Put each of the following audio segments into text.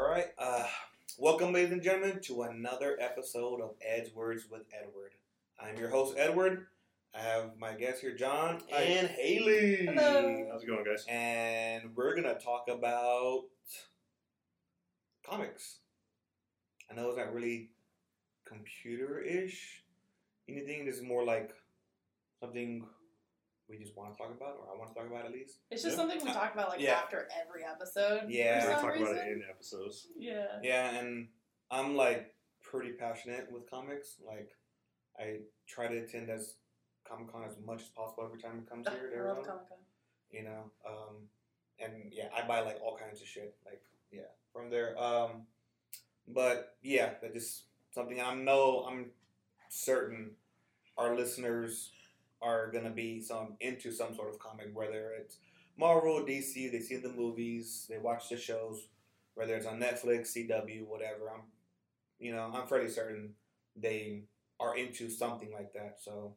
All right. Uh, welcome, ladies and gentlemen, to another episode of Ed's Words with Edward. I'm your host, Edward. I have my guests here, John Hi. and Haley. Hello. How's it going, guys? And we're going to talk about comics. I know it's not really computer ish. Anything that's more like something we just want to talk about, or I want to talk about at least. It's just Yeah. something we talk about like Yeah. after every episode. Yeah. For we some talk about it in episodes. Yeah. Yeah, and I'm like pretty passionate with comics. Like, I try to attend as Comic Con as much as possible every time it comes here. I love Comic Con. You know, um, and yeah, I buy like all kinds of shit. Like, yeah, from there. Um, but yeah, that just something I know. I'm certain our listeners are gonna be some into some sort of comic, whether it's Marvel, DC. They see the movies, they watch the shows, whether it's on Netflix, CW, whatever. I'm, you know, I'm fairly certain they are into something like that. So,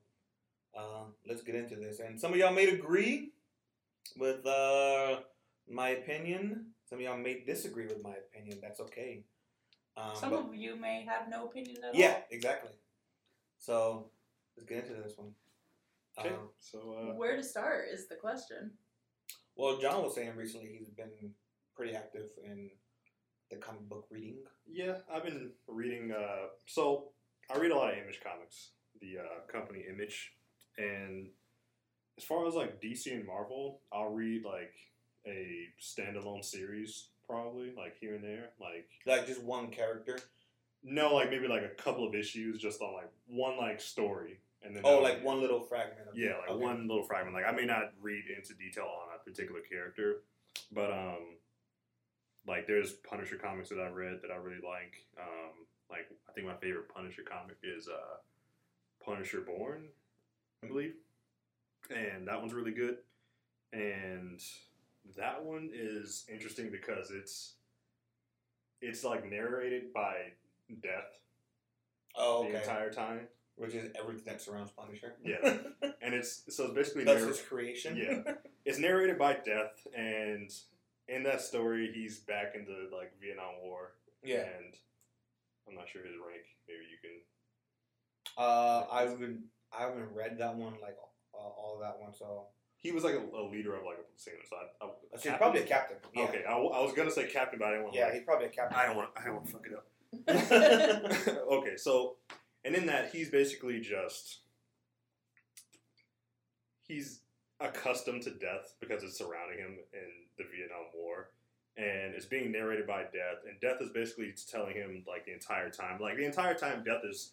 uh, let's get into this. And some of y'all may agree with uh, my opinion. Some of y'all may disagree with my opinion. That's okay. Um, Some but- of you may have no opinion at all. yeah, exactly. So let's get into this one. Okay. Um, so, uh, Where to start is the question. well, John was saying recently he's been pretty active in the comic book reading. yeah, I've been reading. Uh, so, I read a lot of Image Comics, the uh, company Image. And as far as like DC and Marvel, I'll read like a standalone series, probably, like here and there. Like, Like just one character. no, like maybe like a couple of issues just on like one like story. And then Oh, like one little fragment. Of Yeah, like okay. one little fragment. Like I may not read into detail on a particular character, but um, like there's Punisher comics that I read that I really like. Um, like I think my favorite Punisher comic is uh, Punisher Born, I believe, and that one's really good. And that one is interesting because it's it's like narrated by Death Oh, the entire time, Which is everything that surrounds Punisher. Yeah. and it's so it's basically That's narr- his creation. Yeah. it's narrated by Death, and in that story, he's back in the like Vietnam War, yeah. and I'm not sure his rank. Maybe you can. Uh, I haven't I haven't read that one like uh, all of that one. So He was like a, a leader of like a platoon, so I, I, a he's probably a captain. Yeah. Okay, I was gonna say captain, but I didn't want. Yeah, like, he's probably a captain. I don't want. I don't want to fuck it up. okay, so and in that he's basically just he's accustomed to death because it's surrounding him in the Vietnam War. And it's being narrated by Death. And Death is basically telling him like the entire time. Like the entire time Death is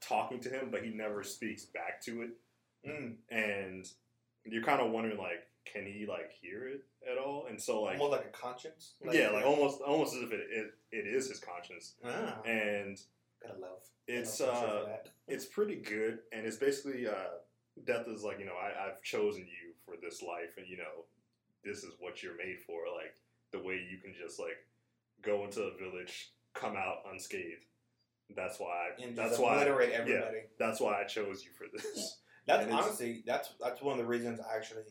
talking to him but he never speaks back to it. Mm. and you're kind of wondering like can he like hear it at all? And so like more like a conscience. yeah like almost almost as if it, it, it is his conscience. Ah, and gotta love. it's gotta love uh it's pretty good and it's basically uh death is like you know I, i've chosen you for this life and you know this is what you're made for like the way you can just like go into a village come out unscathed that's why I, that's why obliterate everybody. that's why i chose you for this That's And honestly that's that's one of the reasons I actually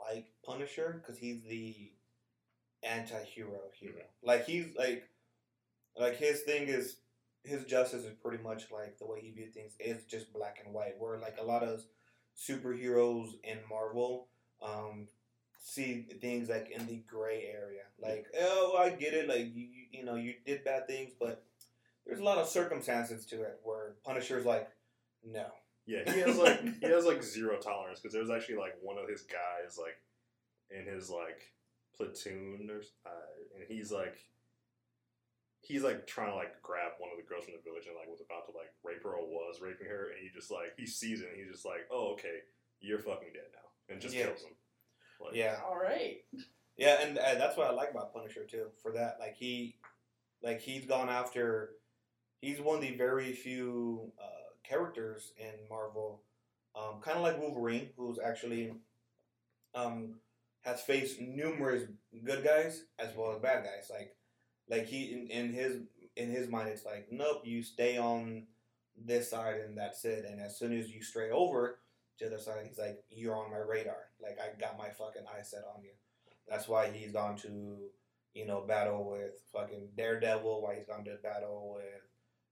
like Punisher because he's the anti-hero hero. Mm-hmm. Like he's like like his thing is his justice is pretty much like the way he views things is just black and white. Where like a lot of superheroes in Marvel um, see things like in the gray area. Like oh I get it. Like you you- you know you did bad things, but there's a lot of circumstances to it where Punisher's like no. yeah he has like he has like zero tolerance because there was actually like one of his guys like in his like platoon or uh, and he's like he's like trying to like grab one of the girls from the village and like was about to like rape her or was raping her and he just like he sees it and he's just like oh okay you're fucking dead now and just Yeah. kills him like, Yeah. All right. Yeah, and uh, that's what I like about Punisher too. For that, like he, like he's gone after. He's one of the very few uh, characters in Marvel, um, kind of like Wolverine, who's actually um, has faced numerous good guys as well as bad guys. Like, like he in, in his in his mind, it's like, nope, you stay on this side and that's it. And as soon as you stray over to the other side, he's like, you're on my radar. Like I got my fucking eye set on you. That's why he's gone to you know, battle with fucking Daredevil, why he's gone to battle with,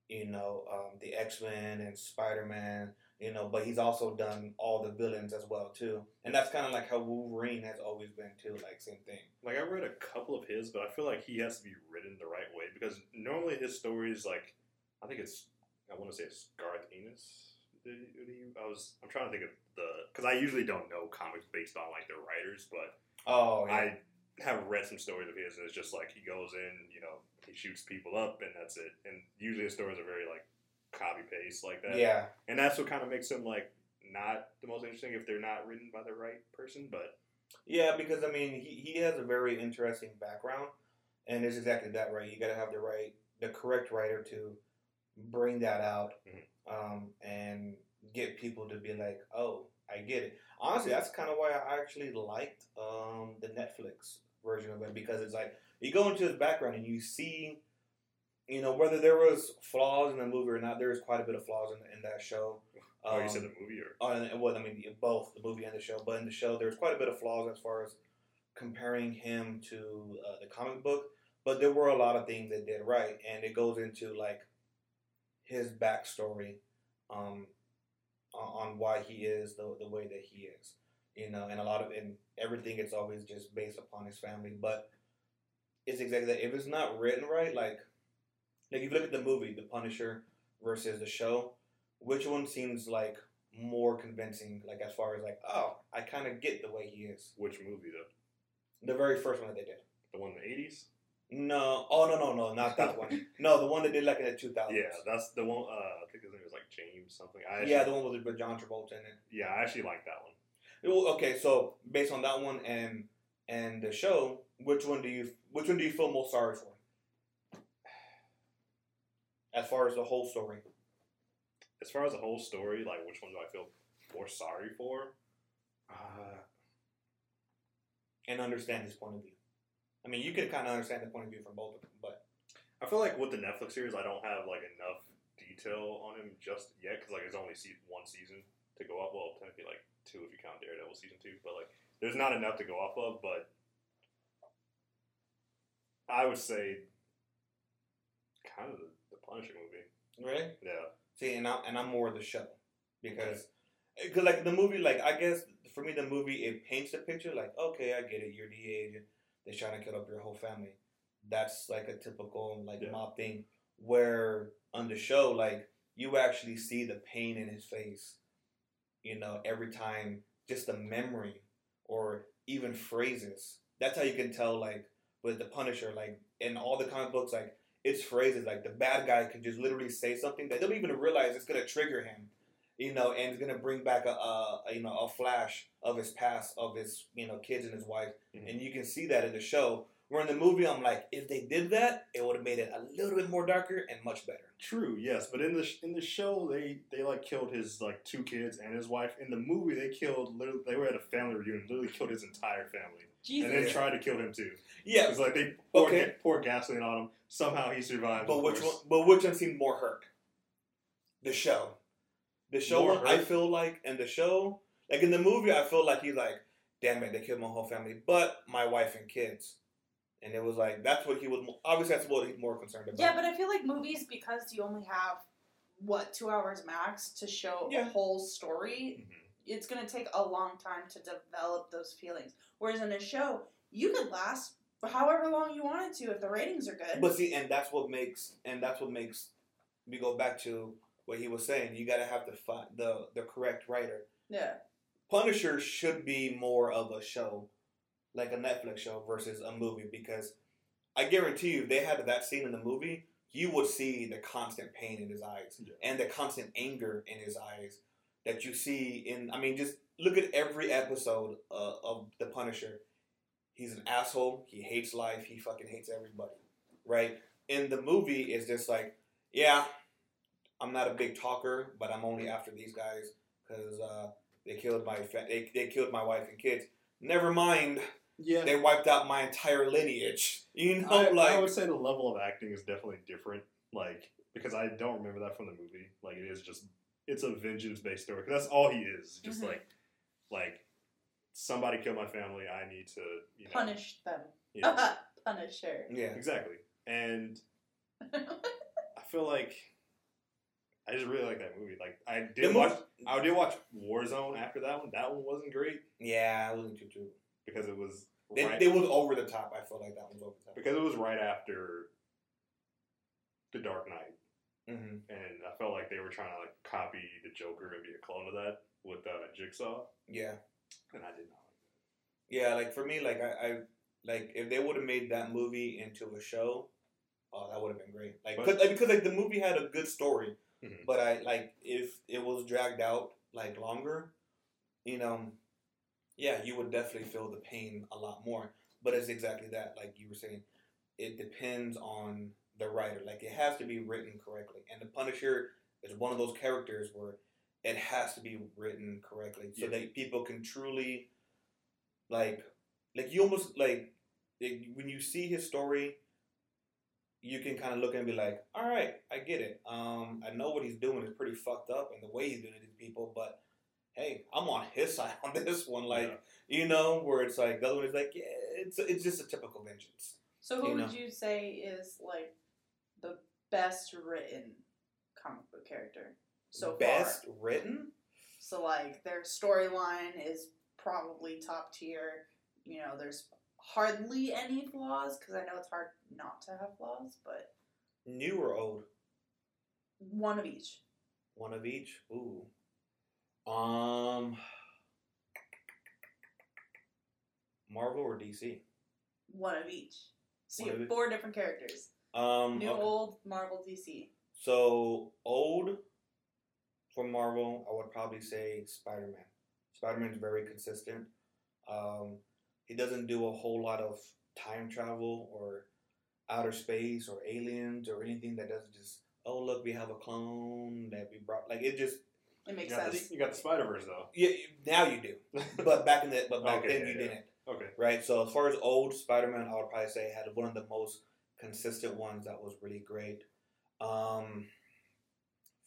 you know, um, the X Men and Spider Man, you know, but he's also done all the villains as well too, and that's kind of like how Wolverine has always been too, like same thing. Like I read a couple of his, but I feel like he has to be written the right way because normally his stories, like I think it's I want to say it's Garth Ennis. I was I'm trying to think of the because I usually don't know comics based on like their writers, but Oh, yeah. I have read some stories of his, and it's just like he goes in, you know, he shoots people up, and that's it. And usually his stories are very like copy paste like that. yeah, and that's what kind of makes them like not the most interesting if they're not written by the right person. But Yeah, because I mean, he, he has a very interesting background, and it's exactly that, right? You got to have the right, the correct writer to bring that out, Mhm. um, and get people to be like, "Oh, I get it." Honestly, that's kind of why I actually liked um, the Netflix version of it because it's like you go into his background and you see, you know, whether there was flaws in the movie or not. There is quite a bit of flaws in, in that show. oh, you Um, said the movie or Oh, and well, I mean, both the movie and the show. But in the show, there's quite a bit of flaws as far as comparing him to uh, the comic book. But there were a lot of things that did right, and it goes into like his backstory um, on, on why he is the the way that he is. You know, and a lot of and everything it's always just based upon his family. But it's exactly that. If it's not written right, like like if you look at the movie, The Punisher versus the show, which one seems like more convincing? Like as far as like, oh, I kind of get the way he is. which movie though? The very first one that they did. The one in the eighties. No, oh no no no, not that one. No, the one that they did like in the two thousands. Yeah, that's the one. Uh, I think his name was like James something. I actually, yeah, the one with with John Travolta in it. yeah, I actually like that one. Well, Okay, so based on that one and and the show, which one do you which one do you feel most sorry for? As far as the whole story. As far as the whole story, like which one do I feel more sorry for? Uh, and understand his point of view. I mean, you can kind of understand the point of view from both of them, but I feel like with the Netflix series, I don't have like enough detail on him just yet because like it's only se- one season to go up. Well, technically like two if you count Daredevil season two, but like there's not enough to go off of. But I would say kind of the, the Punisher movie. really, Yeah, see, and I'm and I'm more the show because because like the movie, like I guess for me the movie it paints the picture like okay, I get it, you're the agent, they're trying to kill up your whole family. That's like a typical like Yeah. mob thing. Where on the show, like you actually see the pain in his face, you know, every time just the memory or even phrases. That's how you can tell like with the Punisher, like in all the comic books, like it's phrases like the bad guy can just literally say something that they don't even realize it's gonna trigger him, you know, and it's gonna bring back a, a, a you know a flash of his past, of his you know kids and his wife, Mhm. and you can see that in the show. Where in the movie, I'm like, if they did that, it would have made it a little bit more darker and much better. true. Yes, but in the sh- in the show, they they like killed his like two kids and his wife. In the movie, they killed. Literally, they were at a family reunion. Literally killed his entire family, Jesus. and then Yeah. tried to kill him too. Yeah, It's like they poured, Okay. poured gasoline on him. Somehow he survived. But which course. one? But which one seemed more hurt? The show. The show More one, I feel like, in the show, like in the movie, I feel like he's like, "Damn it, they killed my whole family, but my wife and kids." And it was like that's what he was. Obviously, that's what he's more concerned about. yeah, but I feel like movies because you only have what two hours max to show Yeah. a whole story. Mhm. It's gonna take a long time to develop those feelings. Whereas in a show, you could last however long you wanted to if the ratings are good. But see, and that's what makes, and that's what makes we go back to what he was saying. You got to have to find the the correct writer. yeah, Punisher should be more of a show, like a Netflix show versus a movie, because I guarantee you, if they had that scene in the movie, you would see the constant pain in his eyes Yeah. and the constant anger in his eyes that you see in. I mean, just look at every episode uh, of The Punisher. He's an asshole. He hates life. He fucking hates everybody, right? In the movie, it's just like, yeah, I'm not a big talker, but I'm only after these guys because uh, they killed my fa- they, they killed my wife and kids. Never mind, Yeah, they wiped out my entire lineage. You know, I, like I would say the level of acting is definitely different. Like because I don't remember that from the movie. Like it is just it's a vengeance based story. 'Cause that's all he is. Just Mhm. like like somebody killed my family. I need to you know, punish them. Yeah, Punisher. Yeah. Exactly. And I feel like I just really like that movie. Like I did mo- watch I did watch Warzone after that one. That one wasn't great Yeah, I wasn't too true. because it was It, right it was over the top. I felt like that one was over the top. because it was right after The Dark Knight. Hmm And I felt like they were trying to like copy the Joker and be a clone of that with uh, Jigsaw. Yeah. And I did not Like Yeah, like for me, like I, I like if they would have made that movie into a show, oh, that would have been great. Like, But- like, because like the movie had a good story, Mhm. but I like if it was dragged out like longer, you know, yeah, you would definitely feel the pain a lot more. But it's exactly that, like you were saying, it depends on the writer. Like it has to be written correctly, and the Punisher is one of those characters where it has to be written correctly so Yeah. that people can truly like like you almost like, like when you see his story you can kind of look and be like all right i get it um i know what he's doing is pretty fucked up and the way he's doing it to people but hey i'm on his side on this one like you know where it's like the other one is like yeah it's it's just a typical vengeance So who You would know. you say is like the best written comic book character so far best far? written So like their storyline is probably top tier. You know, there's hardly any flaws because I know it's hard not to have flaws, but new or old one of each. one of each ooh um marvel or dc One of each. So One you have each. four different characters. Um New, okay. old, Marvel, DC. So old for Marvel, I would probably say Spider Man. Spider Man's very consistent. Um, he doesn't do a whole lot of time travel or outer space or aliens or anything that doesn't just oh look we have a clone that we brought like it just It makes got, sense. the, you got the Spider Verse though. yeah now you do but back in the but back Okay, then yeah, you yeah. didn't Okay. right? So as far as old Spider-Man, I would probably say had one of the most consistent ones that was really great. Um,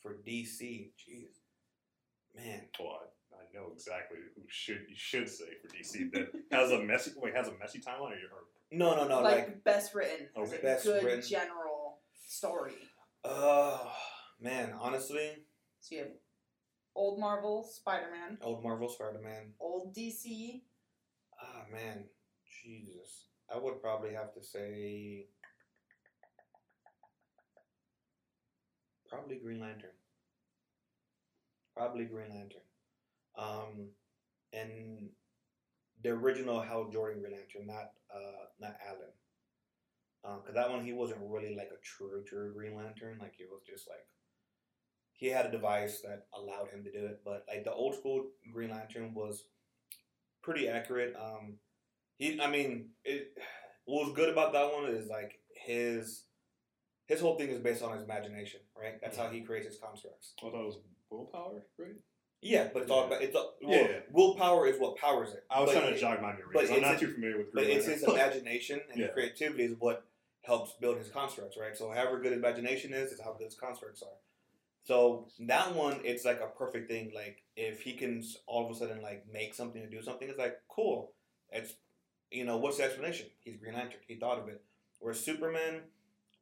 for DC, jeez, man, Well, I, I know exactly who should you should say for DC that has a messy wait has a messy timeline or, or no, no, no, like, like, best written. Okay. Best good written. general story. oh man, honestly, So you have old Marvel, Spider Man, old Marvel Spider-Man, old DC, ah man, Jesus, I would probably have to say probably Green Lantern. Probably Green Lantern. Um, and the original Hal Jordan Green Lantern, not uh, not Alan. Because that one he wasn't really like a true true Green Lantern. Like he was just like he had a device that allowed him to do it. But like the old school Green Lantern was pretty accurate. Um, he, I mean, it. What was good about that one is like his his whole thing is based on his imagination, right? That's how he creates his constructs. Oh, I thought it was willpower, right? Yeah, but it's all Yeah. about it's all, well, Yeah, yeah. willpower is what powers it. I was But trying to jog my memory but I'm not too familiar with But Green it's his Lantern. imagination and Yeah. his creativity is what helps build his constructs, right? So however good imagination is, is how good his constructs are. So that one, it's like a perfect thing. Like if he can all of a sudden like make something to do something, it's like cool. It's you know what's the explanation? He's Green Lantern. He thought of it. Where Superman,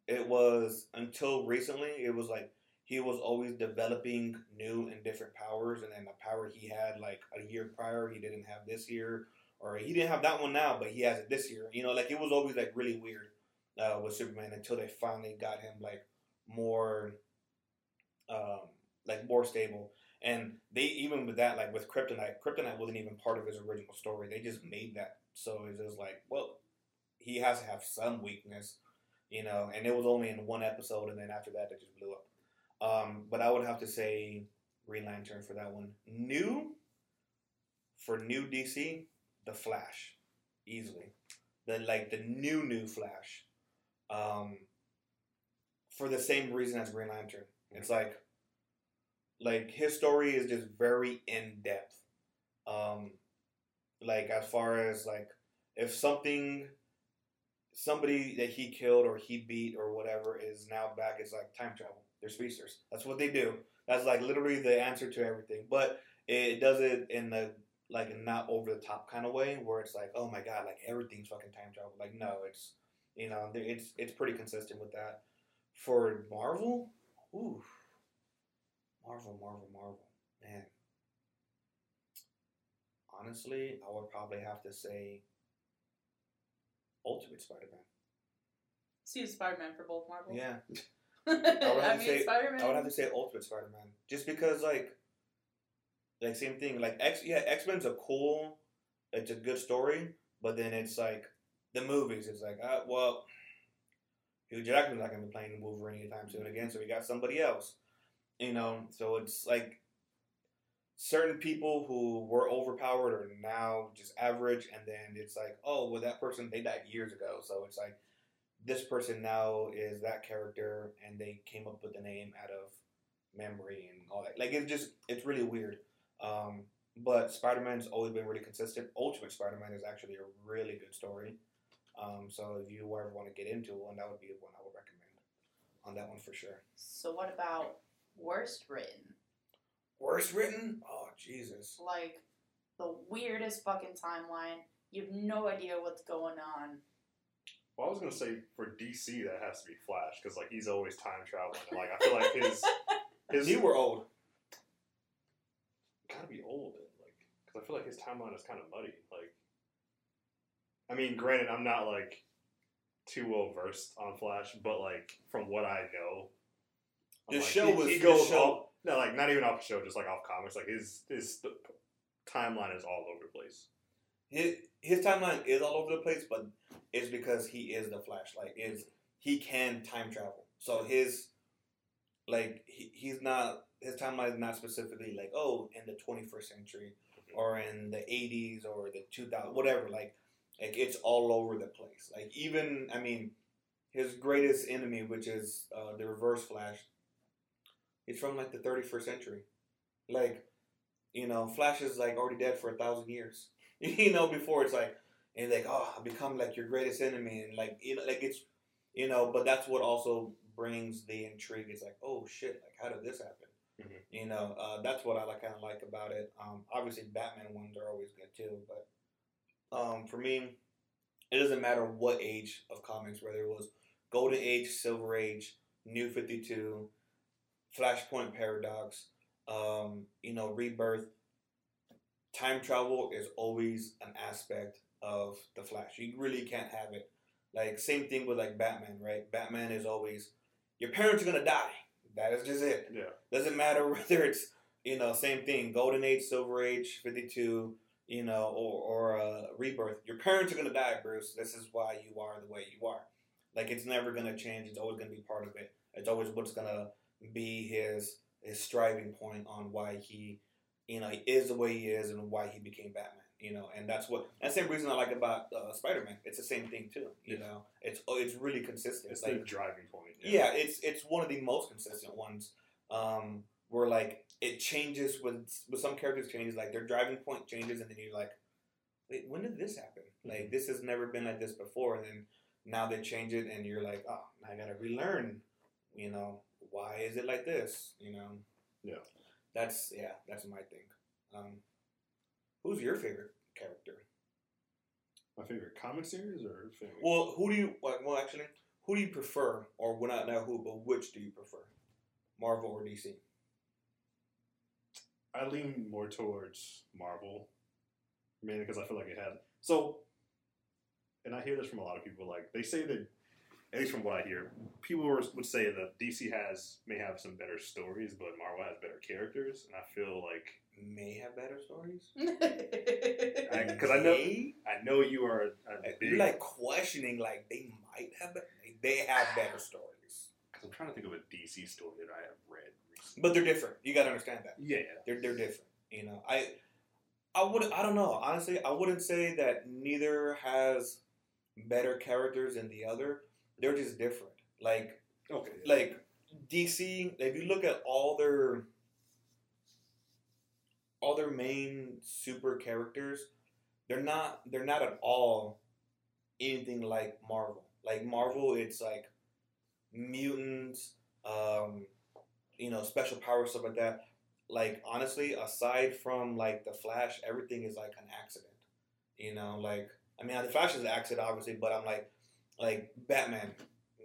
it was until recently, it was like he was always developing new and different powers, and then the power he had like a year prior, he didn't have this year, or he didn't have that one now, but he has it this year. You know, like it was always like really weird uh, with Superman until they finally got him like more, um, like more stable. And they even with that, like with Kryptonite, Kryptonite wasn't even part of his original story. They just made that, so it's just like, well, he has to have some weakness, you know. And it was only in one episode, and then after that, it just blew up. Um, but I would have to say Green Lantern for that one. New for new DC, The Flash, easily. The like the new new Flash, um, for the same reason as Green Lantern. It's like, like his story is just very in depth. Um, like as far as like if something somebody that he killed or he beat or whatever is now back it's like time travel. They're speedsters. That's what they do. That's like literally the answer to everything. But it does it in the like not over the top kind of way where it's like oh my god like everything's fucking time travel. Like no it's You know, it's it's pretty consistent with that. For Marvel, ooh, Marvel, Marvel, Marvel, man. Honestly, I would probably have to say Ultimate Spider-Man. See Spider Man for both Marvel. Yeah, I, would have to mean say- Spider Man. I would have to say Ultimate Spider-Man, just because like, like same thing. Like X, yeah, X Men's a cool, it's a good story, but then it's like the movies. It's like, uh, well, Hugh Jackman's not gonna be playing Wolverine anytime soon again, so we got somebody else. You know, so it's like certain people who were overpowered are now just average, and then it's like, oh, well, that person they died years ago, so it's like this person now is that character, and they came up with the name out of memory and all that. Like it's just it's really weird. Um, but Spider Man's always been really consistent. Ultimate Spider Man is actually a really good story. Um, so if you ever want to get into one, that would be one I would recommend on that one for sure. So what about worst written? Worst written? Oh Jesus! Like the weirdest fucking timeline. You have no idea what's going on. Well, I was gonna say for DC that has to be Flash because like he's always time traveling. and, Like I feel like his his You were old. gotta be old, like because I feel like his timeline is kind of muddy. Like, I mean, granted, I'm not like too well versed on Flash, but like from what I know, I'm The like, show he, was- he the goes show- off. No, like not even off the show, just like off comics. Like his his timeline is all over the place. His his timeline is all over the place, but it's because he is the Flash. Like is he can time travel. So his like he, he's not his timeline is not specifically like oh in the 21st century or in the 80s or the 2000 whatever like like it's all over the place like even i mean his greatest enemy which is uh, the reverse flash he's from like the 31st century. Like you know flash is like already dead for a thousand years. You know before it's like and like oh i become like your greatest enemy and like you know like it's you know but that's what also brings the intrigue. It's like oh shit like how did this happen? Mhm. you know uh, that's what i like kind of like about it. Um, obviously batman ones are always good too but um, for me it doesn't matter what age of comics whether it was golden age silver age new 52 flashpoint paradox um, you know rebirth time travel is always an aspect of the Flash. You really can't have it. Like same thing with like Batman, right? Batman is always your parents are gonna die. That is just it. Yeah, Doesn't matter whether it's you know same thing, Golden Age, Silver Age, Fifty Two, you know, or or uh, Rebirth. Your parents are gonna die, Bruce. This is why you are the way you are. Like it's never gonna change. It's always gonna be part of it. It's always what's gonna be his his striving point on why he you know, he is the way he is and why he became Batman. You know, and that's what that's the same reason I like about uh, Spider Man. It's the same thing too. You Yeah. know, it's oh, it's really consistent. it's like, the driving point. yeah, it's it's one of the most consistent ones. Um, where like it changes with with some characters changes like their driving point changes and then you're like, wait, when did this happen? Like this has never been like this before, and then now they change it and you're like, oh, I gotta relearn. You know, why is it like this? You know. Yeah. That's yeah, that's my thing. Um, who's your favorite character? My favorite comic series or favorite? Well, who do you like? well actually who do you prefer, or well not now who, but which do you prefer, Marvel or DC? I lean more towards Marvel, mainly because I feel like it had so. And I hear this from a lot of people. Like they say that, at least from what I hear, people were, would say that DC has may have some better stories, but Marvel has better characters. And I feel like May have better stories. because I know I know you are a, a big. you're like questioning like they might have, better, they have better stories, Because I'm trying to think of a DC story that I have read recently. but they're different. You got to understand that. Yeah, they're they're different. You know, I I would I don't know honestly. I wouldn't say that neither has better characters than the other. They're just different. Like okay. like DC. If you look at all their all their main super characters, they're not they're not at all anything like Marvel. Like Marvel, it's like mutants, um, you know, special powers, stuff like that. Like honestly, aside from like the Flash, everything is like an accident. You know, like I mean, the Flash is an accident, obviously, but I'm like, like Batman,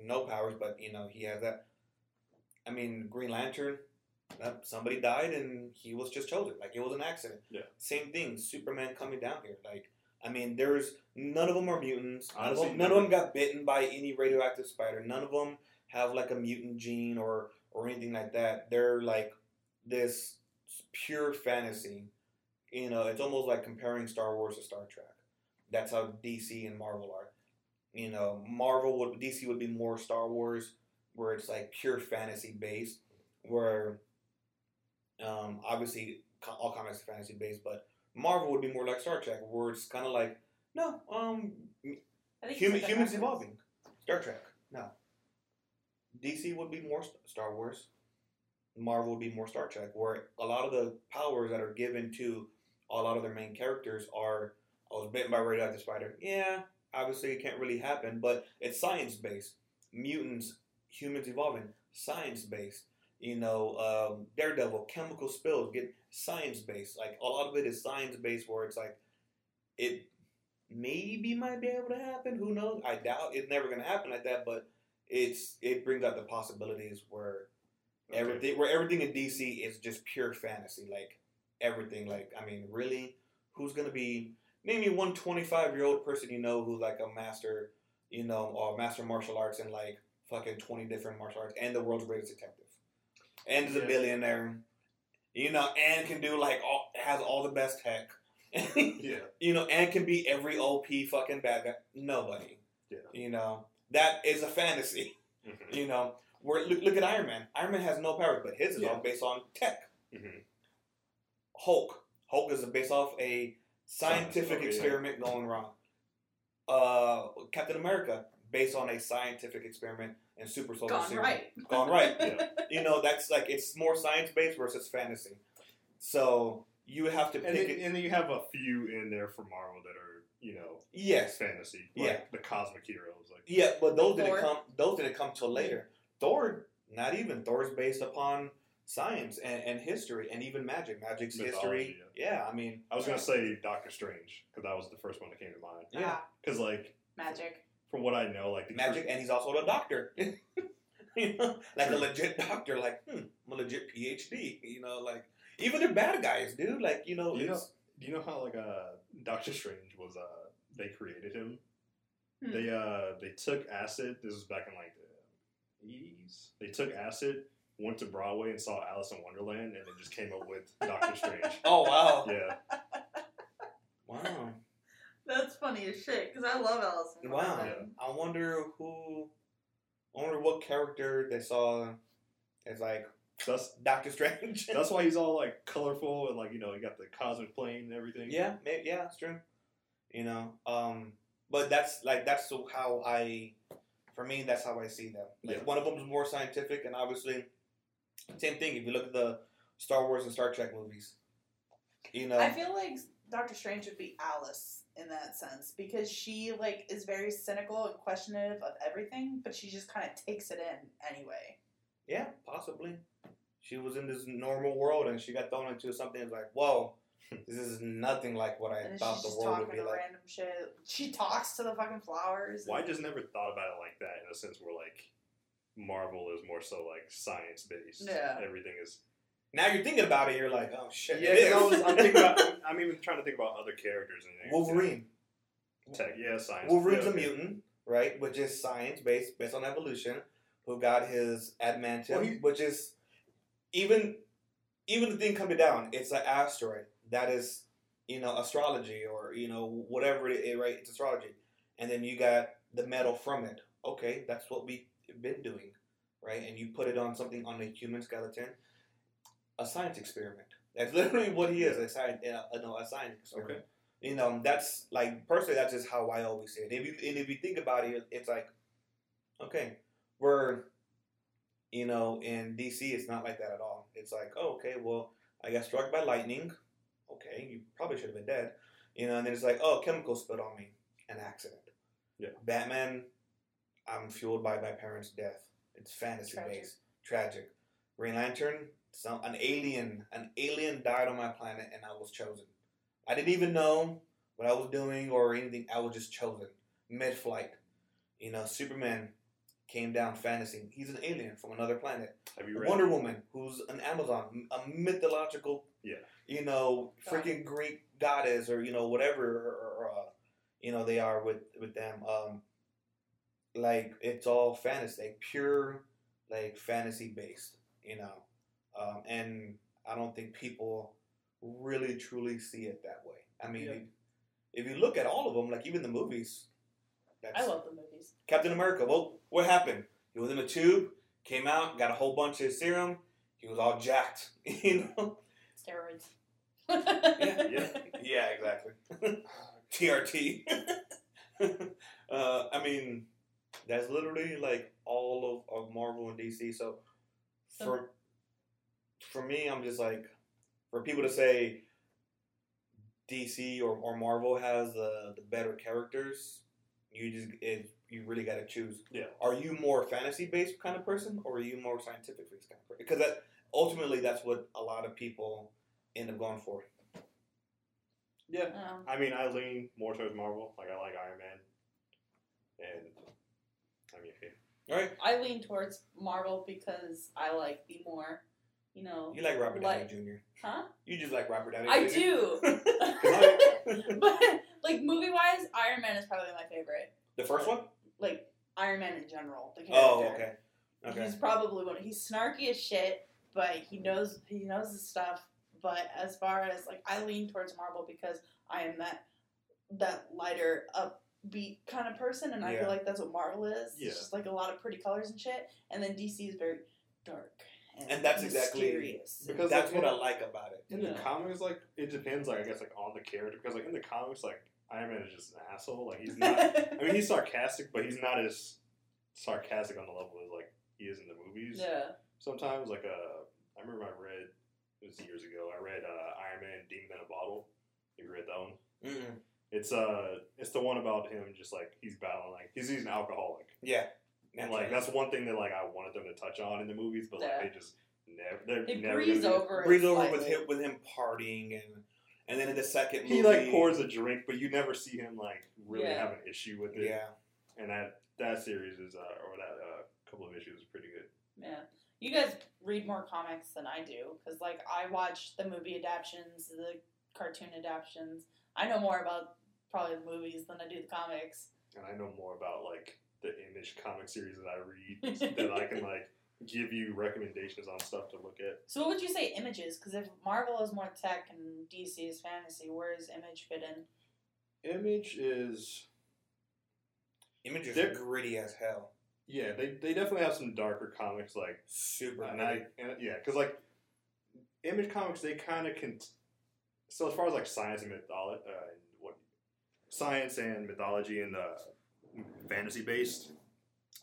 no powers, but you know he has that. I mean, Green Lantern, uh, somebody died and he was just chosen. Like it was an accident. Yeah. Same thing. Superman coming down here. Like I mean, there's none of them are mutants. None, of, Honestly, them, none of them got bitten by any radioactive spider. None of them have like a mutant gene or or anything like that. They're like this pure fantasy. You know, it's almost like comparing Star Wars to Star Trek. That's how DC and Marvel are. You know, Marvel would DC would be more Star Wars, where it's like pure fantasy based. Where, um, obviously all comics are fantasy based, but Marvel would be more like Star Trek, where it's kind of like no, um, I think human, you said that humans evolving. Star Trek, no. DC would be more Star Wars. Marvel would be more Star Trek, where a lot of the powers that are given to a lot of their main characters are I was bitten by radioactive spider. Yeah, obviously it can't really happen, but it's science based. Mutants, humans evolving, science based. You know, um, Daredevil, chemical spills, get science based. Like a lot of it is science based, where it's like it maybe might be able to happen. Who knows? I doubt it's never gonna happen like that, but it's it brings out the possibilities where Okay. everything where everything in DC is just pure fantasy. Like everything. Like I mean, really, who's gonna be? Name me one 25 year old person you know who's like a master, you know, or master martial arts in like fucking 20 different martial arts and the world's greatest detective, and is a billionaire, you know, and can do like all has all the best tech. Yeah. you know, and can be every OP fucking bad guy. Nobody. Yeah. You know, that is a fantasy. Mhm. You know, where look, look at Iron Man. Iron Man has no powers, but his is Yeah. all based on tech. Mhm. Hulk. Hulk is based off a scientific Science, okay, yeah. experiment going wrong. Uh, Captain America, based on a scientific experiment and super soldier Gone serum. right. Gone right. Yeah. You know, that's like it's more science based versus fantasy. So you have to And pick then, it. and then you have a few in there for Marvel that are, you know, Yes, fantasy. Yeah. The cosmic heroes. Like Yeah, but those didn't come. Those didn't come till later. Thor, not even. Thor's based upon science and, and history and even magic. Magic's history. Mythology, Yeah, I mean, I was gonna say Doctor Strange because that was the first one that came to mind. Yeah. Ah, Because like magic. from what I know, like the magic, and he's also a doctor. you know, like a legit doctor. Like, hmm, I'm a legit PhD. You know, like even the bad guys, dude. Like, you know, You know- Do you know how like uh Doctor Strange was uh they created him? Hmm. They uh they took acid. This was back in like the eighties. They took acid, went to Broadway and saw Alice in Wonderland, and then just came up with Doctor Strange. oh wow, Yeah, wow, That's funny as shit because I love Alice in wow. Wonderland. I wonder who. I wonder what character they saw as like that's Doctor Strange. that's why he's all like colorful and like you know he got the cosmic plane and everything. Yeah, maybe, yeah, it's true. You know, um, but that's like that's so how I, for me, that's how I see them. Like Yeah. one of them is more scientific, and obviously, same thing. If you look at the Star Wars and Star Trek movies, you know, I feel like Doctor Strange would be Alice in that sense because she like is very cynical and questionative of everything, but she just kind of takes it in anyway. yeah, possibly. She was in this normal world, and she got thrown into something that's like, whoa, this is nothing like what I And thought the world would be like. random shit. She talks to the fucking flowers. Well, I just never thought about it like that in a sense where like Marvel is more so like science based. Yeah. Everything is. Now you're thinking about it, you're like, oh shit. Yeah, I is. was, I'm thinking about. I'm even trying to think about other characters in there. Wolverine. Tech, yeah, science. Wolverine's yeah, a mutant, right? Which is science based, based on evolution. Who got his adamantium, Well, he- which is even even the thing coming down. It's an asteroid that is, you know, astrology or you know whatever it is, right? It's astrology, and then you got the metal from it. Okay, that's what we've been doing, right? And you put it on something on a human skeleton, a science experiment. That's literally what he is, a science, uh, no, a science experiment Okay. you know that's like personally that's just how i always see it if you and if you think about it it's like okay we're you know in dc it's not like that at all it's like oh, okay well i got struck by lightning okay you probably should have been dead you know and then it's like oh chemical spilled on me an accident Yeah. batman i'm fueled by my parents death it's fantasy Tragic. based tragic green lantern some an alien an alien died on my planet and i was chosen I didn't even know what I was doing or anything. I was just chosen mid flight. You know, Superman came down fantasy. He's an alien from another planet. Have you read Wonder Woman, who's an Amazon, a mythological, Yeah. you know, freaking Greek goddess, or you know, whatever, or, or, uh, you know, they are with with them. Um, like it's all fantasy, like pure, like fantasy based, you know, um, and I don't think people really truly see it that way. I mean, Yeah. if you look at all of them, like even the movies, I love the movies. Captain America. Well, what happened? He was in a tube, came out, got a whole bunch of serum. He was all jacked, you know. Steroids. yeah. Yeah, exactly. TRT. uh, I mean, that's literally like all of, of Marvel and DC. So for for me, I'm just like for people to say DC or, or Marvel has the the better characters, you just it, you really got to choose. Yeah. Are you more fantasy based kind of person, or are you more scientific based kind of person? Because that ultimately that's what a lot of people end up going for. Yeah. Um, I mean, I lean more towards Marvel. Like, I like Iron Man. And, I mean, yeah. All right. I lean towards Marvel because I like the more, you know. You like Robert Like- Downey Jr. Huh? You just like Robert Downey. I Jr. do. but like movie wise, Iron Man is probably my favorite. The first one. Like Iron Man in general, the oh, character. Oh, okay. Okay. He's probably one. He's snarky as shit, but he knows he knows his stuff. But as far as like, I lean towards Marvel because I am that that lighter, upbeat kind of person, and I Yeah. feel like that's what Marvel is. Yeah. It's just like a lot of pretty colors and shit. And then DC is very dark and, And that's exactly- mysterious. Because That's like, what in- I like about it. In Yeah. the comics, like it depends, like I guess, like on the character. Because like in the comics, like Iron Man is just an asshole. Like he's not. I mean, he's sarcastic, but he's not as sarcastic on the level as like he is in the movies. yeah. Sometimes, like uh, I remember I read it was years ago. I read uh, Iron Man Demon in a Bottle. You read that one? Mm-mm. It's uh, it's the one about him just like he's battling like he's he's an alcoholic, Yeah. and like that's one thing that like I wanted them to touch on in the movies, but like Yeah. they just never they're They never breeze gonna over. it breeze over with slightly. him with him partying and and then in the second movie He like pours a drink, but you never see him like really Yeah. have an issue with it. Yeah. And that that series is uh, or that uh, couple of issues is pretty good. Yeah. You guys read more comics than I do because, like, I watch the movie adaptations, the cartoon adaptations. I know more about probably the movies than I do the comics. And I know more about like the image comic series that I read that I can like give you recommendations on stuff to look at. So, what would you say images? Because if Marvel is more tech and DC is fantasy, where does Image fit in? Image is Images They're- gritty as hell. yeah, they, they definitely have some darker comics like Super and. I, and, yeah, because like image comics they kind of can. So as far as like science and mythology, uh, and what science and mythology and uh, fantasy based,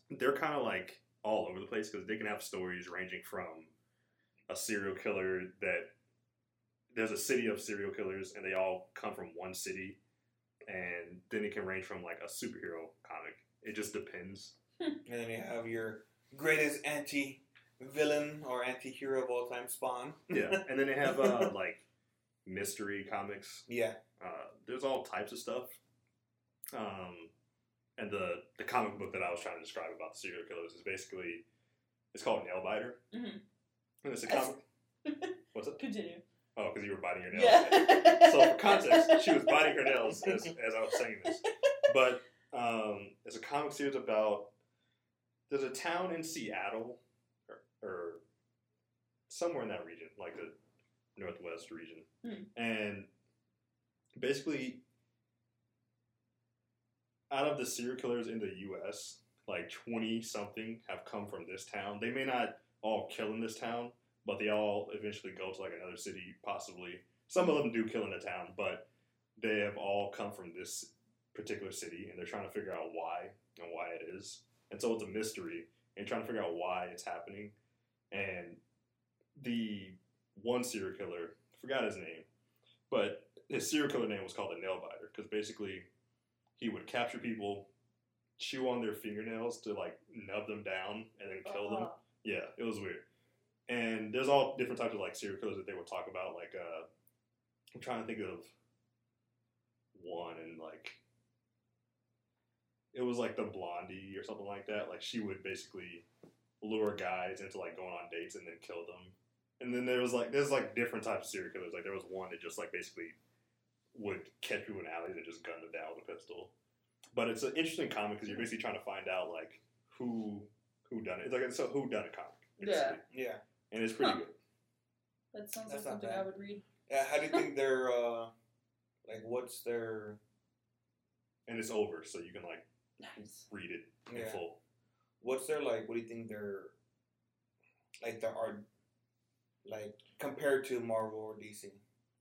they're kind of like all over the place because they can have stories ranging from a serial killer that there's a city of serial killers and they all come from one city, and then it can range from like a superhero comic. It just depends. And then you have your greatest anti villain or anti hero of all time, Spawn. Yeah, and then they have uh, like mystery comics yeah. Uh, there's all types of stuff. Um, and the the comic book that I was trying to describe about the serial killers is basically it's called Nailbiter, Mhm. and it's a comic. What's it? Continue. Oh, because you were biting your nails. Yeah. So for context, she was biting her nails as, as I was saying this. But um, it's a comic series about there's a town in Seattle or, or somewhere in that region, like the northwest region, Hmm. and basically out of the serial killers in the U.S., like twenty something have come from this town. They may not all kill in this town, but they all eventually go to like another city, possibly. Some of them do kill in the town, but they have all come from this particular city, and they're trying to figure out why and why it is. And so it's a mystery, and trying to figure out why it's happening. And the one serial killer, forgot his name, but his serial killer name was called the nail biter because basically he would capture people, chew on their fingernails to like nub them down and then kill them. Uh, Yeah, it was weird. And there's all different types of like serial killers that they would talk about. Like, uh, I'm trying to think of one and like it was like the Blondie or something like that. Like she would basically lure guys into like going on dates and then kill them. And then there was like there's like different types of serial killers. Like there was one that just like basically would catch people in alleys and just gun them down with a pistol. But it's an interesting comic because you're basically trying to find out like who who done it. It's like it's a who done it comic. basically. Yeah. and it's pretty Huh. good. That sounds That's like not something bad. I would read. Yeah. How do you think they're uh, like? What's their And it's over, so you can like Nice. read it in Yeah. full. what's their like? What do you think their like their art like compared to Marvel or DC?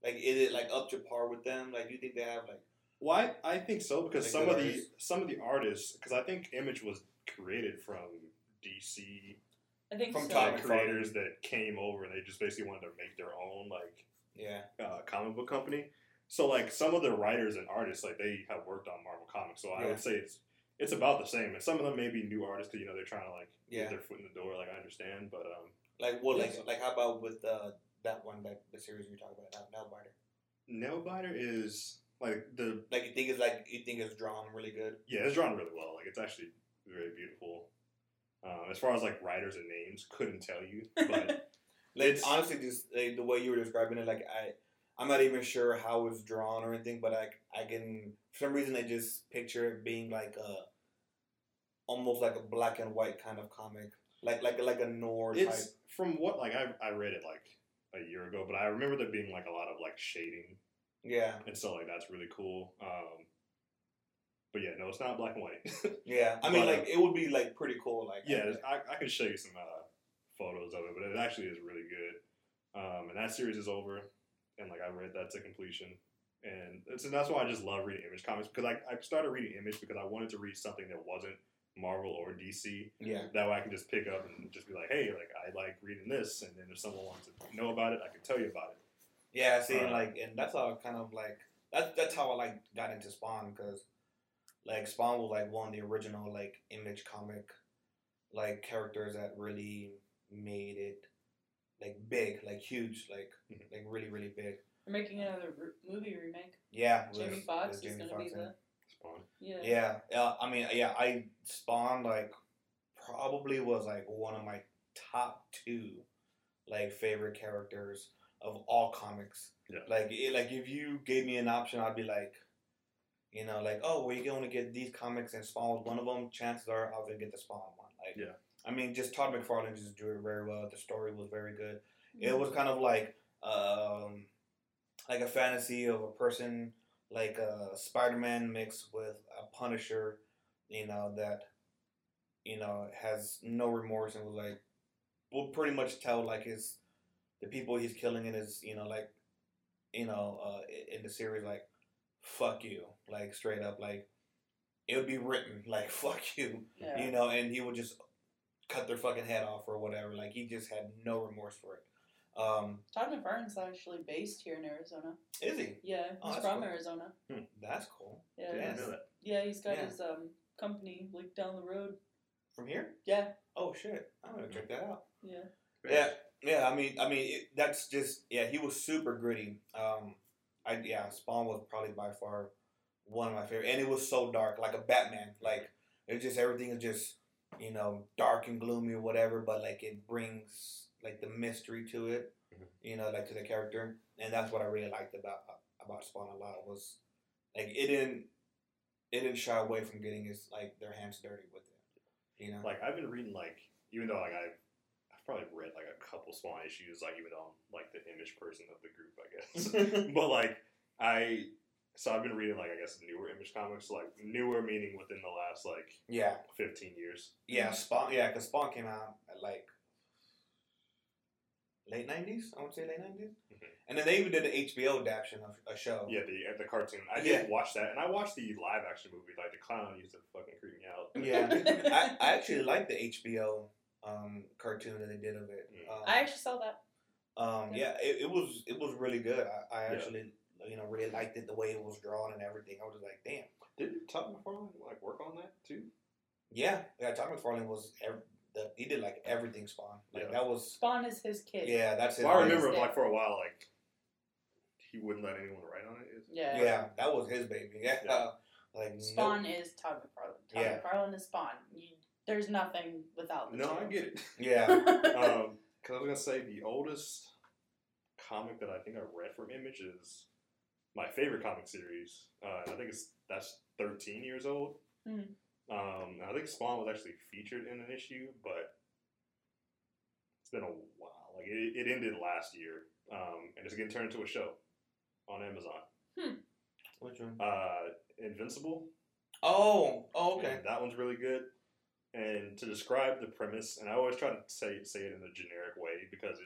Like, is it like up to par with them? Like, do you think they have like? Why? I think so because Like some good of the some of the artists because I think Image was created from DC I think From so. Tom like, creators that came over and they just basically wanted to make their own like Yeah. uh, comic book company. So like some of the writers and artists like they have worked on Marvel comics. So I Yeah. would say it's it's about the same. And some of them may be new artists because you know they're trying to like Yeah. get their foot in the door. Like I understand, but um, Like what? Like Yeah. like how about with uh, that one that the series you're talking about, Nail Biter? Nailbiter is like the Like you think it's like you think it's drawn really good? yeah it's drawn really well. Like it's actually very beautiful. Um, as far as like writers and names, couldn't tell you, but Like It's- honestly, just like, the way you were describing it, like I, I'm not even sure how it's drawn or anything, but I, I can for some reason I just picture it being like a, almost like a black and white kind of comic, like like like a noir type. it's from what like I I read it like a year ago, but I remember there being like a lot of like shading Yeah, and so like that's really cool. Um, but yeah, no, it's not black and white. yeah. I mean, But, like it would be like pretty cool. Like yeah, I, I can show you some uh, photos of it, but it actually is really good. Um, and that series is over, and like I read that to completion, and it's, and that's why I just love reading Image comics because I, I started reading Image because I wanted to read something that wasn't Marvel or DC. yeah, That way I can just pick up and just be like, hey, like I like reading this, and then if someone wants to know about it, I can tell you about it. yeah. See, Uh, like, and that's how I kind of like that's that's how I like got into Spawn because like Spawn was like one of the original like image comic like characters that really made it like big, like huge, like Mhm. like really really big. We're making another r- movie remake. Yeah, Jamie Foxx is going to Foxx be the Spawn. yeah. Yeah, yeah. I mean, yeah. I Spawn like probably was like one of my top two like favorite characters of all comics. Yeah. Like, it, like if you gave me an option, I'd be like, you know, like, oh, we're going to get these comics and Spawn was one of them. Chances are, I was gonna get the Spawn one. Like, Yeah. I mean, just Todd McFarlane just drew it very well. The story was very good. Mm-hmm. It was kind of like um, like a fantasy of a person like a Spider-Man mixed with a Punisher, you know that you know has no remorse and was like will pretty much tell like his the people he's killing in his you know like you know uh, in the series like fuck you like straight up like it would be written like fuck you Yeah. you know, and he would just cut their fucking head off or whatever. Like he just had no remorse for it. Um, Todd McFarlane's actually based here in Arizona. is he? Yeah, Oh, he's that's from cool. Arizona. That's cool. Yeah, I Yeah. didn't he's- know that. yeah, he's got Yeah. his um company like down the road. From here? Yeah, Oh shit! I'm gonna check that out. yeah. Yeah, yeah. I mean, I mean, it, that's just yeah. He was super gritty. Um, I yeah. Spawn was probably by far one of my favorite, and it was so dark, like a Batman. Like it just everything is just you know dark and gloomy or whatever, but like it brings like the mystery to it. Mhm. You know, like to the character, and that's what I really liked about about Spawn a lot was like it didn't it didn't shy away from getting his like their hands dirty with it. You know, Like I've been reading like even though like I've I've probably read like a couple Spawn issues like even though I'm like the image person of the group I guess but like I so I've been reading like I guess newer image comics like newer meaning within the last like yeah. 15 years Yeah, Spawn. Yeah, because Spawn came out at like late nineties. I would say late 90s Mhm. and then they even did an HBO adaptation of a show. yeah the uh, the cartoon I Yeah. did watch that and I watched the live action movie like the clown used to fucking creep me out yeah. I, I actually like the HBO um, cartoon that they did of it. Mm. Um, I actually saw that. um, yeah, it, it was it was really good. I, I Yeah. actually you know really liked it the way it was drawn and everything. I was just like, damn. did Todd McFarlane like work on that too Yeah, yeah. Todd McFarlane was ev- the, he did like everything Spawn. Like Yeah. that was Spawn is his kid. yeah. That's his. well, I remember Yeah. like for a while like he wouldn't let anyone write on it is- Yeah. Yeah, that was his baby. Yeah. Yeah. Like Spawn nope. is Todd McFarlane. Todd Yeah. McFarlane is Spawn. You, there's nothing without the No, two. I get it. Yeah. um, because I was gonna say the oldest comic that I think I read from Image is my favorite comic series. Uh, I think it's that's 13 years old. Mhm. Um, I think Spawn was actually featured in an issue, but it's been a while. Like it, it ended last year, um, and it's getting turned into a show on Amazon. Hmm. Which one? Uh, Invincible. Oh, oh, okay. And that one's really good. And to describe the premise, and I always try to say say it in a generic way because it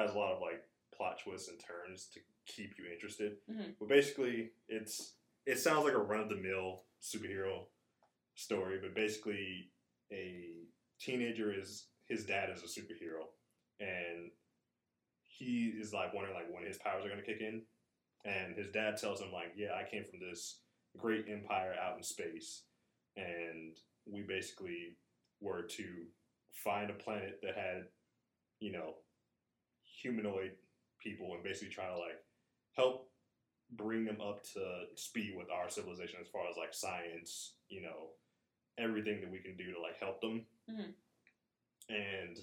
has a lot of like plot twists and turns to keep you interested. Mhm. But basically, it's it sounds like a run of the mill superhero story, but basically, a teenager is his dad is a superhero, and he is like wondering like when his powers are gonna kick in, and his dad tells him like, yeah, I came from this great empire out in space, and we basically were to find a planet that had, you know, humanoid people and basically try to like help bring them up to speed with our civilization as far as like science, you know, everything that we can do to like help them. Mhm. And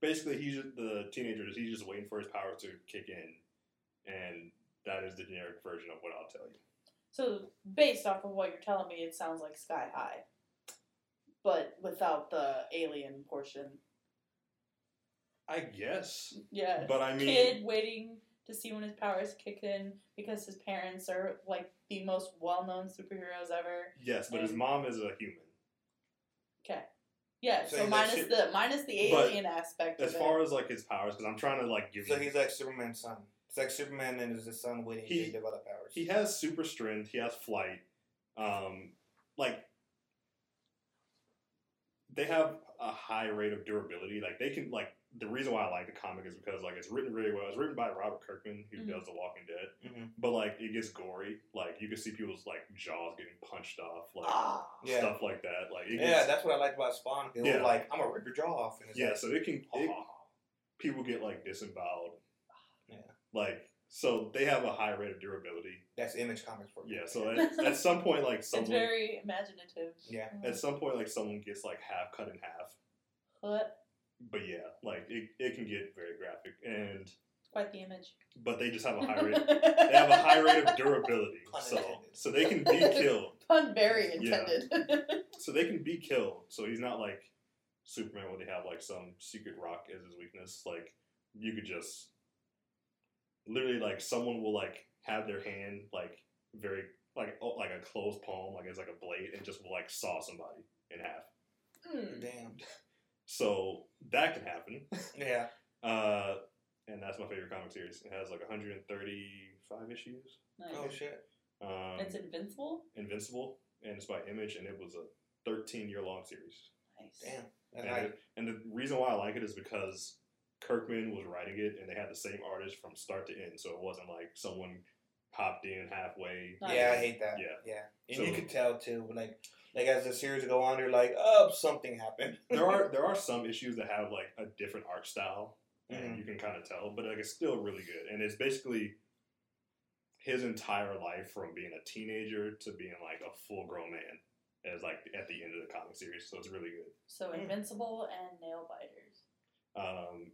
basically, he's the teenager. is He's just waiting for his powers to kick in, and that is the generic version of what I'll tell you. So based off of what you're telling me, it sounds like Sky High, but without the alien portion. I guess, Yeah. but I mean, Kid waiting to see when his powers kick in because his parents are like the most well-known superheroes ever. yes, but his mom is a human. Okay. Yeah. So So, he's minus like the minus the But alien aspect As of far it. as like his powers, because I'm trying to like give So you he's like Superman's son. It's like Superman and his son waiting He- to develop powers. he has super strength. He has flight. Um, like they have a high rate of durability. Like they can like the reason why I like the comic is because like it's written really well. It's written by Robert Kirkman, who Mhm. does The Walking Dead. Mhm. But like it gets gory. Like you can see people's like jaws getting punched off, like ah. Yeah. stuff like that. Like it yeah, gets, that's what I liked about Spawn. It Yeah. was like, I'm gonna rip your jaw off. And it's yeah. like, So it can it, "Ah." people get like disemboweled. Yeah. Like so they have a high rate of durability. that's Image Comics for you. Yeah. So at, at some point like It's someone very imaginative. Yeah. at some point like someone gets like half cut in half. But But yeah, like it, it can get very graphic and quite the image. but they just have a high rate they have a high rate of durability. Pun So intended. so they can be killed. Pun very Yeah. intended. So they can be killed. So he's not like Superman where they have like some secret rock as his weakness. Like you could just literally like someone will like have their hand like very like oh, like a closed palm, like it's like a blade, and just will like saw somebody in half. Hmm. Damn. So that can happen. Yeah. Uh, and that's my favorite comic series. It has like 135 issues. Nice. Oh shit. Um, it's invincible. Invincible, and it's by Image, and it was a 13 year long series. Nice. Damn. That's And, nice. it- and the reason why I like it is because Kirkman was writing it, and they had the same artist from start to end, so it wasn't like someone hopped in halfway. Nice. Yeah, I hate that. Yeah. Yeah. And So- you could tell too, like like as the series go on, you're like, oh, something happened. there are there are some issues that have like a different art style, and Mhm. you can kind of tell, but like it's still really good, and it's basically his entire life from being a teenager to being like a full grown man as like at the end of the comic series. So it's really good. So Mm. invincible and nail biters. Um,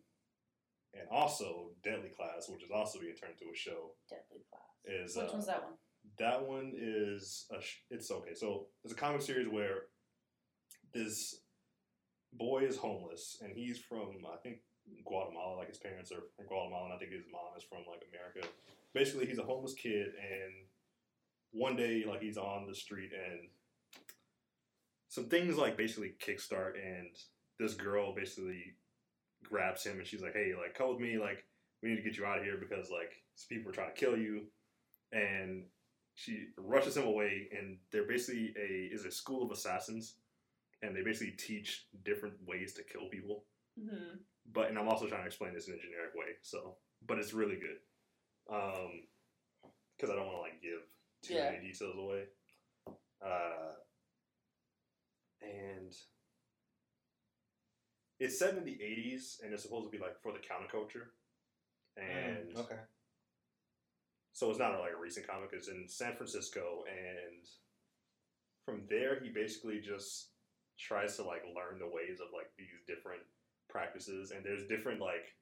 and also Deadly Class, which is also being turned into a show, Deadly class. Is Which uh, one's that one? That one is a sh- it's okay. So it's a comic series where this boy is homeless and he's from I think Guatemala. Like his parents are from Guatemala, and I think his mom is from like America. Basically, he's a homeless kid, and one day like he's on the street and some things like basically kickstart, and this girl basically grabs him and she's like, "Hey, like come with me, like." We need to get you out of here because like some people are trying to kill you, and she rushes him away and they're basically a is a school of assassins and they basically teach different ways to kill people. Hmm but and i'm also trying to explain this in a generic way so but it's really good. Um because i don't want to like give too Yeah. many details away. Uh and it's set in the 80s and it's supposed to be like for the counterculture. And Mm, okay. So it's not like a recent comic. It's in San Francisco, and from there he basically just tries to like learn the ways of like these different practices and there's different like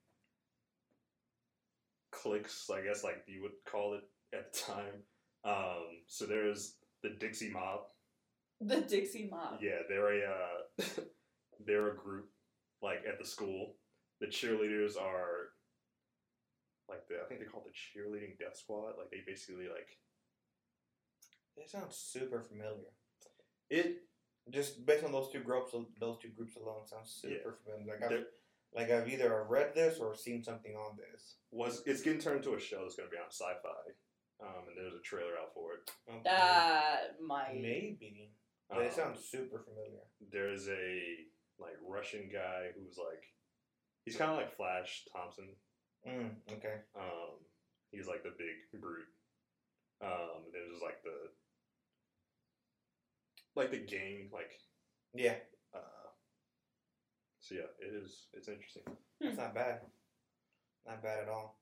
cliques i guess like you would call it at the time um so there's the dixie mob The Dixie Mob. yeah they're a uh, they're a group like at the school the cheerleaders are like the i think they call it the cheerleading death squad like they basically like It sounds super familiar. it Just based on those two groups, those two groups alone sounds super Yeah. familiar. Like I've, They're- like I've either read this or seen something on this. was it's getting turned into a show that's going to be on Syfy um, and there's a trailer out for it Okay. That might. Maybe. But it Um, sounds super familiar. there's a like russian guy who's like he's kind of like flash thompson Mm, okay. um, he's like the big brute um, and there's like the like the gang like Yeah, uh, so yeah it is it's interesting it's not bad. Not bad at all.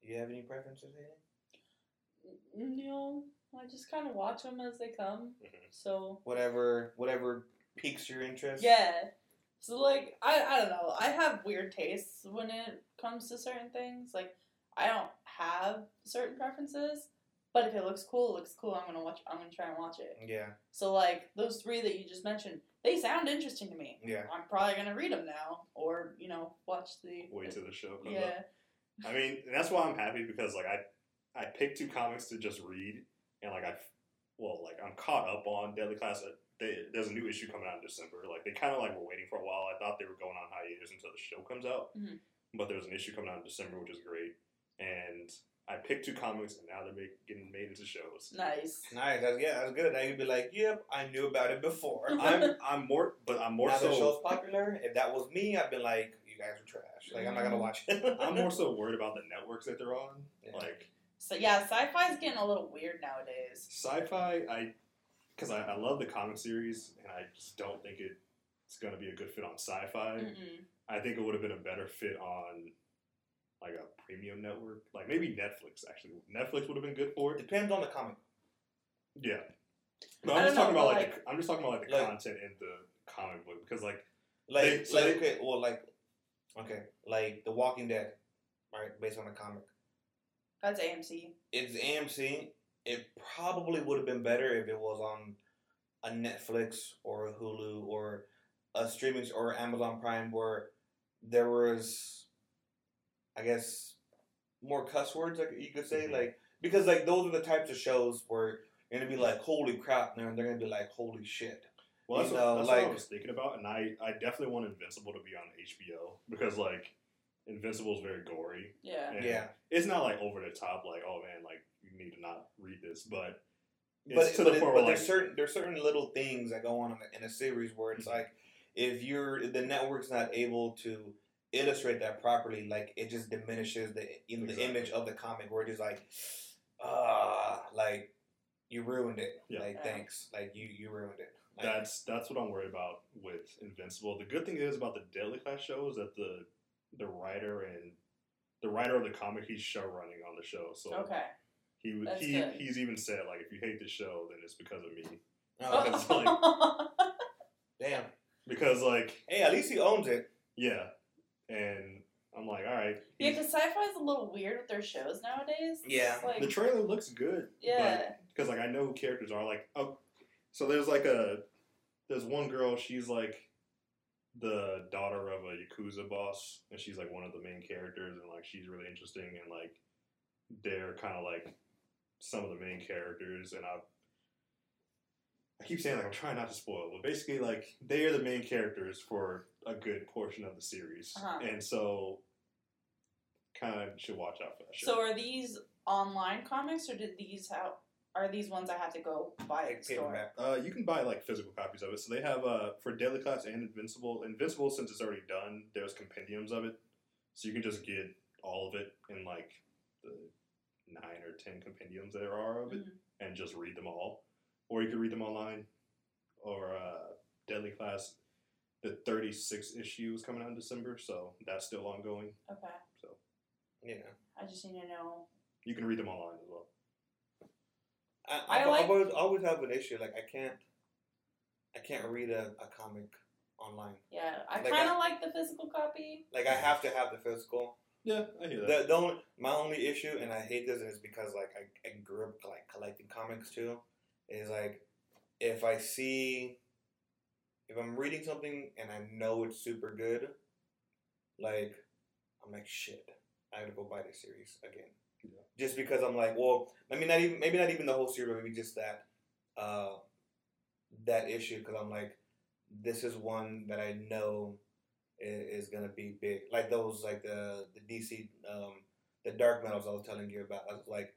Do you have any preferences, Hayden? No, I just kind of watch them as they come. Mhm. So Whatever, whatever piques your interest. yeah. So like I I don't know. I have weird tastes when it comes to certain things. Like I don't have certain preferences, but if it looks cool, it looks cool. I'm gonna watch. I'm gonna try and watch it. Yeah. So like those three that you just mentioned, they sound interesting to me. Yeah. I'm probably gonna read them now, or you know, watch the. wait till the show comes yeah. up I mean, that's why I'm happy because like I I picked two comics to just read, and like I, well, like I'm caught up on Deadly Class. Uh, They, there's a new issue coming out in December. Like they kind of like were waiting for a while. I thought they were going on hiatus until the show comes out, Mhm. But there's an issue coming out in December, which is great. And I picked two comics, and now they're make, getting made into shows. Nice. Nice. That's, yeah, that's good. Now you'd be like, yep, I knew about it before. I'm I'm more, but I'm more now the show's popular. If that was me, I'd be like, you guys are trash. Like, I'm not gonna mm-hmm. watch it. I'm more so worried about the networks that they're on. Yeah. Like So yeah, Syfy's getting a little weird nowadays. Syfy i because I, I love the comic series and i just don't think it, it's going to be a good fit on Syfy Mm-mm. I think it would have been a better fit on like a premium network like maybe netflix actually netflix would have been good for it Depends on the comic. yeah but I i'm just don't talking about but, like, the, i'm just talking about like the like- content in the comic book because like Like, They- so like they- okay, well, like, okay, like The Walking Dead, right? Based on the comic. That's AMC. It's AMC. It probably would have been better if it was on a Netflix or a Hulu or a streaming or Amazon Prime where there was, I guess, more cuss words. Like you could say, Mhm. like because like those are the types of shows where you're gonna be like, holy crap, and they're gonna be like, holy shit. well that's, You what, know, that's what i was thinking about and i i definitely want invincible to be on hbo because like invincible is very gory Yeah. Yeah. it's not like over the top like oh man like you need to not read this but it's but, to but, the it- point but where like there's certain there's certain little things that go on in a, in a series where it's Mhm. like if you're the network's not able to illustrate that properly, like it just diminishes the you know, the image of the comic. Where it's just like, ah, like you ruined it. Yeah. Like Yeah. thanks, like you you ruined it. Like, that's that's what I'm worried about with Invincible. The good thing is about the Deadly Class show is that the the writer and the writer of the comic he's show running on the show. So Okay. he would That's he good. he's even said like if you hate the show then it's because of me oh, like- damn. Because like Hey, at least he owns it. yeah and I'm like all right yeah, because Syfy's a little weird with their shows nowadays. Yeah. Like, the trailer looks good yeah. because like I know who characters are. Like, oh, so there's like a there's one girl. She's like the daughter of a yakuza boss, and she's like one of the main characters, and like she's really interesting, and like they're kind of like some of the main characters, and I. I keep saying like I'm trying not to spoil, but basically like they are the main characters for a good portion of the series, Uh-huh. and so kind of should watch out for that. Show. So are these online comics, or did these have? Are these ones I have to go buy at Like the store? Uh, you can buy like physical copies of it. So they have uh for Deadly Class and Invincible. Invincible, since it's already done, there's compendiums of it, so you can just get all of it in like the nine or ten compendiums there are of it, Mhm. and just read them all, or you can read them online. Or uh, Deadly Class, the 36 issue is coming out in December, so that's still ongoing. Okay. So Yeah. I just need to know. you can read them online as well. I, I I, like- always, always have an issue. Like I can't I can't read a, a comic online. Yeah, I Like, kind of like the physical copy. Like I have to have the physical. Yeah, I hear that. The, the only, my only issue, and I hate this, is because like I, I grew up like collecting comics too. Is like if I see if I'm reading something and I know it's super good, like I'm like shit. I gotta go buy this series again. Yeah. Just because I'm like, well, I mean, not even maybe not even the whole series, but maybe just that uh, that issue. Because I'm like, this is one that I know is, is gonna be big. Like those, like the the DC, um, the Dark Metals I was telling you about. I was like,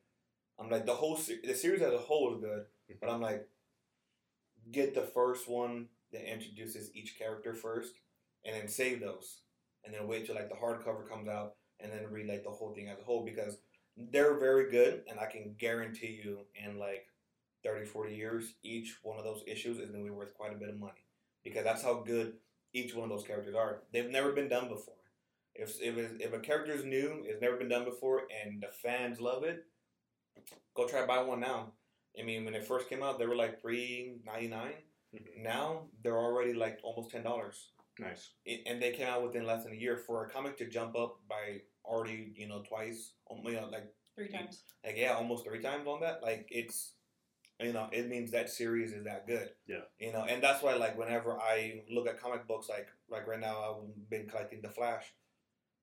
I'm like the whole se- the series as a whole is good, but mm-hmm. I'm like, get the first one that introduces each character first, and then save those, and then wait till like the hardcover comes out, and then read like the whole thing as a whole because they're very good, and I can guarantee you in like 30, 40 years, each one of those issues is gonna be worth quite a bit of money because that's how good each one of those characters are. They've never been done before. If if, if a character is new, it's never been done before, and the fans love it, go try to buy one now. I mean, when it first came out, they were like three ninety nine. Mhm. Now they're already like almost ten dollars, Nice. and they came out within less than a year. For a comic to jump up by already, you know, twice, you know, like Three times. like yeah, almost three times on that. Like it's, you know, it means that series is that good. Yeah. You know, and that's why like whenever I look at comic books, like like right now I've been collecting the Flash,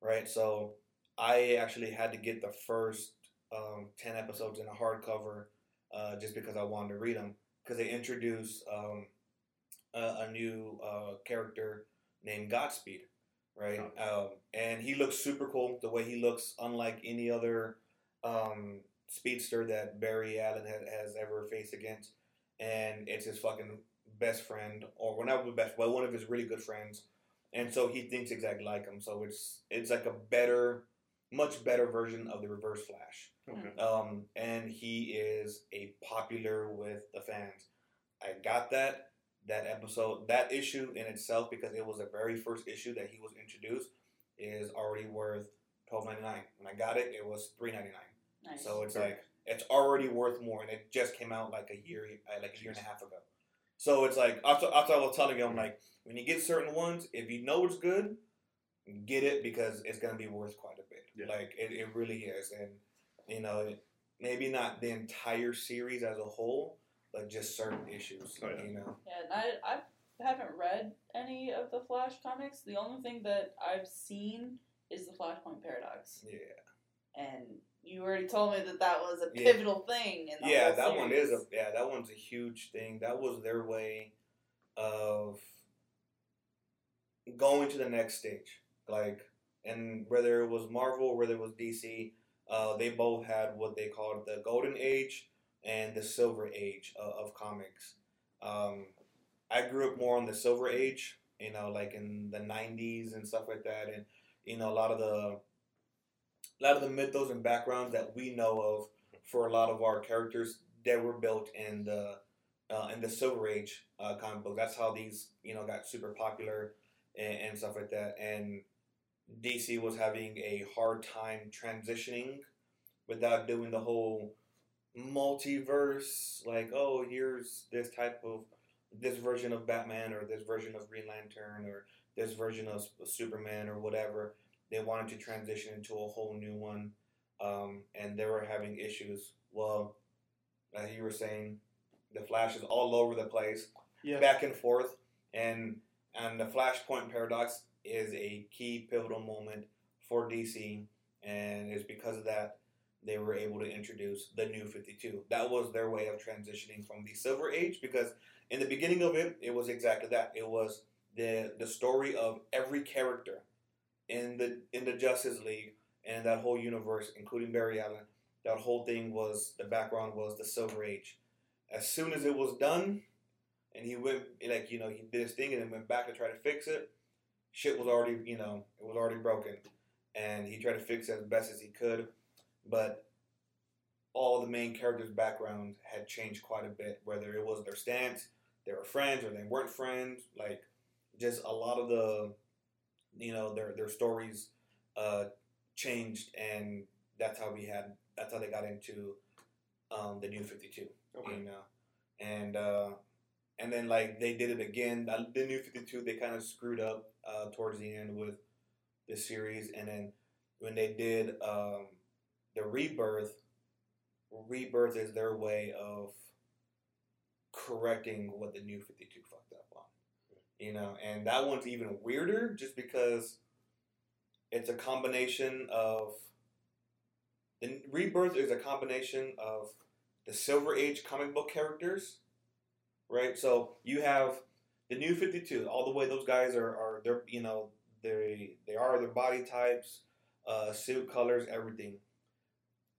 right? So I actually had to get the first um, ten episodes in a hardcover, uh, just because I wanted to read them because they introduce um, a, a new uh, character named Godspeed, right? Um, and he looks super cool. The way he looks, unlike any other um, speedster that Barry Allen has, has ever faced against, and it's his fucking best friend, or well, not the best, but one of his really good friends, and so he thinks exactly like him. So it's it's like a better, much better version of the Reverse Flash. Okay. Um, and he is a popular with the fans. I got that that episode, that issue in itself, because it was the very first issue that he was introduced, is already worth twelve ninety nine. When I got it, it was three ninety nine. Nice. So it's Sure. like it's already worth more, and it just came out like a year, uh, like a year and a half ago. So it's like after, after I was telling you, I'm like, when you get certain ones, if you know it's good, get it because it's gonna be worth quite a bit. Yeah. Like it, it really is, and you know, maybe not the entire series as a whole, but just certain issues. Oh, yeah. You know, Yeah, and I I haven't read any of the Flash comics. The only thing that I've seen is the Flashpoint Paradox, yeah, and you already told me that that was a Yeah. pivotal thing. In the yeah. whole That one is a yeah. That one's a huge thing. That was their way of going to the next stage. Like, and whether it was Marvel, whether it was DC, uh, they both had what they called the Golden Age and the Silver Age of, of comics. Um, I grew up more on the Silver Age, you know, like in the '90s and stuff like that, and you know, a lot of the a lot of the mythos and backgrounds that we know of for a lot of our characters that were built in the uh, in the Silver Age uh, comic book. That's how these you know got super popular and, and stuff like that. And DC was having a hard time transitioning without doing the whole multiverse. Like, oh, here's this type of this version of Batman or this version of Green Lantern or this version of Superman or whatever. They wanted to transition into a whole new one, um, and they were having issues. Well, as you were saying, the Flash is all over the place, Yeah. back and forth, and and the Flashpoint paradox is a key pivotal moment for DC, and it's because of that they were able to introduce the new 52. That was their way of transitioning from the Silver Age because in the beginning of it, it was exactly that. It was the the story of every character in the in the Justice League and that whole universe, including Barry Allen. That whole thing was the background was the Silver Age. As soon as it was done, and he went like you know he did his thing and then went back to try to fix it. Shit was already you know it was already broken, and he tried to fix it as best as he could, but all the main characters' backgrounds had changed quite a bit. Whether it was their stance, they were friends or they weren't friends, like just a lot of the you know their their stories uh, changed, and that's how we had that's how they got into um, the new Fifty Two Okay. you know, and uh, and then like they did it again. The New Fifty Two they kind of screwed up uh, towards the end with the series, and then when they did um, the Rebirth, Rebirth is their way of correcting what the New Fifty Two fucked up on. You know, and that one's even weirder just because it's a combination of the Rebirth is a combination of the Silver Age comic book characters, right? So you have the New Fifty Two, all the way those guys are are they're you know they they are their body types, uh, suit colors, everything.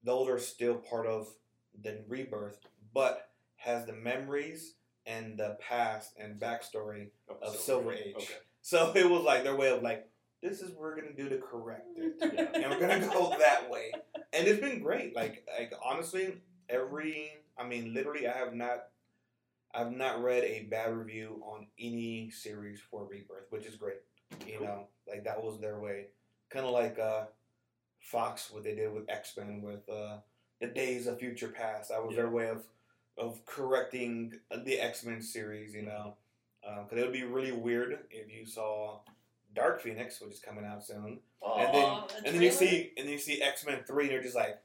Those are still part of the Rebirth, but has the memories and the past and backstory of Silver Age. Okay. So it was like their way of like, this is what we're gonna do to correct it, Yeah. and we're gonna go that way. And it's been great. Like, like honestly, every I mean, literally, I have not, I've not read a bad review on any series for Rebirth, which is great. You know, like that was their way, kind of like uh, Fox, what they did with X Men with uh, the Days of Future Past. That was their way of of correcting the X Men series. You know, because it would be really weird if you saw Dark Phoenix, which is coming out soon, and then Oh, the and then you see and then you see X Men Three, and you're just like,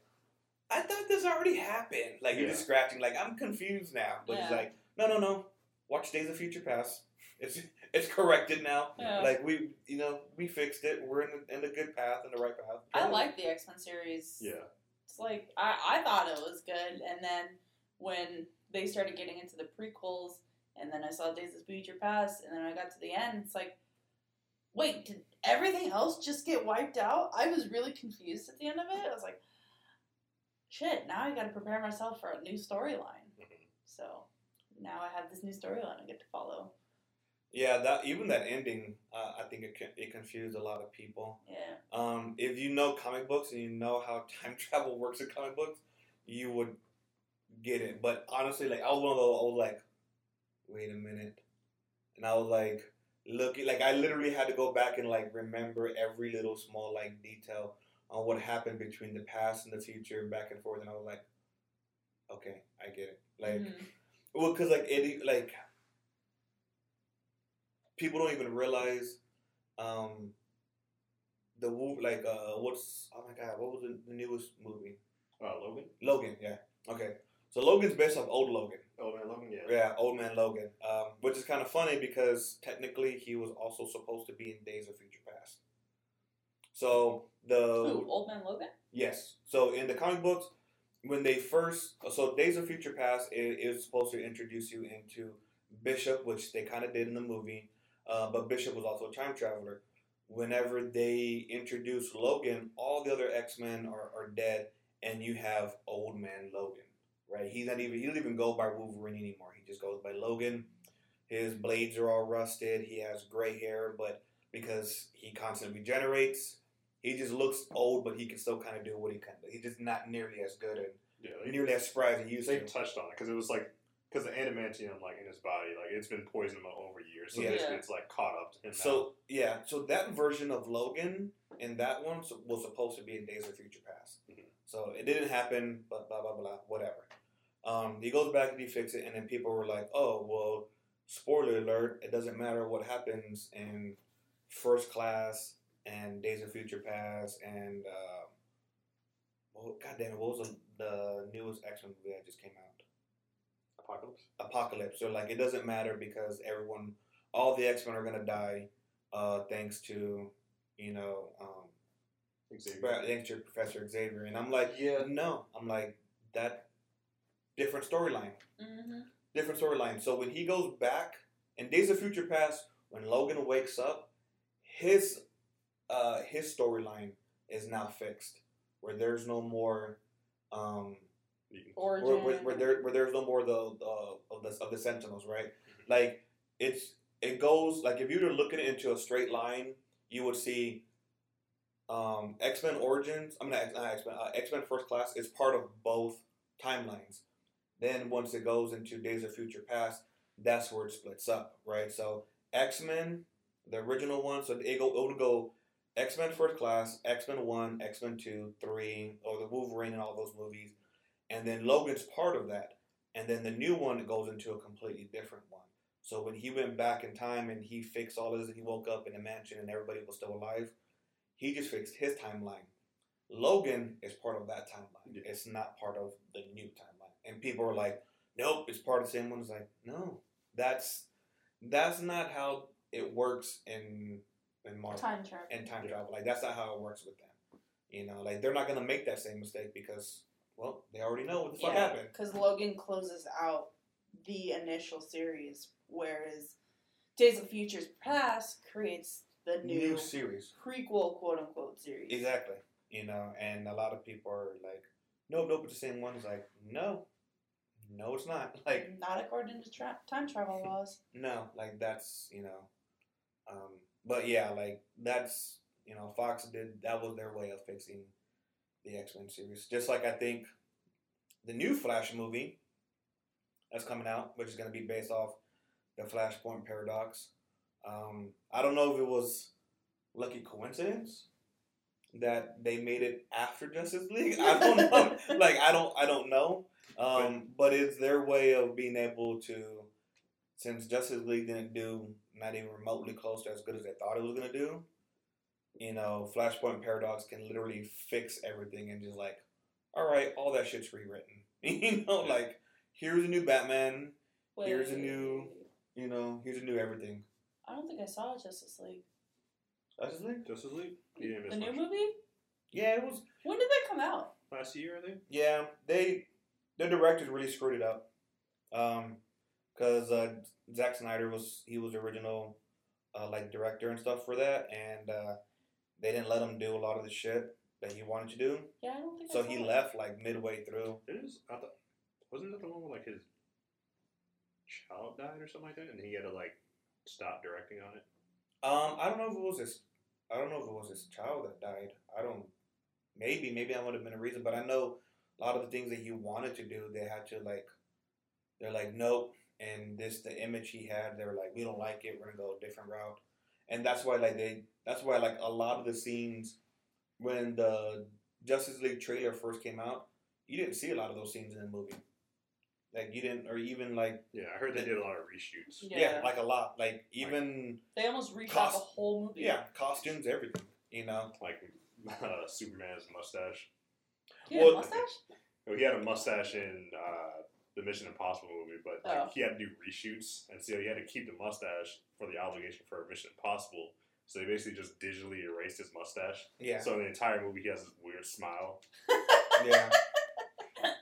I thought this already happened. Like you're just scratching, like I'm confused now. But it's like, no, no, no. Watch Days of Future Past. It's it's corrected now. Yeah. Like we, you know, we fixed it. We're in the, in the good path, in the right path. I like the X Men series. Yeah. It's like I, I thought it was good, and then when they started getting into the prequels, and then I saw Days of Future Past, and then I got to the end, it's like, wait, did everything else just get wiped out? I was really confused at the end of it. I was like, shit, now I got to prepare myself for a new storyline. Mhm. So now I have this new storyline I get to follow. Yeah, that even that ending, uh, I think it it confused a lot of people. Yeah. Um, if you know comic books and you know how time travel works in comic books, you would get it. But honestly, like I was one of those, I was like, wait a minute, and I was like, looking, like I literally had to go back and like remember every little small like detail on what happened between the past and the future, back and forth, and I was like, okay, I get it. Like, Mhm. Well, because like it, like people don't even realize um the Wolf, like uh, what's oh my god, what was the, the newest movie? Uh, Logan. Logan, yeah. Okay, so Logan's based off old Logan. Old man, Logan. Yeah. Yeah, old man Logan. Um, which is kind of funny because technically he was also supposed to be in Days of Future Past. So the Who? Old Man Logan? Yes. So in the comic books, when they first, so Days of Future Past is, is supposed to introduce you into Bishop, which they kind of did in the movie, uh, but Bishop was also a time traveler. Whenever they introduce Logan, all the other X Men are, are dead, and you have Old Man Logan, right? He's not even he doesn't even go by Wolverine anymore. He just goes by Logan. His blades are all rusted. He has gray hair, but because he constantly regenerates, he just looks old, but he can still kind of do what he can. do. He's just not nearly as good and Yeah. They, nearly as spry as he used they to. touched on it because it was like because the adamantium like in his body like it's been poisoned over years, so Yeah. basically it's like caught up to him. now. So yeah, so that version of Logan in that one was supposed to be in Days of Future Past. Mhm. So it didn't happen, but blah blah blah, whatever. Um, he goes back and he fixes it, and then people were like, "Oh well, spoiler alert! It doesn't matter what happens in First Class and Days of Future Past and uh, well, goddamn, what was the, the newest X Men movie that just came out? Apocalypse. apocalypse. So like it doesn't matter because everyone, all the X Men are gonna die, uh, thanks to you know, um, Xavier. thanks to Professor Xavier. And I'm like, Yeah. no, I'm like that different storyline, Mm-hmm. different storyline. So when he goes back in Days of Future Past, when Logan wakes up, his uh, his storyline is now fixed, where there's no more. Um, Origin. where, where, where there where there's no more the, the of the of the Sentinels, right? Like it's it goes like if you were to look at it into a straight line, you would see um, X Men Origins. I mean, not X Men. Uh, X Men First Class is part of both timelines. Then once it goes into Days of Future Past, that's where it splits up, right? So X Men, the original one, so it go it would go X Men First Class, X Men One, X Men Two, Three, or the Wolverine and all those movies, and then Logan's part of that, and then the new one goes into a completely different one. So when he went back in time and he fixed all this, and he woke up in a mansion and everybody was still alive, he just fixed his timeline. Logan is part of that timeline. Yeah. It's not part of the new timeline. And people are like, "Nope, it's part of the same one." It's like, no, that's that's not how it works in in Marvel Time travel. and time travel. Like that's not how it works with them. You know, like they're not gonna make that same mistake because well, they already know what the fuck yeah, happened. because Logan closes out the initial series, whereas Days of Futures Past creates the new, New series. prequel, quote unquote, series. Exactly. You know, and a lot of people are like, Nope, nope, it's the same one. It's like, no. No, it's not. Like Not according to tra- time travel laws. no, like that's you know um but yeah, like that's you know, Fox did that was their way of fixing the X Men series. Just like I think the new Flash movie that's coming out, which is gonna be based off the Flashpoint paradox. Um, I don't know if it was lucky coincidence that they made it after Justice League. I don't know. like I don't I don't know. Um, but it's their way of being able to since Justice League didn't do not even remotely close to as good as they thought it was gonna do, you know, Flashpoint Paradox can literally fix everything and just like, all right, all that shit's rewritten. you know, Yeah. like here's a new Batman, Here's a new- you know, here's a new everything. I don't think I saw Justice League. Justice League? Justice League. You didn't miss The new much. movie? Yeah, it was. When did that come out? last year, I think. Yeah, they the directors really screwed it up. Um, because uh, Zack Snyder was he was the original uh, like director and stuff for that, and uh, they didn't let him do a lot of the shit that he wanted to do. Yeah, I don't think. I So he it. left like midway through. It is. I thought. Wasn't that the one where like his child died or something like that, and he had to like stop directing on it? Um, I don't know if it was his. I don't know if it was his child that died. I don't. Maybe, maybe that would have been a reason. But I know a lot of the things that he wanted to do, they had to like. They're like, nope. And this, the image he had, they were like, we don't like it. We're gonna go a different route. And that's why, like, they. That's why, like, a lot of the scenes when the Justice League trailer first came out, you didn't see a lot of those scenes in the movie. Like you didn't, or even like Yeah, I heard they did a lot of reshoots. Yeah. yeah, like a lot. Like even They almost reshot Cost- the whole movie. yeah, costumes, everything. You know. Like uh, Superman's mustache. He had a Well- mustache? Well, he had a mustache in uh, the Mission Impossible movie, but like, Oh. he had to do reshoots, and so he had to keep the mustache for the obligation for Mission Impossible. So they basically just digitally erased his mustache. Yeah. So in the entire movie, he has this weird smile. Yeah.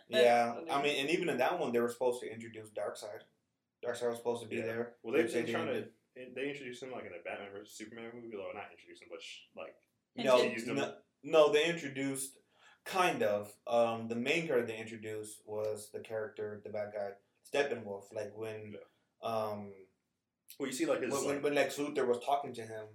Yeah. I mean, and even in that one, they were supposed to introduce Darkseid. Darkseid was supposed to be Yeah. there. Well, they've they been trying to. They introduced him like in the Batman vs Superman movie, though not introduce him, but sh- like. No, Teased him. no, no, they introduced kind of. Um, the main character they introduced was the character, the bad guy, Steppenwolf. Like when, um, well, you see like his when, like, when Lex Luthor was talking to him,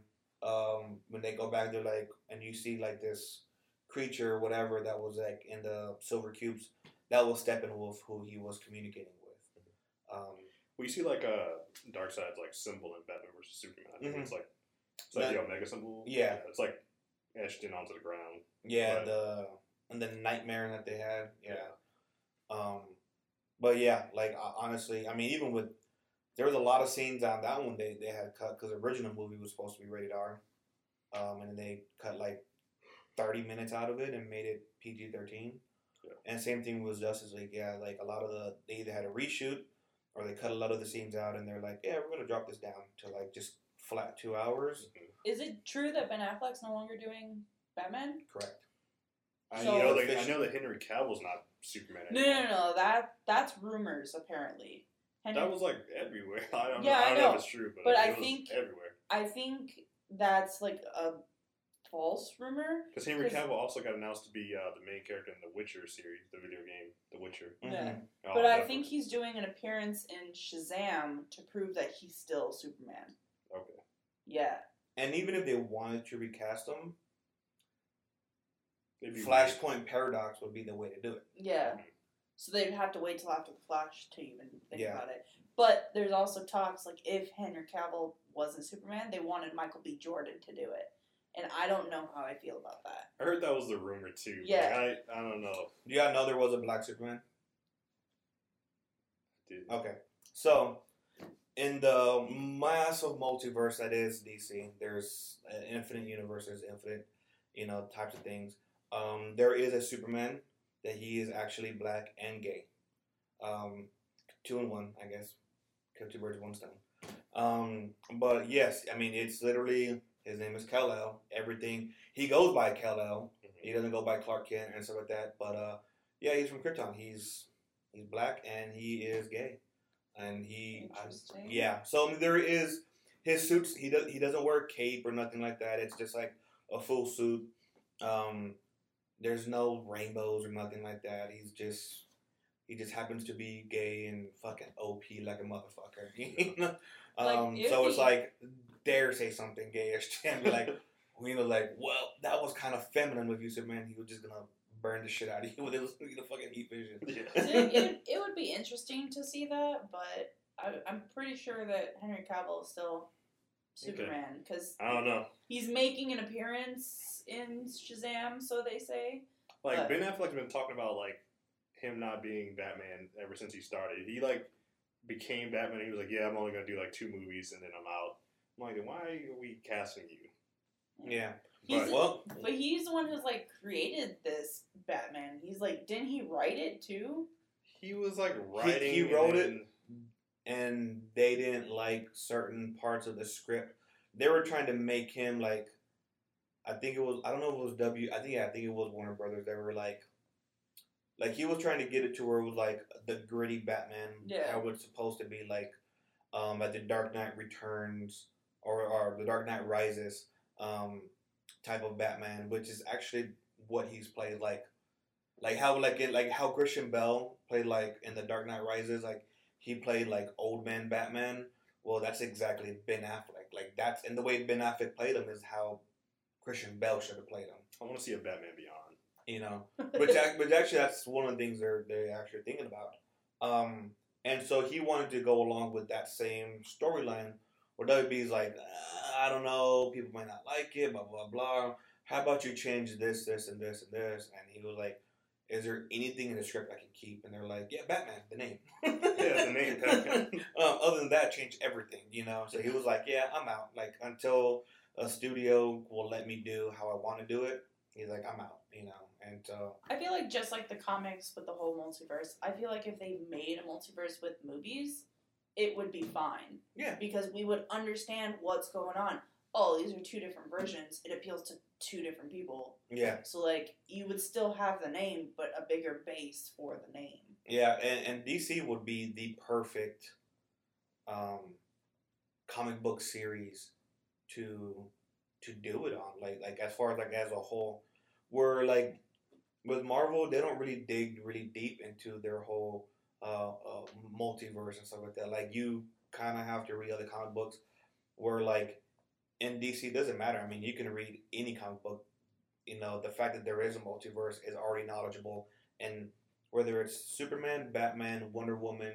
um, when they go back, they're like, and you see like this creature, whatever that was like in the silver cubes. That was Steppenwolf, who he was communicating with. Um, well, you see like uh Darkseid's like symbol in Batman versus Superman. I think Mhm. it's like it's like That- the Omega symbol. Yeah. it's like etched in onto the ground. yeah, Right. the and the nightmare that they had. Yeah. Um, but yeah, like honestly, I mean, even with there was a lot of scenes on that one they they had cut because the original movie was supposed to be rated R, um, and they cut like thirty minutes out of it and made it PG thirteen. Yeah. And same thing with Justice League. Yeah, like a lot of the they either had a reshoot or they cut a lot of the scenes out and they're like, yeah, we're gonna drop this down to like just flat two hours. Is it true that Ben Affleck's no longer doing Batman? Correct. I So- know that, I know that Henry Cavill's not Superman. No, no, anymore. no, no. That that's rumors apparently. Henry, That was like everywhere. I don't, Yeah, know, I I don't know. know. if it's true, but, But it I was think- everywhere. I think that's like a false rumor. Because Henry 'cause- Cavill also got announced to be uh, the main character in the Witcher series, the video game, The Witcher. Yeah. Mhm. Oh, But I think he's doing an appearance in Shazam to prove that he's still Superman. okay. Yeah. And even if they wanted to recast him, It'd be Flashpoint Paradox would be the way to do it. Yeah. Mm-hmm. So they'd have to wait till after the Flash to even think Yeah. about it. But there's also talks like if Henry Cavill wasn't Superman, they wanted Michael B. Jordan to do it. And I don't know how I feel about that. I heard that was the rumor too. but Yeah. I, I don't know. Do y'all know there was a black Superman? Dude. Okay. So, in the massive multiverse that is DC, there's an infinite universe, there's infinite, you know, types of things. Um, there is a Superman that he is actually black and gay. Um, two in one, I guess. Kill two birds with one stone. Um, but yes, I mean it's literally his name is Kal El. Everything he goes by Kal El. He doesn't go by Clark Kent and stuff like that. But uh, yeah, he's from Krypton. He's he's black and he is gay, and he I- yeah. So I mean, there is his suits. He does he doesn't wear a cape or nothing like that. It's just like a full suit. Um, there's no rainbows or nothing like that. He's just he just happens to be gay and fucking OP like a motherfucker. you know? Like, um, it'd so it's like dare say something gayish and be like, we know, like, well, that was kind of feminine with you, Superman. He was just gonna burn the shit out of you with his you know, fucking heat vision. Yeah. It, it, it would be interesting to see that, but I, I'm pretty sure that Henry Cavill is still Okay. Superman because I don't know. he's making an appearance in Shazam, so they say. Like But- Ben Affleck's been talking about like him not being Batman ever since he started. He like became Batman. He was like, "Yeah, I'm only gonna do like two movies and then I'm out." I'm like, "Then why are we casting you?" Yeah. He's But- Well, But he's the one who's like created this Batman. He's like, didn't he write it too? He was like writing. he and wrote it. And they didn't like certain parts of the script. They were trying to make him like, I think it was I don't know if it was W. I think yeah, I think it was Warner Brothers. They were like, like he was trying to get it to where it was like the gritty Batman. Yeah. How it's supposed to be like, um, at the Dark Knight Returns or or the Dark Knight Rises, um, type of Batman, which is actually what he's played like. Like how like it like how Christian Bale played like in the Dark Knight Rises, like he played like old man Batman. Well, that's exactly Ben Affleck. Like that's and the way Ben Affleck played him is how Christian Bale should have played him. I want to see a Batman Beyond. You know, which ac- which actually that's one of the things they're they're actually thinking about. Um, and so he wanted to go along with that same storyline. Where WB's like, "Uh, I don't know, people might not like it, blah blah blah. How about you change this, this, and this, and this? And he was like, Is there anything in the script I can keep? And they're like, Yeah, Batman, the name. Yeah, the name Batman. um, other than that, change everything, you know. So he was like, "Yeah, I'm out. Like until a studio will let me do how I want to do it." He's like, "I'm out," you know. And uh, I feel like just like the comics with the whole multiverse, I feel like if they made a multiverse with movies, it would be fine. Yeah. Because we would understand what's going on. Oh, these are two different versions. It appeals to two different people. yeah, So like you would still have the name, but a bigger base for the name. yeah, and, and DC would be the perfect um, comic book series to to do it on. Like like as far as like as a whole, where like with Marvel, they don't really dig really deep into their whole uh, uh, multiverse and stuff like that. Like you kind of have to read other comic books. Where like in DC, doesn't matter. I mean, you can read any comic book. You know, the fact that there is a multiverse is already knowledgeable, and whether it's Superman, Batman, Wonder Woman,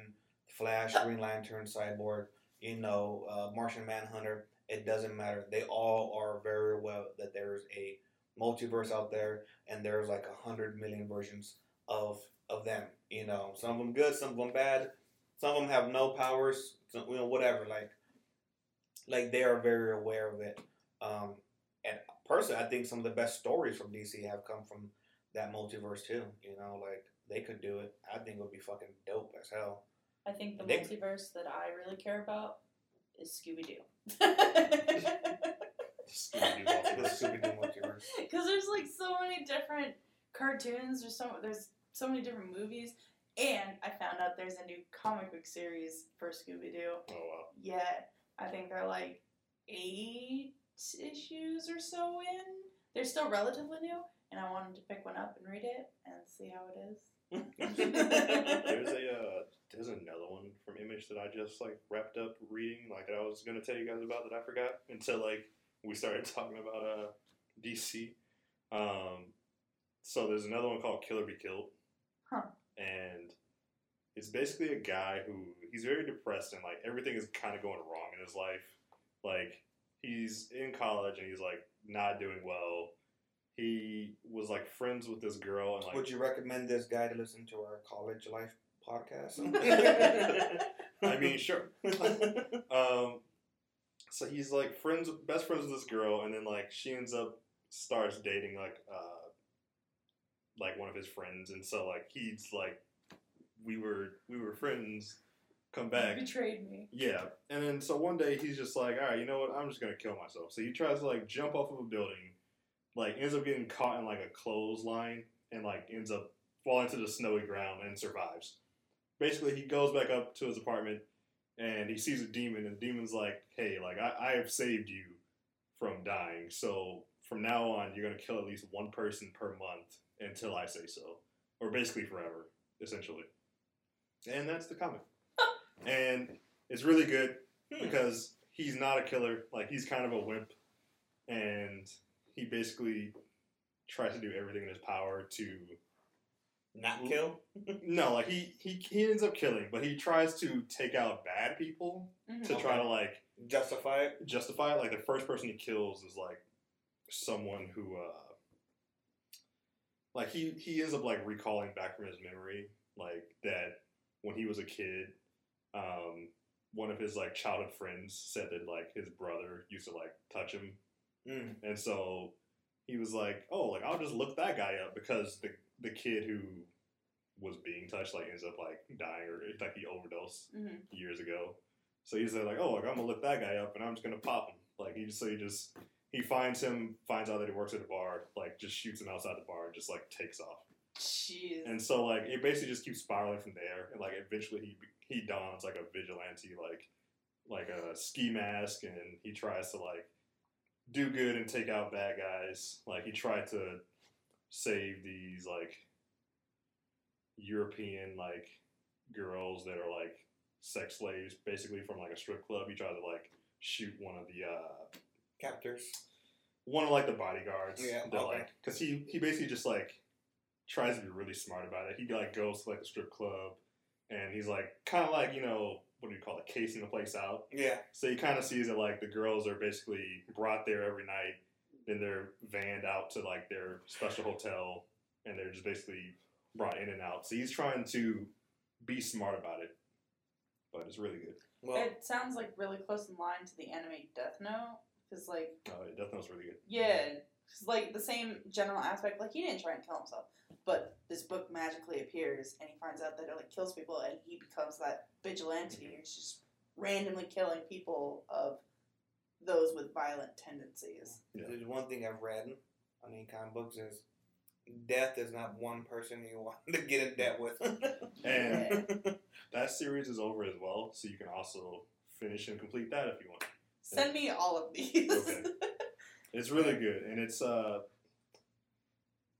Flash, Green Lantern, Cyborg, you know, uh, Martian Manhunter, it doesn't matter. They all are very well that there's a multiverse out there, and there's like a hundred million versions of of them. You know, some of them good, some of them bad, some of them have no powers, some, you know, whatever. Like, like they are very aware of it. Um, and personally, I think some of the best stories from DC have come from that multiverse too. You know, like they could do it. I think it would be fucking dope as hell. I think the They- multiverse that I really care about is Scooby Doo. Scooby-Doo Scooby-Doo multiverse. Because there's like so many different cartoons. There's so there's so many different movies, and I found out there's a new comic book series for Scooby Doo. Oh wow. Yeah, I think they're like eight issues or so in. They're still relatively new, and I wanted to pick one up and read it and see how it is. There's a uh, there's another one from Image that I just like wrapped up reading, like that I was gonna tell you guys about that I forgot until like we started talking about uh DC. Um, so there's another one called Killer Be Killed, Huh. and it's basically a guy who he's very depressed and like everything is kind of going wrong in his life. Like he's in college and he's like not doing well. He was like friends with this girl and like Would you recommend this guy to listen to our college life podcast? I mean, sure. Um, so he's like friends, best friends with this girl, and then like she ends up starts dating like uh, like one of his friends, and so like he's like, we were we were friends, come back, Betrayed me. yeah, and then so one day he's just like, all right, you know what? I'm just gonna kill myself. So he tries to like jump off of a building, like ends up getting caught in like a clothesline, and like ends up falling to the snowy ground and survives. Basically, he goes back up to his apartment and he sees a demon, and the demon's like, hey, like I, I have saved you from dying, so from now on you're gonna kill at least one person per month until I say so, or basically forever, essentially. And that's the comic. And it's really good Hmm. because he's not a killer. Like he's kind of a wimp, and he basically tries to do everything in his power to Not kill. no, like he he he ends up killing, but he tries to take out bad people Mhm. to try to like Justify it. justify it. Like the first person he kills is like someone who uh like he he ends up like recalling back from his memory like that when he was a kid um one of his like childhood friends said that like his brother used to like touch him Mm. and so he was like oh like i'll just look that guy up because the the kid who was being touched like ends up like dying or like he overdosed Mhm. years ago so he said like oh like i'm gonna look that guy up and i'm just gonna pop him like he just so he just he finds him finds out that he works at a bar like just shoots him outside the bar and just like takes off Jeez. and so like it basically just keeps spiraling from there, and like eventually he he dons like a vigilante like like a ski mask, and he tries to like do good and take out bad guys. Like he tried to save these like European like girls that are like sex slaves, basically from like a strip club. He tried to like shoot one of the uh Captors. one of like the bodyguards. Yeah, that, okay. like because he he basically just like tries to be really smart about it. He like goes to like a strip club, and he's like kind of like you know what do you call it, casing the place out. Yeah. So he kind of sees that like the girls are basically brought there every night, then they're vanned out to like their special hotel, and they're just basically brought in and out. So he's trying to be smart about it, but it's really good. Well, it sounds like really close in line to the anime Death Note, because like Uh, Death Note's really good. yeah, it's like the same general aspect. Like he didn't try and kill himself, but this book magically appears, and he finds out that it like kills people, and he becomes that vigilante. and He's just randomly killing people of those with violent tendencies. Yeah. there's one thing I've read on any comic books is death is not one person you want to get in debt with. And that series is over as well, so you can also finish and complete that if you want. Send me all of these. Okay. It's really good, and it's uh,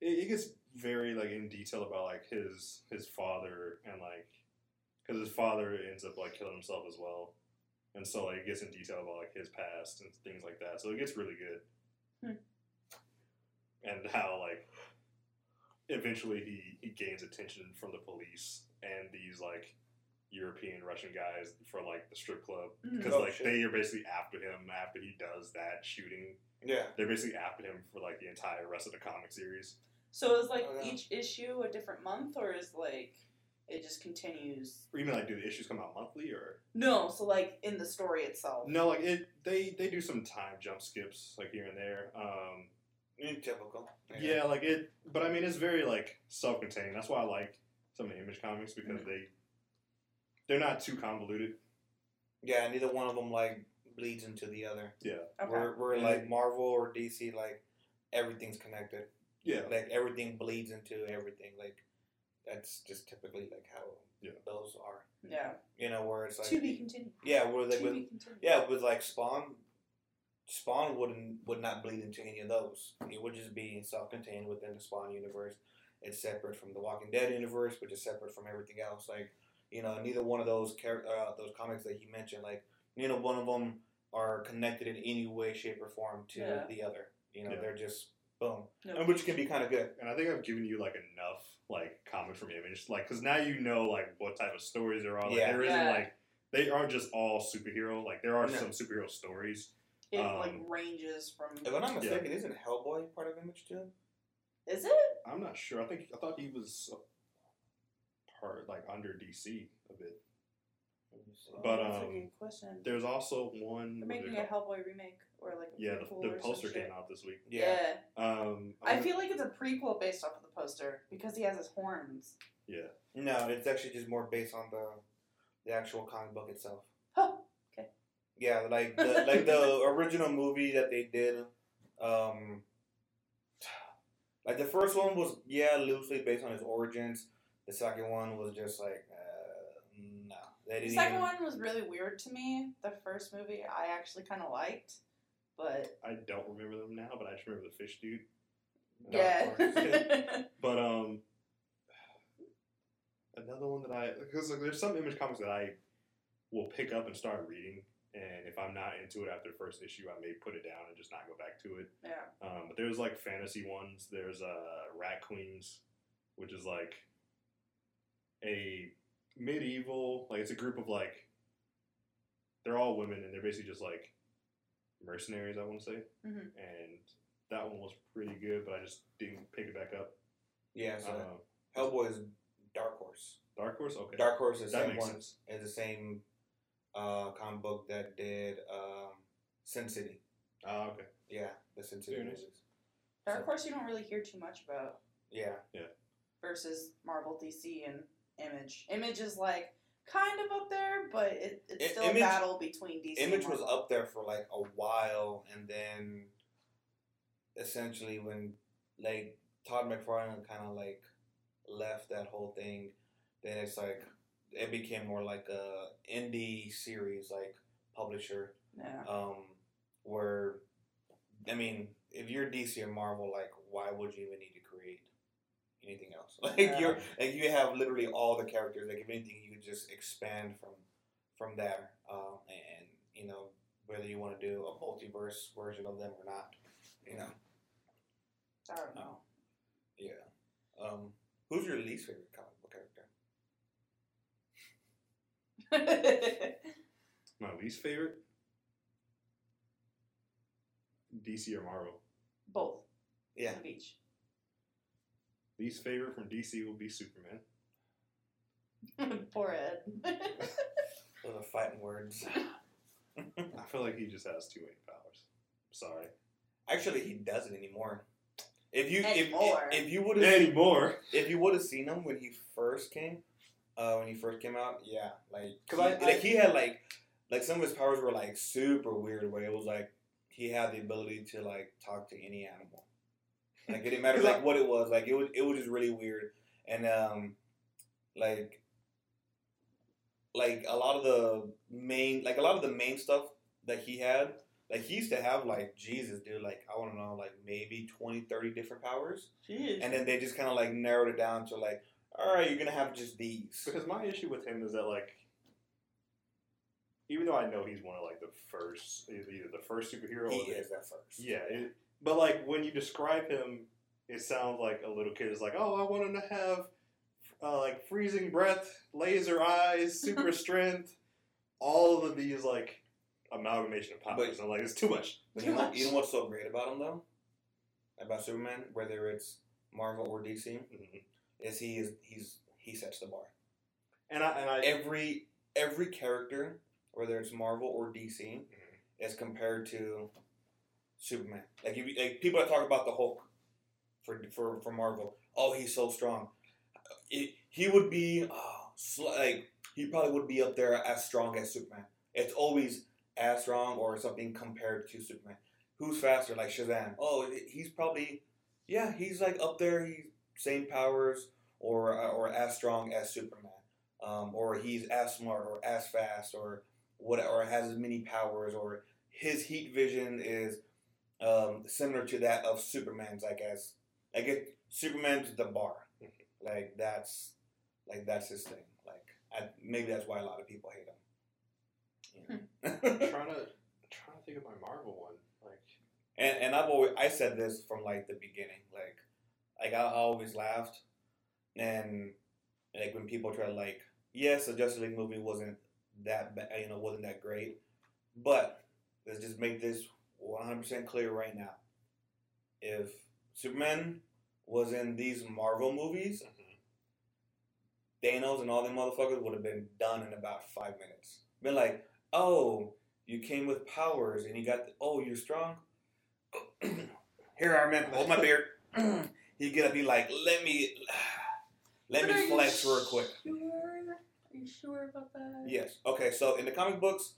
it, it gets very like in detail about like his his father and like because his father ends up like killing himself as well, and so like it gets in detail about like his past and things like that. So it gets really good, Hmm. and how like eventually he he gains attention from the police and these like European Russian guys for like the strip club Mhm. because Oh, like shit. they are basically after him after he does that shooting. Yeah. They're basically after him for like the entire rest of the comic series. So is like Okay. each issue a different month, or is like it just continues? Or even like, do the issues come out monthly or No, so like in the story itself. no? Like it, they they do some time jump skips like here and there. Um, Mm, Typical. yeah. like it, but I mean it's very like self-contained. That's why I like some of the Image comics because Mhm. they they're not too convoluted. Yeah, neither one of them like bleeds into the other. Yeah, Okay. We're, we're And- like Marvel or DC, like everything's connected. yeah, Like everything bleeds into everything. Like that's just typically like how Yeah. those are. yeah. You know, where it's like to be continued. yeah, where like to with, be continued. yeah, with like Spawn, Spawn wouldn't would not bleed into any of those. It would just be self-contained within the Spawn universe. It's separate from the Walking Dead universe, which is separate from everything else. Like you know, neither one of those char- uh, those comics that he mentioned, like you know, one of them are connected in any way, shape, or form to Yeah. the other. You know, Yeah. they're just boom, No. and which can be kind of good. and I think I've given you like enough like comment from Image, like because now you know like what type of stories there are. Like Yeah. there isn't Yeah. like they aren't just all superhero. Like there are No. some superhero stories. It like um, ranges from. If I'm not mistaken, isn't Hellboy part of Image too? Is it? I'm not sure. I think I thought he was part like under DC a bit. Let me Oh, But, that's um, a good question. There's also one. They're making a? Hellboy remake or like a Yeah, prequel the, or the some poster shit. came out this week. Yeah. Um, I I'm- feel like it's a prequel based off of the poster because he has his horns. Yeah. No, it's actually just more based on the the actual comic book itself. Huh. Okay. Yeah, like the like the original movie that they did. Um, like the first one was yeah loosely based on his origins. The second one was just like no, they The didn't. second even, one was really weird to me. The first movie I actually kind of liked, but I don't remember them now, but I just remember the fish dude. yeah. But um, another one that I because like, there's some image comics that I will pick up and start reading, and if I'm not into it after the first issue, I may put it down and just not go back to it. yeah. Um, but there's like fantasy ones. There's uh, Rat Queens, which is like a medieval like it's a group of like they're all women and they're basically just like mercenaries. I want to say, Mhm. and that one was pretty good, but I just didn't pick it back up. yeah, so Uh, Hellboy is Dark Horse. Dark Horse, okay, Dark Horse is the that same one. sense. Is the same uh, comic book that did um, Sin City. Ah, okay. Yeah, the Sin City Very nice. movies. Dark So- Horse you don't really hear too much about Yeah. Yeah, versus Marvel, DC, and Image. Image is like kind of up there, but it, it's I- still Image- a battle between DC. Image was up there for like a while, and then essentially when like Todd McFarlane kind of like left that whole thing, then it's like it became more like a indie series like publisher, Yeah. um, where I mean, if you're DC or Marvel, like why would you even need to create anything else? Like Yeah. you're like you have literally all the characters. Like if anything, you could just expand from from there, uh, and you know whether you want to do a multiverse version of them or not. You know, I don't know. yeah. Um, who's your least favorite comic book character? My least favorite, DC or Marvel. Both. Yeah, The beach. Least favorite from DC will be Superman. Poor Ed. those are fighting words. I feel like he just has too many powers. Sorry. Actually, he doesn't anymore. If you if, Anymore. if, if you would have Anymore. if you would have seen him when he first came, uh, when he first came out, yeah, like 'Cause he, I- I- like he had like like some of his powers were like super weird, where it was like he had the ability to like talk to any animal. Like it didn't matter like what it was, like it was it was just really weird, and um, like like a lot of the main like a lot of the main stuff that he had. Like he used to have like Jesus, dude. Like I want to know, like maybe 20, 30 different powers Jeez. and then they just kind of like narrowed it down to like, all right, you're gonna have just these. Because my issue with him is that like, even though I know he's one of like the first, either the first superhero. He or the- is that first. Yeah, it, but like when you describe him, it sounds like a little kid is like, "Oh, I want him to have uh, like freezing breath, laser eyes, super strength, all of these like amalgamation of powers." But- I'm like, it's too much. But Too you know, much. you know what's so great about him though? About Superman, whether it's Marvel or DC, Mhm. is he is he's he sets the bar. And I and I Every every character, whether it's Marvel or DC, Mhm. is compared to Superman. Like like people that talk about the Hulk for for for Marvel, oh he's so strong. It, he would be oh, sl- like he probably would be up there as strong as Superman. It's always as strong or something compared to Superman. Who's faster? Like Shazam. Oh, he's probably yeah, he's like up there. He's same powers or uh, or as strong as Superman. Um, or he's as smart or as fast or what or has as many powers or his heat vision is um, similar to that of Superman's. I guess like it, Superman's the bar. Like that's like that's his thing. Like I, maybe that's why a lot of people hate him. I'm Yeah. trying to trying to think of my Marvel one. Like, and and I've always I said this from like the beginning. Like like I, I always laughed, and like when people try to like yes, the Justice League movie wasn't that ba- you know wasn't that great, but let's just make this one hundred percent clear right now. If Superman was in these Marvel movies, Thanos and all them motherfuckers would have been done in about five minutes. been like, oh, you came with powers and you got, the, oh, you're strong. Here, Iron Man, hold my beard. he get up, be like, let me, let But me flex real quick. Sure? Are you sure about that? Yes. Okay. So in the comic books,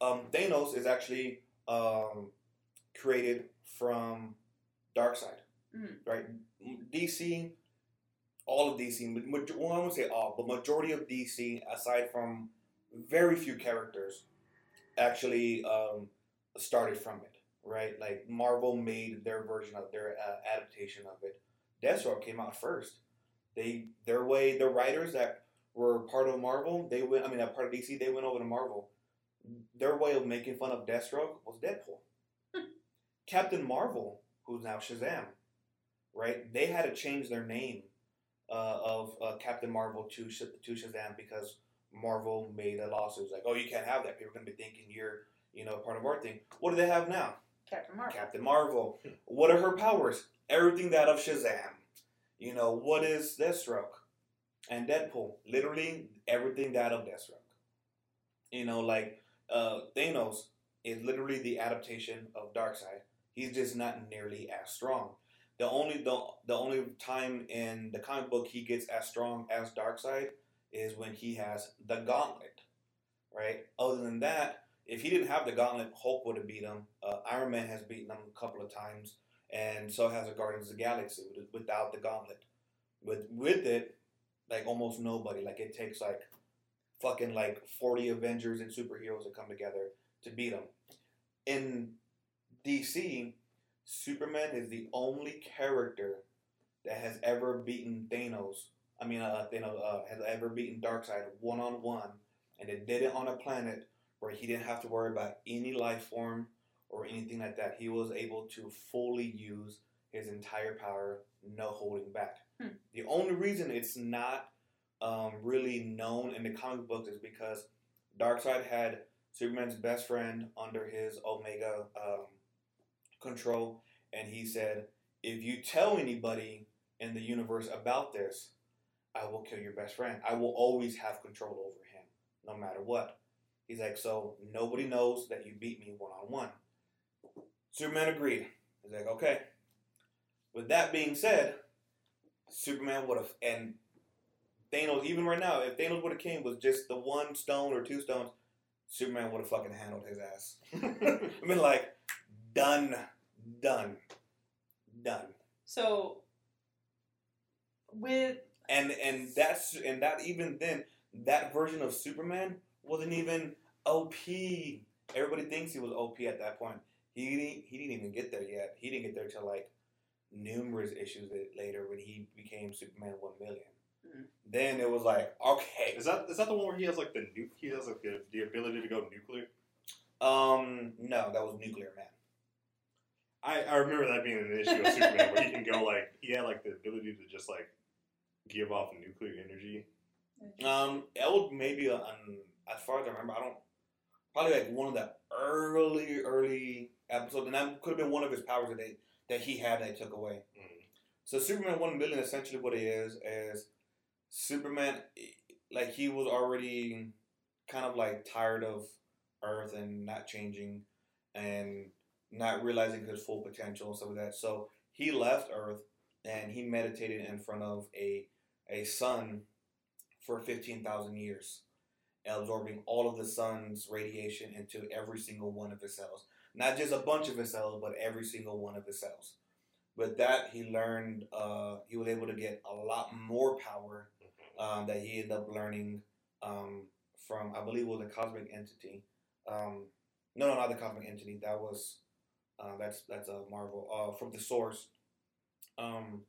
um, Thanos is actually um, created from Darkseid, Mm. right? DC, all of DC. ma- maj- Well, I won't say all, but majority of DC, aside from very few characters, actually um, started from it, right? Like Marvel made their version of their uh, adaptation of it. Deathstroke came out first. They their way the writers that were part of Marvel, they went. I mean, a part of DC, they went over to Marvel. Their way of making fun of Deathstroke was Deadpool. Captain Marvel, who's now Shazam, right? They had to change their name uh, of uh, Captain Marvel to Sh- to Shazam because Marvel made a lawsuit like, oh, you can't have that. People are gonna be thinking you're, you know, part of our thing. What do they have now? Captain Marvel. Captain Marvel. What are her powers? Everything that of Shazam. You know, what is Deathstroke? And Deadpool. Literally everything that of Deathstroke. You know, like uh, Thanos is literally the adaptation of Darkseid. He's just not nearly as strong. The only the, the only time in the comic book he gets as strong as Darkseid is when he has the gauntlet. Right? Other than that, if he didn't have the gauntlet, Hulk would have beat him. Uh, Iron Man has beaten him a couple of times, and so has the Guardians of the Galaxy without the gauntlet. With with it, like almost nobody. Like it takes like fucking like forty Avengers and superheroes to come together to beat him. In DC, Superman is the only character that has ever beaten Thanos. I mean, uh, Thanos uh, has ever beaten Darkseid one on one, and it did it on a planet where he didn't have to worry about any life form or anything like that. He was able to fully use his entire power, no holding back. Hmm. The only reason it's not um, really known in the comic books is because Darkseid had Superman's best friend under his Omega um, control, and he said, "If you tell anybody in the universe about this, I will kill your best friend. I will always have control over him, no matter what." He's like, "So nobody knows that you beat me one on one." Superman agreed. He's like, "Okay." With that being said, Superman would have and Thanos, even right now, if Thanos would have came with just the one stone or two stones, Superman would have fucking handled his ass. I mean, like, done, done, done. So, with And and that's and that even then, that version of Superman wasn't even OP. Everybody thinks he was OP at that point. He didn't, he didn't even get there yet. He didn't get there till like numerous issues later when he became Superman one million. Mhm. Then it was like, okay, Is that is that the one where he has like the nuke? He has like the, the ability to go nuclear. um, no, that was Nuclear Man. I, I remember that being an issue of Superman where he can go like he had like the ability to just like give off nuclear energy. Um, that would maybe uh, um, as far as I remember, I don't probably like one of the early early episodes, and that could have been one of his powers that they that he had that took away. Mm. So Superman one million essentially what it is is Superman like he was already kind of like tired of Earth and not changing and not realizing his full potential and stuff like that. So he left Earth and he meditated in front of a a sun for fifteen thousand years, absorbing all of the sun's radiation into every single one of his cells. Not just a bunch of his cells, but every single one of his cells. With that, he learned. Uh, he was able to get a lot more power um, that he ended up learning um, from, I believe, was a cosmic entity. Um, no, no, not the cosmic entity. That was uh, that's that's a Marvel uh, from the source. Um,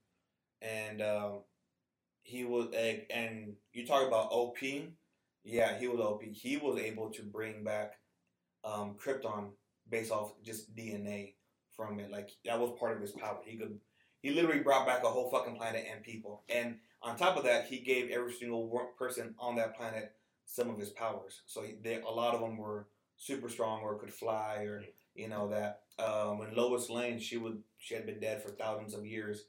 and uh, he was, and you talk about OP. Yeah, he was OP. He was able to bring back um, Krypton based off just DNA from it. Like that was part of his power. He could, he literally brought back a whole fucking planet and people. And on top of that, he gave every single person on that planet some of his powers. So he, they, a lot of them were super strong or could fly or you know that. Um, when Lois Lane, she would she had been dead for thousands of years.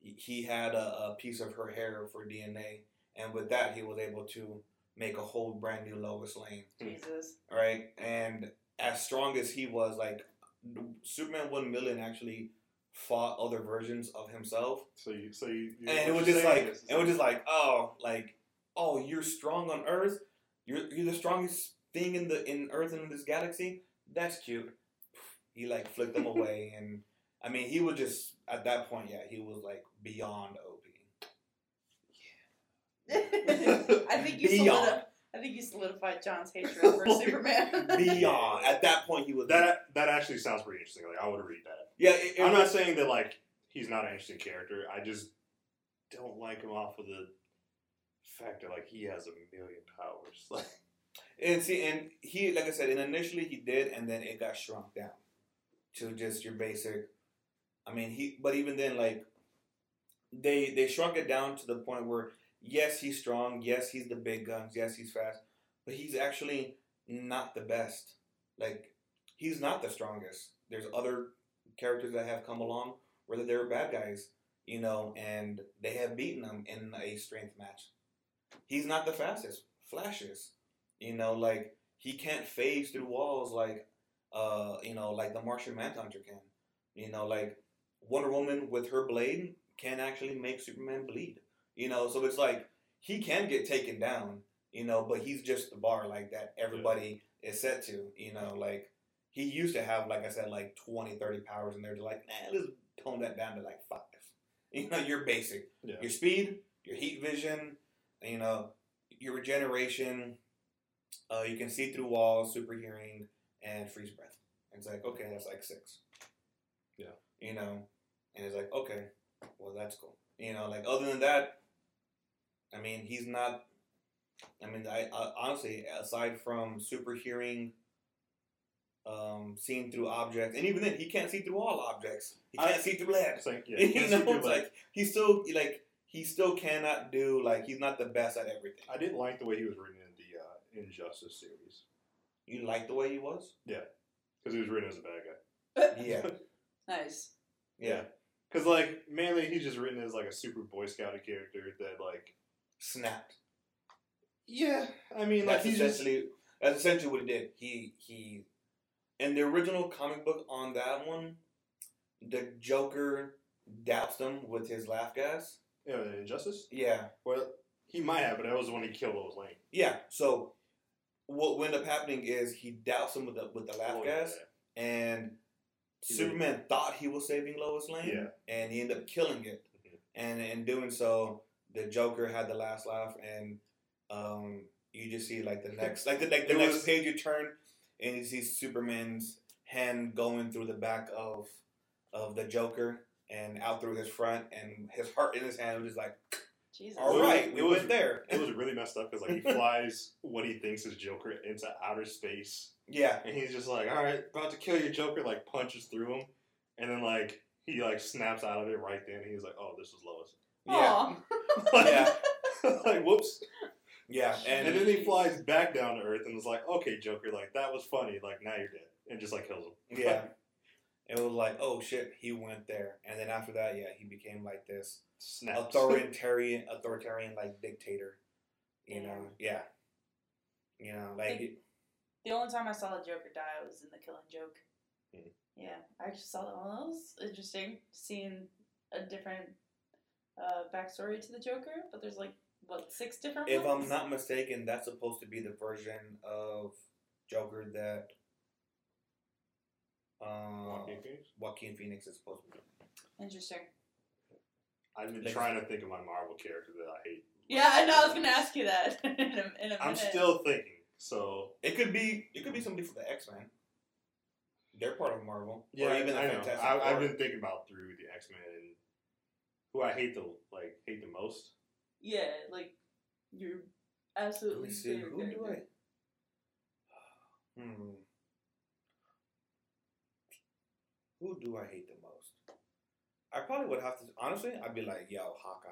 He, he had a, a piece of her hair for DNA, and with that, he was able to make a whole brand new Lois Lane. Jesus. right? And as strong as he was, like Superman one million actually fought other versions of himself, So you, so you, you and it was just like is- it was just like oh like oh you're strong on Earth, you're you're the strongest thing in the in Earth and in this galaxy. That's cute. He like flicked them away, and I mean he was just at that point, yeah, he was like beyond OP. I think you Beyond. solidi- I think you solidified John's hatred for Superman. Beyond at that point, he was that that actually sounds pretty interesting. Like I would read that. Yeah, it, it I'm was- not saying that like he's not an interesting character. I just don't like him off of the fact that like he has a million powers. Like And see, and he, like I said, and initially he did, and then it got shrunk down to just your basic. I mean, he, but even then, like they they shrunk it down to the point where yes, he's strong, yes, he's the big guns, yes, he's fast, but he's actually not the best. Like he's not the strongest. There's other characters that have come along, whether they're bad guys, you know, and they have beaten him in a strength match. He's not the fastest. Flashes. You know, like he can't phase through walls like uh, you know, like the Martian Manhunter can. You know, like Wonder Woman with her blade can actually make Superman bleed. You know, so it's like he can get taken down, you know, but he's just the bar like that everybody is set to, you know, like he used to have, like I said, like 20, 30 powers, and they're just like, nah, let's tone that down to like five. You know, your basic yeah, your speed, your heat vision, you know, your regeneration. Uh, you can see through walls, super hearing, and freeze breath. And it's like, okay, that's like six. Yeah. You know, and it's like, okay, well, that's cool. You know, like other than that, I mean, he's not. I mean, I, I honestly, aside from super hearing, um, seeing through objects, and even then, he can't see through all objects. He can't I- see through lead. like yeah, you he can't know, see through, it's like- like he still like he still cannot do like he's not the best at everything. I didn't like the way he was written in the uh, Injustice series You like the way he was? Yeah. Because he was written as a bad guy. Yeah, nice. yeah. Because like mainly he's just written as like a super Boy Scouty character that like Snapped. yeah, I mean like That's he's just essentially that's essentially what he did. He he in the original comic book on that one, the Joker doused him with his laugh gas. Yeah, in Injustice. Yeah, Well, he might have, but that was the one he killed Lois Lane. yeah. So what would end up happening is he doused him with the with the laugh Oh, gas, and He Superman thought he was saving Lois Lane, Yeah. and he ended up killing it. Mhm. And in doing so, the Joker had the last laugh, and um, you just see like the next, like the like the It next was- page you turn, and you see Superman's hand going through the back of of the Joker and out through his front, and his heart in his hand was just like, Jesus. all It was- right, we went there. It was really messed up because like he flies what he thinks is Joker into outer space, yeah, and he's just like, all right, about to kill your Joker, like punches through him, and then like he like snaps out of it right then. And he's like, oh, this is Lois. yeah, Aw. like, Yeah. like whoops. yeah, And, and, then he flies back down to Earth and is like, okay, Joker, like that was funny. Like now you're dead, and just like kills him. yeah. It was like, oh shit, he went there, and then after that, yeah, he became like this Snaps. authoritarian, authoritarian like dictator. You Yeah. know, yeah. You know, like Think- The only time I saw the Joker die was in the Killing Joke. Hmm. Yeah, I just saw that one. That was interesting, seeing a different uh, backstory to the Joker. But there's like what six different if ones. I'm not mistaken, that's supposed to be the version of Joker that uh, Joaquin Phoenix? Joaquin Phoenix is supposed to be. Interesting. I've been Like- trying to think of my Marvel character that I hate. Yeah, I know. I was gonna ask you that in a, in a minute. I'm still thinking. So It could be. It could be somebody from the X Men. They're part of Marvel. yeah, or even the I know. Fantastic I, I've Four. been thinking about through the X Men and who I hate the like hate the most. Yeah, like you're Let absolutely. me see. favorite Who do I? Hmm. Who do I hate the most? I probably would have to. Honestly, I'd be like, yo, Hawkeye.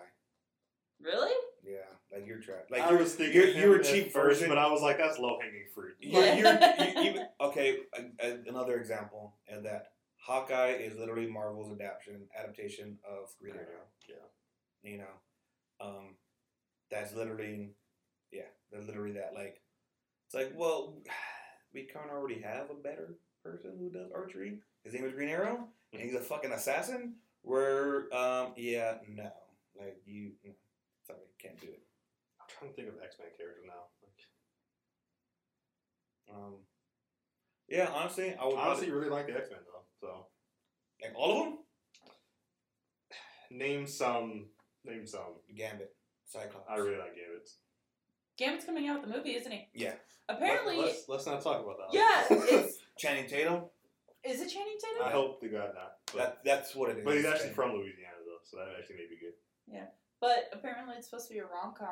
Really? Yeah, like you're trapped. Like I you're, was thinking you're, him you're a cheap first, version, but I was like, that's low hanging fruit. You're, Yeah. you're, you even okay. a- a- another example of that Hawkeye is literally Marvel's adaptation adaptation of Green Arrow. Yeah. You know, um, that's literally, yeah, they're literally that. Like, it's like, well, we kind of already have a better person who does archery. His name is Green Arrow, and he's a fucking assassin. Where, um, yeah, no, like you, no, sorry, can't do it. I'm trying to think of X Men characters now. Like, Um, yeah, honestly, I would honestly, honestly really like the X Men though. So like all of them. name some. Name some. Gambit, Cyclops. I really like Gambit. Gambit's coming out with the movie, isn't he? Yeah. Apparently, Let, us let's not talk about that. yeah. It's Channing Tatum. Is it Channing Tatum? I hope to God not. But, That that's what it is. but he's actually from Louisiana though, so that actually may be good. Yeah, but apparently, it's supposed to be a rom com.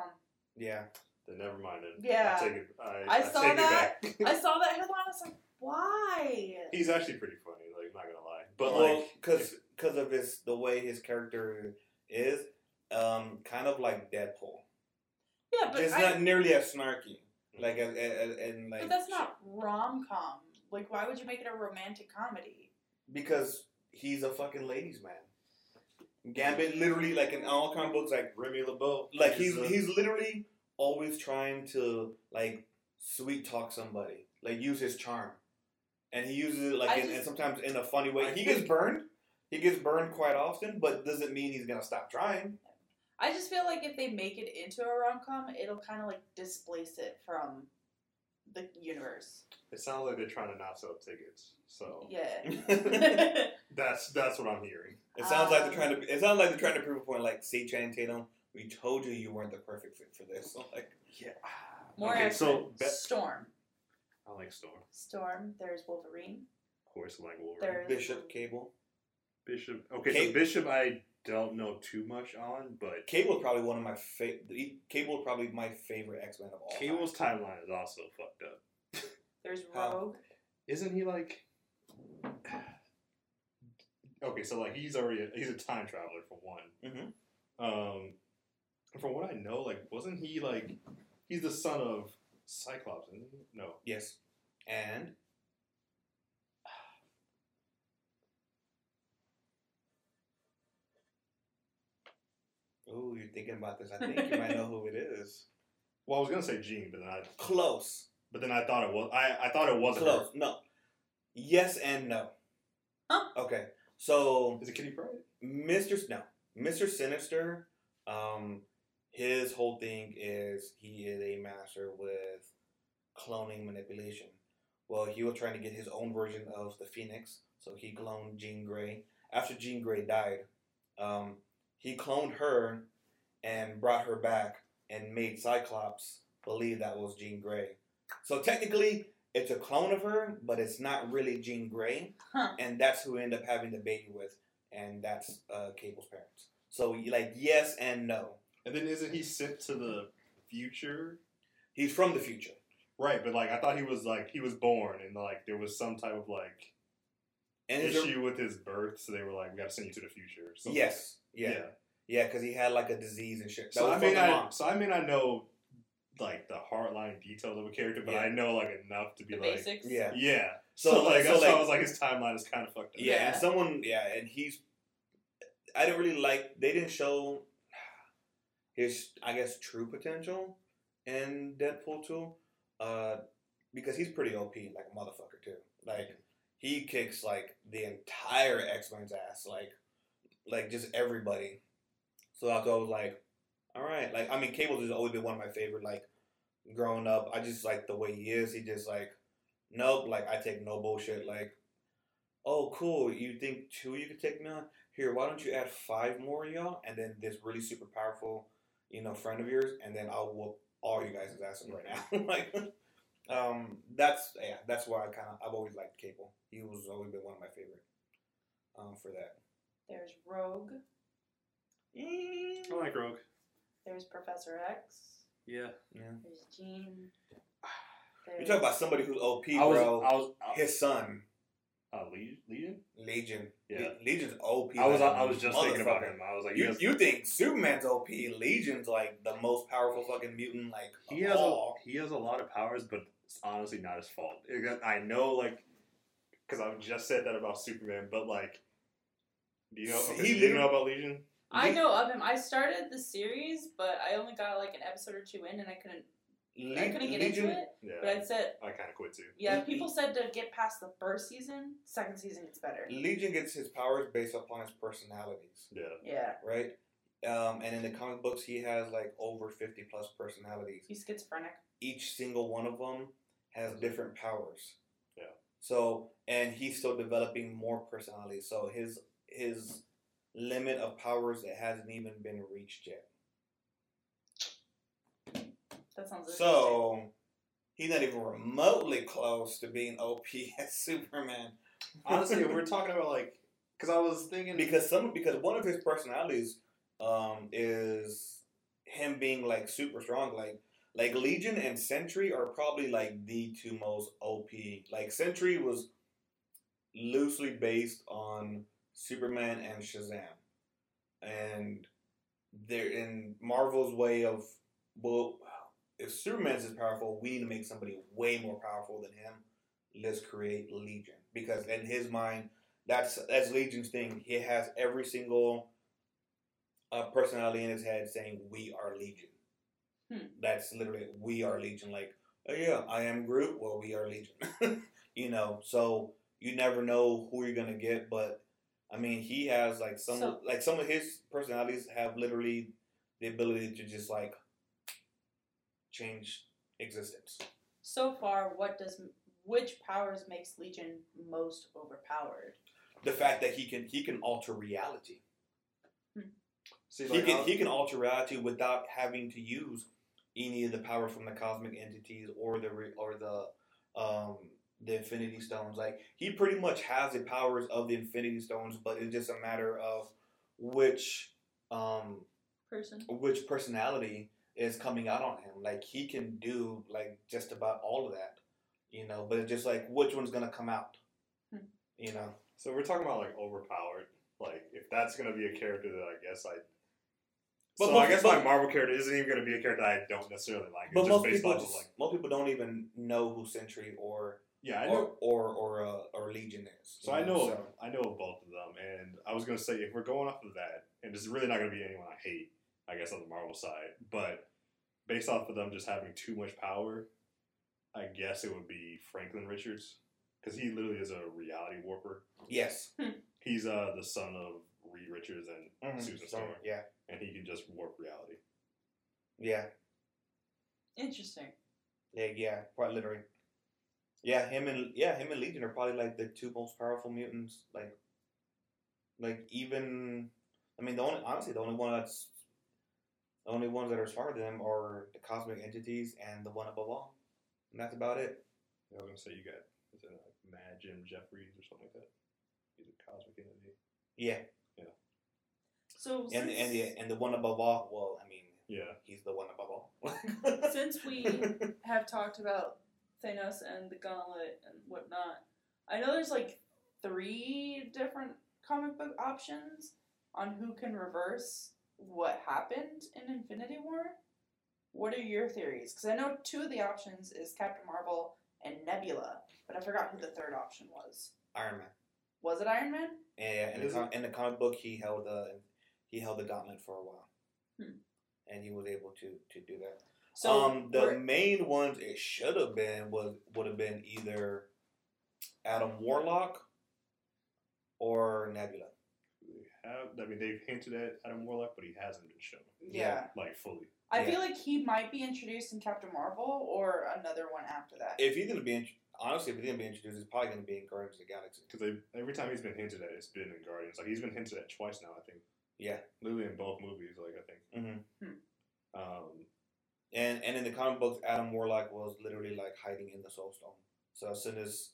Yeah. Then never mind it. Yeah. I take it. I, I I saw take that. It. I saw that headline. I was like, why? He's actually pretty funny. Like, not gonna lie. But well, like, because because of his the way his character is, um, kind of like Deadpool. Yeah, but Just I, not nearly as snarky. Like as, as, and like. but that's not rom com. Like, why would you make it a romantic comedy? because he's a fucking ladies man. Gambit literally like in all comic books like Remy LeBeau. like he's a- he's literally always trying to like sweet talk somebody, like use his charm, and he uses it like in, just- and sometimes in a funny way. I He think- gets burned. He gets burned quite often, but doesn't mean he's gonna stop trying. I just feel like if they make it into a rom com, it'll kind of like displace it from the universe. It sounds like they're trying to not sell tickets. So Yeah. that's that's what I'm hearing. It sounds like Um, they're trying to. It sounds like they're trying to prove a point. Like, see, Channing Tatum, we told you you weren't the perfect fit for this. So, like, Yeah. More okay, so Be- Storm. I like Storm. Storm. There's Wolverine. Of course, I like Wolverine. There's Bishop Cable. Bishop. Okay, Kate- so Bishop, I don't know too much on, but Cable probably one of my favorite. Cable probably my favorite X Men of all. time. Cable's timeline is also fucked up. There's How? Rogue. Isn't he like? Okay, so like he's already a, he's a time traveler for one. Mhm. Um, from what I know, like wasn't he like he's the son of Cyclops? Isn't he? No. Yes, and oh, you're thinking about this. I think you might know who it is. Well, I was gonna say Jean, but then I Close, but then I thought it was I, I thought it wasn't her. close. No, yes and no. Huh? Okay, so Is it Kitty Pryde? Mister no, Mister Sinister. Um, his whole thing is he is a master with cloning manipulation. Well, he was trying to get his own version of the Phoenix, so he cloned Jean Grey. After Jean Grey died, um, he cloned her and brought her back and made Cyclops believe that was Jean Grey. So technically, it's a clone of her, but it's not really Jean Grey, Huh. and that's who end up having the baby with, and that's uh, Cable's parents. So like yes and no. And then isn't he sent to the future? He's from the future. Right, but like I thought he was like he was born and like there was some type of like And issue with his birth, so they were like, "We got to send you to the future." or something. yes, yeah, yeah, because he had like a disease and shit. That So was I from may not, mom. so I may not know like the hardline details of a character, but Yeah. I know like enough to be The like, basics. Yeah, yeah. So, So, like like- so, that's why I was like his timeline is kind of fucked up. yeah, Yeah. and someone, yeah, and he's. I didn't really like. They didn't show his, I guess, true potential in Deadpool two, uh, because he's pretty OP, like a motherfucker too. Like he kicks like the entire X Men's ass, like, like just everybody. So I was like, all right, like I mean, Cable's has always been one of my favorite. Like growing up, I just like the way he is. He just like, nope, like I take no bullshit. Like, oh cool, you think two you could take me on? Here, why don't you add five more y'all, and then this really super powerful, you know, friend of yours, and then I'll whoop all you guys' asses right now. like, um, that's yeah, that's why I kind of I've always liked Cable. He was always been one of my favorite. Um, for that. There's Rogue. I like Rogue. There's Professor X. Yeah, Yeah. There's Jean. You talk about somebody who's OP, I was, bro. I was, I, His son, uh, Legion. Legion. Yeah. Legion's OP. I was, like a I was just thinking about him. I was like, You, he has, you think Superman's OP? Legion's like the most powerful fucking mutant like he of has a, all. he has a lot of powers, but it's honestly not his fault. I know, like, because I've just said that about Superman, but like, do you know? He Okay, do you know about Legion? I know of him. I started the series, but I only got like an episode or two in, and I couldn't I couldn't get Legion, into it, Yeah, but I said I kind of quit too. yeah. Le- People said to get past the first season, second season gets better. Legion gets his powers based upon his personalities, Yeah, Yeah, right? Um, and in the comic books, he has like over fifty plus personalities. he's schizophrenic. Each single one of them has different powers. Yeah. So, and he's still developing more personalities. So his his limit of powers it hasn't even been reached yet. That sounds. So he's not even remotely close to being OP as Superman. honestly, we're talking about like, because I was thinking because some because one of his personalities um is him being like super strong like like legion and sentry are probably like the two most op like sentry was loosely based on superman and shazam and they're in marvel's way of well if superman's as powerful we need to make somebody way more powerful than him let's create legion because in his mind that's that's Legion's thing. He has every single uh, personality in his head saying, "We are Legion." Hmm. That's literally "We are Legion." Like, oh yeah, I am Groot. Well, we are Legion. you know, so you never know who you're gonna get. But I mean, he has like some So- like some of his personalities have literally the ability to just like change existence. so far, what does which powers makes Legion most overpowered? The fact that he can he can alter reality. see, he can I'll- he can alter reality without having to use any of the power from the cosmic entities or the or the um the Infinity Stones. Like he pretty much has the powers of the Infinity Stones, but it's just a matter of which um Person. which personality is coming out on him. Like he can do like just about all of that, you know. But it's just like which one's gonna come out, Hmm. you know. So we're talking about like overpowered. Like if that's gonna be a character that I guess I. But so most- I guess but- my Marvel character isn't even gonna be a character I don't necessarily like. It's But just most based people just, like most people don't even know who Sentry or yeah I know. or or, uh, or Legion is. So you I know so- I know both of them, and I was gonna say if we're going off of that, and it's really not gonna be anyone I hate, I guess on the Marvel side, but based off of them just having too much power, I guess it would be Franklin Richards because he literally is a reality warper. Yes. He's uh the son of Reed Richards and Mhm. Susan So, Storm, yeah. and he can just warp reality. Yeah. Interesting. Yeah. Yeah. Quite literally. Yeah. Him and yeah him and Legion are probably like the two most powerful mutants. Like. Like even, I mean the only honestly the only one that's. The only ones that are smarter than them are the cosmic entities and the one above all, and that's about it. I was gonna say you got is it like Mad Jim Jeffries or something like that. He's a cosmic entity. Yeah. Yeah, So and since, and the and the one above all. Well, I mean, Yeah. he's the one above all. since we have talked about Thanos and the Gauntlet and whatnot, I know there's like three different comic book options on who can reverse what happened in Infinity War. What are your theories? Because I know two of the options is Captain Marvel and Nebula, but I forgot who the third option was. Iron Man. Was it Iron Man? Yeah, in the, com- in the comic book, he held the he held the gauntlet for a while, Hmm. and he was able to to do that. So um, the main ones it should have been was would have been either Adam Warlock or Nebula. They have I mean they've hinted at Adam Warlock, but he hasn't been shown. yeah. Like fully. I Yeah. feel like he might be introduced in Captain Marvel or another one after that. If he's gonna be int- honestly, if he's gonna be introduced, it's probably gonna be in Guardians of the Galaxy. Because every time he's been hinted at, it's been in Guardians. Like he's been hinted at twice now. I think Yeah. literally in both movies. Like I think. Mm-hmm. Um, And and in the comic books, Adam Warlock was literally like hiding in the Soul Stone. So as soon as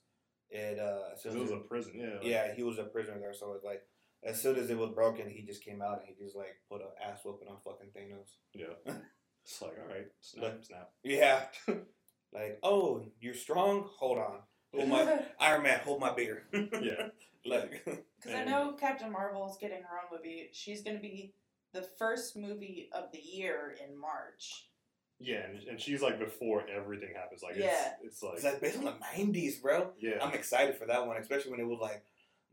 it, uh, as so soon it was it- a prison. Yeah. like- Yeah, he was a prisoner there, so it's like as soon as it was broken, he just came out and he just like put an ass whooping on fucking Thanos. Yeah. It's like all right, snap, Look. snap. Yeah, like oh, you're strong. Hold on, hold my Iron Man, hold my beer. Yeah. like Because I know Captain Marvel's getting her own movie. She's going to be the first movie of the year in March. Yeah, and, and she's like before everything happens. Like Yeah. it's, it's like it's like based on the '90s, bro. yeah. I'm excited for that one, especially when it was like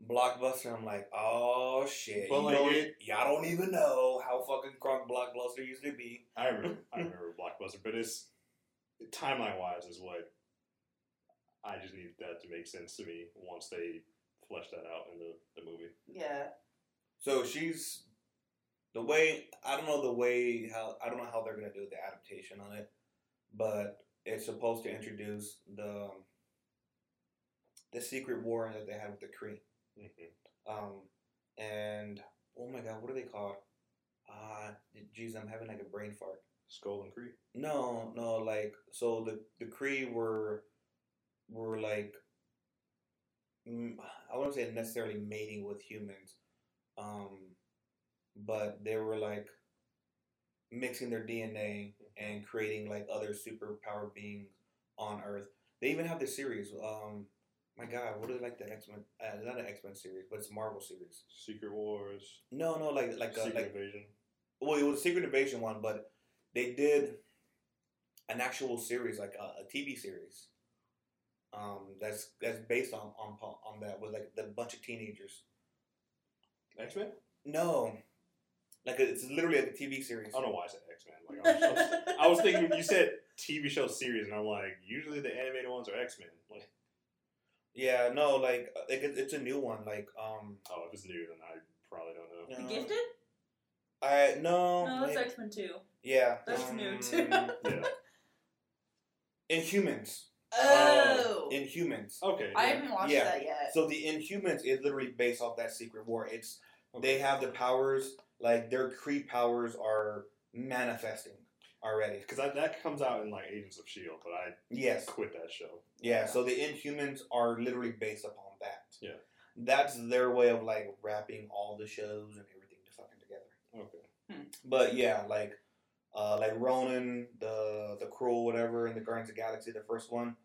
blockbuster. I'm like, oh shit, But, you like, don't- it- y'all don't even know how fucking crunk blockbuster used to be. I remember, I remember Blockbuster, but it's timeline wise is what I just need that to make sense to me once they flesh that out in the, the movie. Yeah. So she's the way I don't know the way how I don't know how they're gonna do the adaptation on it, but it's supposed to introduce the um, the secret war that they had with the Kree. Mm-hmm. Um, and oh my god, what are they called? Ah, jeez, I'm having like a brain fart. Skrull and Kree. No, no, like so the the Kree were were like I wouldn't say necessarily mating with humans, um, but they were like mixing their DNA and creating like other superpower beings on Earth. They even have this series. Um, my God, what is like the X Men? Uh, not an X Men series, but it's a Marvel series. Secret Wars. No, no, like like a, Secret like Invasion. well, it was a Secret Invasion one, but they did an actual series, like a, a TV series. Um, that's that's based on on on that with like the bunch of teenagers. X Men. No, like it's literally like a TV series. I don't know why I said X Men. Like I was, I was, I was thinking you said TV show series, and I'm like, usually the animated ones are X Men. Like, Yeah, no, like uh, like it, it's a new one. Like um, oh, if it's new, then I probably don't know. The uh, Gifted? I no, No, that's X Men 2. yeah, That's um, new too. Yeah. Inhumans, Oh. Inhumans. Okay. I yeah. haven't watched Yeah. that yet. So the Inhumans is literally based off that secret war. It's Okay. they have the powers, like their Kree powers are manifesting already. Because that, that comes out in like Agents of Shield, but I Yes. quit that show. Yeah. So the Inhumans are literally based upon that. Yeah. That's their way of like wrapping all the shows and everything to fucking together. Okay. But yeah, like uh like Ronan, the the cruel whatever in the Guardians of the Galaxy, the first one.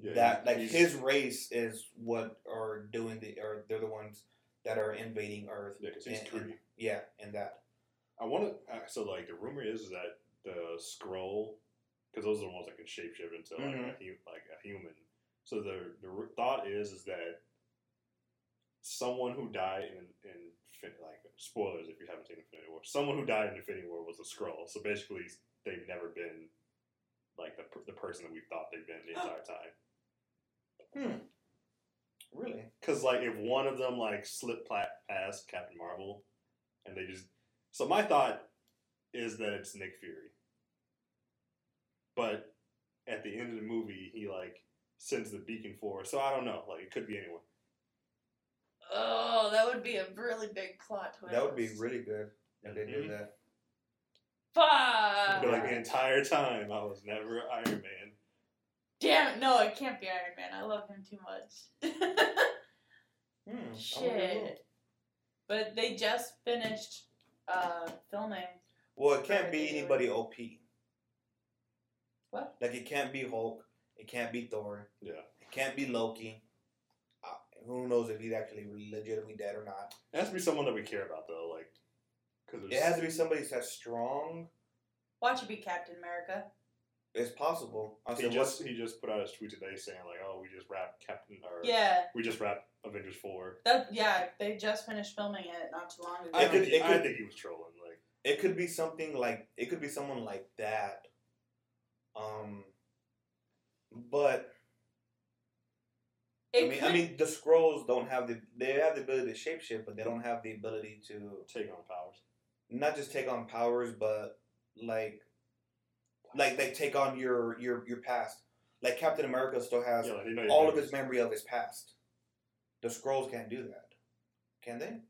Yeah. that like his race is what are doing the or they're the ones that are invading Earth. Yeah, because he's and- Kree. Yeah, and that. I want to. Uh, so like the rumor is that the Skrull, because those are the ones that can shapeshift into like Mhm. a hu- like a human. So the the thought is is that someone who died in in like spoilers if you haven't seen Infinity War, someone who died in Infinity War was a Skrull. So basically, they've never been like the the person that we thought they've been the entire time. Hmm. Really? Because like if one of them like slipped past Captain Marvel, and they just so my thought is that it's Nick Fury, but at the end of the movie he like sends the beacon forward. So I don't know. Like it could be anyone. Oh, that would be a really big plot twist. That would be really good if they did Mhm. that. Fuck! But like the entire time I was never Iron Man. Damn it, no, it can't be Iron Man. I love him too much. Hmm. I wonder who. Shit. But they just finished uh, filming. Well, it can't be anybody OP. What? Like it can't be Hulk. It can't be Thor. Yeah, It can't be Loki. Uh, who knows if he's actually legitimately dead or not? it has to be someone that we care about though. Like because It has to be somebody that's strong. Watch it be Captain America. It's possible. I He said, just what's he just put out his tweet today saying like, oh, we just wrapped Captain or Yeah, we just wrapped Avengers four. that yeah, they just finished filming it not too long ago. I It think could- he, I think he was trolling. Like it could be something like it could be someone like that. Um, but It I mean, could, I mean, the Skrulls don't have the they have the ability to shapeshift, but they don't have the ability to take on powers. not just take on powers, but like like they take on your your your past. Like Captain America still has Yeah, like, they know your all of his memory of his past. The Skrulls can't do that, can they?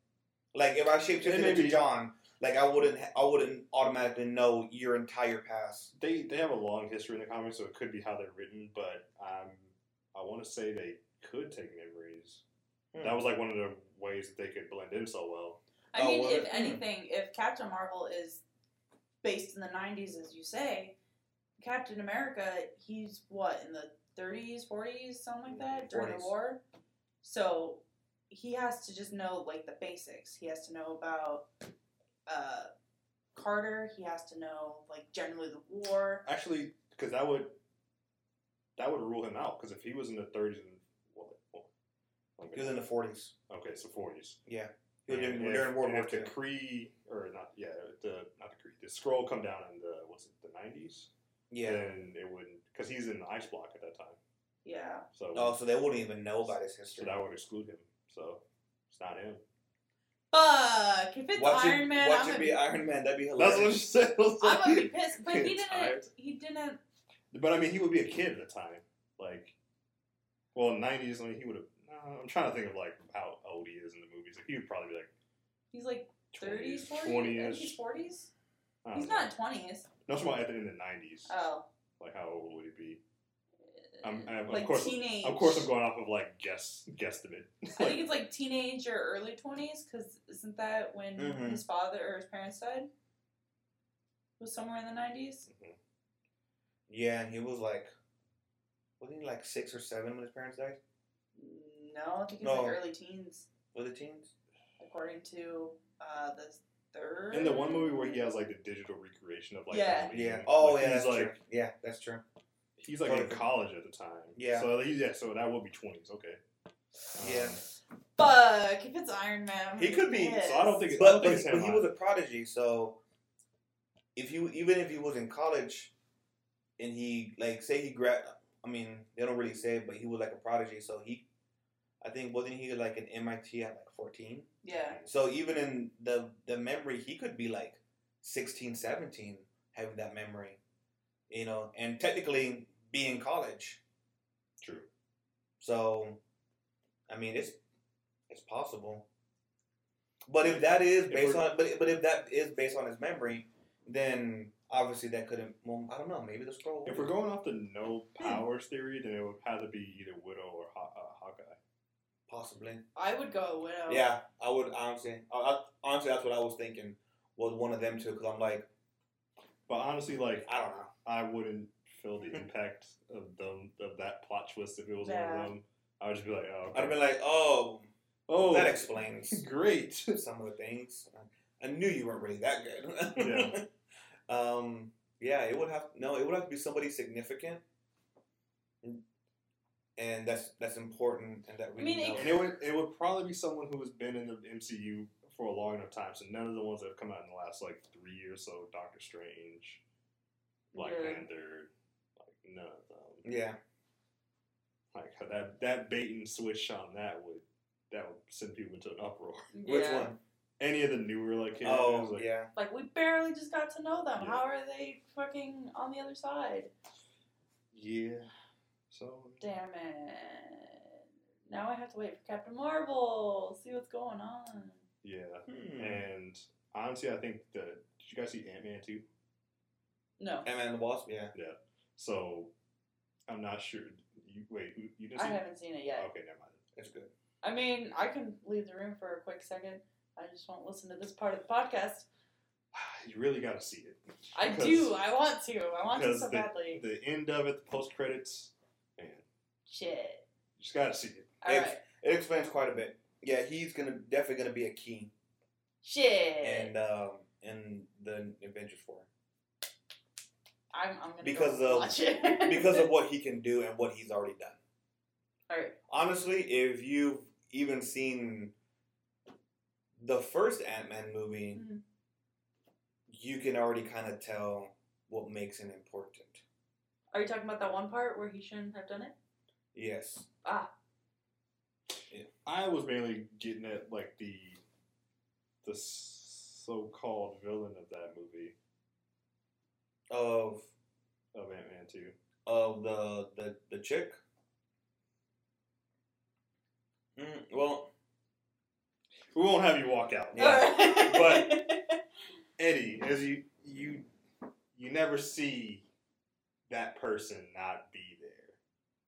Like if I shapeshifted They into John, like I wouldn't I wouldn't automatically know your entire past. They they have a long history in the comics, so it could be how they're written. But um, I want to say they could take memories. Hmm. That was like one of the ways that they could blend in so well. I Oh, mean, what? if Hmm. anything, if Captain Marvel is based in the '90s, as you say, Captain America, he's what in the 30s, 40s, something like that during the war. So he has to just know like the basics. He has to know about uh, Carter. He has to know like generally the war. Actually, because that would that would rule him out. Because if he was in the 30s and what, what He was in the forties. okay, so 40s. Yeah, he was And in, if- during World War if the Kree or not, yeah, the not the Kree, the Skrull come down in the what's it, the 90s. Yeah. then it wouldn't because he's in the ice block at that time. Yeah. So Oh, so they wouldn't even know about his so history. that would exclude him. So it's not him. Fuck. If it's watch Iron it, Man, watch I'm it be be, Iron Man. That'd be hilarious. That's what she said. I was I'm gonna be pissed. But he didn't. He didn't. But I mean, he would be a kid at the time. Like, well, nineties. I mean, he would have. Uh, I'm trying to think of like how old he is in the movies. Like, he would probably be like He's like 30s, 40s. 20 I think ish. He's 40s. He's know. not 20s. No, I'm talking about in the nineties. Oh. Like, how old would he be? I'm- I- of like course- teenage. Of course, I'm going off of like guess guesstimate. I think it's like teenage or early 20s because isn't that when Mhm. his father or his parents died? Was somewhere in the 90s? Yeah, and he was like, wasn't he like six or seven when his parents died? No, I think he's No. like early teens, Was it teens? according to uh, the third. in the one movie where he has like the digital recreation of like Yeah. the Yeah. Oh, like, yeah, that's like true. Yeah, that's true. He's like in college at the time. Yeah. So he, yeah, so that would be twenties. Okay. Yeah. Um, Fuck, if it's Iron Man. He could be, pissed. so I don't think it- I But, don't but, think it's but he was a prodigy, so if you even if he was in college and he like say he grad, I mean they don't really say, it, but he was like a prodigy, so he, I think wasn't he like an MIT at like fourteen? Yeah. So even in the the memory, he could be like 16, 17, having that memory, you know, and technically be in college. True. So, I mean, it's it's possible. But if that is based on, but but if that is based on his memory, then obviously that couldn't. Well, I don't know. Maybe the Skrull. If we're going off the no powers theory, then it would have to be either Widow or Haw- uh, Hawkeye. possibly, I would go Widow. yeah, I would honestly. I, I, honestly, that's what I was thinking. Was one of them two? Because I'm like, But honestly, like I don't know. I wouldn't feel the impact of them of that plot twist if it was one of them. I would just be like, oh, I'd be like, oh, oh, that explains great. some of the things. I knew you weren't really that good. Yeah. um. Yeah. It would have no. It would have to be somebody significant, and that's that's important, and that we I mean, know. it and it would it would probably be someone who has been in the MCU for a long enough time. So none of the ones that have come out in the last like three years. So Doctor Strange, Black Yeah. Panther, like none of them. yeah. Like that that bait and switch on that would that would send people into an uproar. Which one? Any of the newer like characters, Oh, like, yeah. Like we barely just got to know them. Yeah. How are they fucking on the other side? yeah. So Damn it. Now I have to wait for Captain Marvel. See what's going on. yeah, Hmm. and honestly, I think the did you guys see Ant Man too? No, Ant Man and the Wasp. Yeah. Yeah. So I'm not sure. You wait, you, you didn't I see? it? haven't seen it yet. Okay, never mind. It's good. I mean, I can leave the room for a quick second. I just won't listen to this part of the podcast. You really got to see it. I Because do. I want to. I want to so the- badly. The end of it, the post credits, man, Shit. you just got to see it. All It's- right. It explains quite a bit. Yeah, he's gonna definitely gonna be a key Shit. and um in the Avengers Four I'm, I'm gonna because go of- watch it because of what he can do and what he's already done. All right. Honestly, if you've even seen the first Ant Man movie, Mhm. you can already kind of tell what makes him important. Are you talking about that one part where he shouldn't have done it? Yes. Ah, I was mainly getting at like the the so called villain of that movie Of of Ant Man two. of the the the chick. Mm, well, We won't have you walk out. Yeah. but Eddie, as you you you never see that person not be there.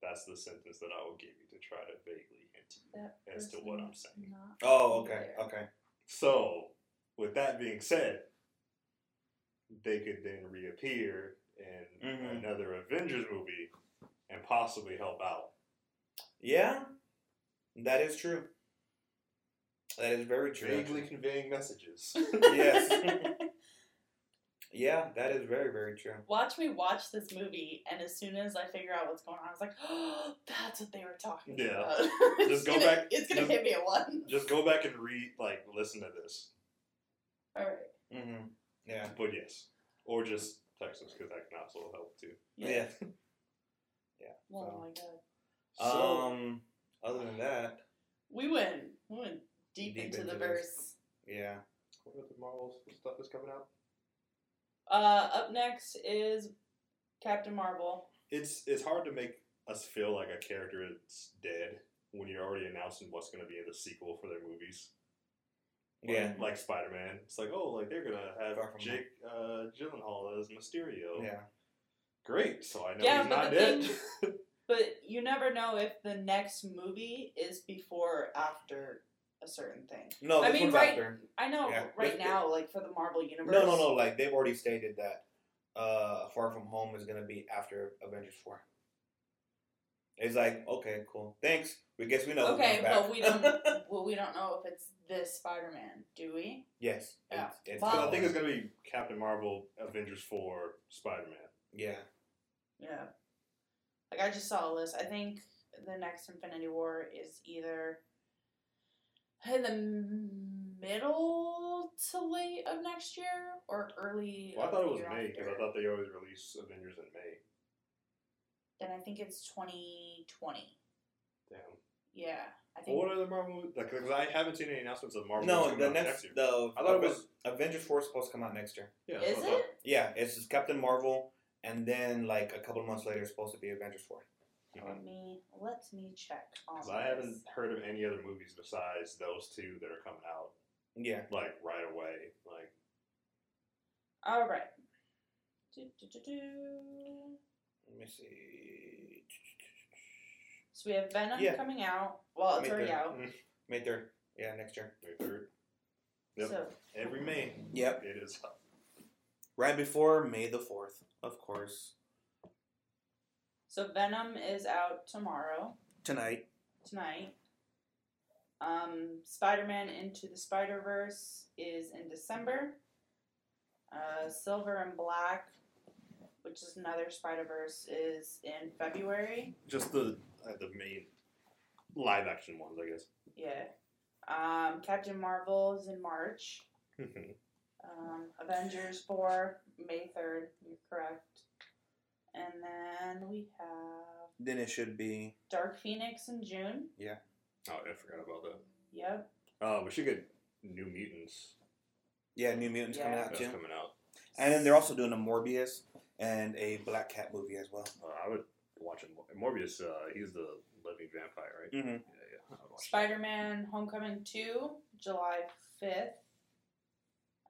That's the sentence that I will give you to try to vaguely hint That as to what I'm saying. oh, okay, there. okay. So, with that being said, they could then reappear in Mhm. another Avengers movie and possibly help out. Yeah, that is true. That is very true. Vaguely actually. conveying messages. Yes. Yeah, that is very very true. Watch me watch this movie, and as soon as I figure out what's going on, I was like, "Oh, that's what they were talking Yeah. about." Just go gonna- back- It's gonna just- hit me at one. Just go back and read, like, listen to this. All right. hmm Yeah. But yes, or just Texas because that can also help too. Yeah. Yeah. Oh my god. So, um. Other than that, We went we went deep, Deep into, into the this. verse. yeah. what other Marvel stuff is coming out? Uh, up next is Captain Marvel. It's it's hard to make us feel like a character is dead when you're already announcing what's going to be in the sequel for their movies. Like, Yeah. like Spider Man. It's like, oh, like they're gonna have Far from Jake uh, Gyllenhaal as Mysterio. Yeah. Great. So I know Yeah, he's not the dead. But you never know if the next movie is before or after a certain thing. No, I this mean, one's right- after. I know Yeah, right this- now, like for the Marvel universe. No, no, no. Like they've already stated that uh Far From Home is gonna be after Avengers Four. It's like okay, cool. Thanks. We guess we know. Okay, comes back. but we don't. well, we don't know if it's this Spider-Man, do we? yes. Yeah. It's, it's Well- I think it's gonna be Captain Marvel, Avengers Four, Spider Man. yeah. Yeah. Like I just saw a list. I think the next Infinity War is either in the middle to late of next year or early. Well, I thought it was May because I thought they always release Avengers in May. Then I think it's twenty twenty. Damn. Yeah, I Well, think. what other Marvel? movies? Like, because I haven't seen any announcements of Marvel. No, movies the coming out next year. the I thought it was. Avengers Four is supposed to come out next year. Yeah, is what I it? Yeah, it's just Captain Marvel, and then like a couple of months later, it's supposed to be Avengers Four. Let me let me check on. 'Cause I haven't heard of any other movies besides those two that are coming out Yeah. like right away. Like, All right. Do, do, do, do. Let me see. So we have Venom Yeah. coming out. Well, it's May already third. out. May third. Yeah, next year. May third. Yep. So Every May, Yep. it is. Right before May the fourth, of course. so Venom is out tomorrow. Tonight. tonight. Um, Spider Man Into the Spider Verse is in December. Uh, Silver and Black, which is another Spider Verse, is in February. Just the uh, the main live action ones, I guess. Yeah. Um, Captain Marvel is in March. Um, Avengers 4, May 3rd. You're correct. And then we have Then it should be. Dark Phoenix in June. Yeah. Oh, I forgot about that. Yep. Uh, we should get New Mutants. Yeah, New Mutants coming out That's too. coming out. And then they're also doing a Morbius and a Black Cat movie as well. Uh, I would watch it. Morbius, uh, he's the living vampire, right? Mm-hmm. Yeah, yeah. I would watch that. Spider Man Homecoming 2, July 5th.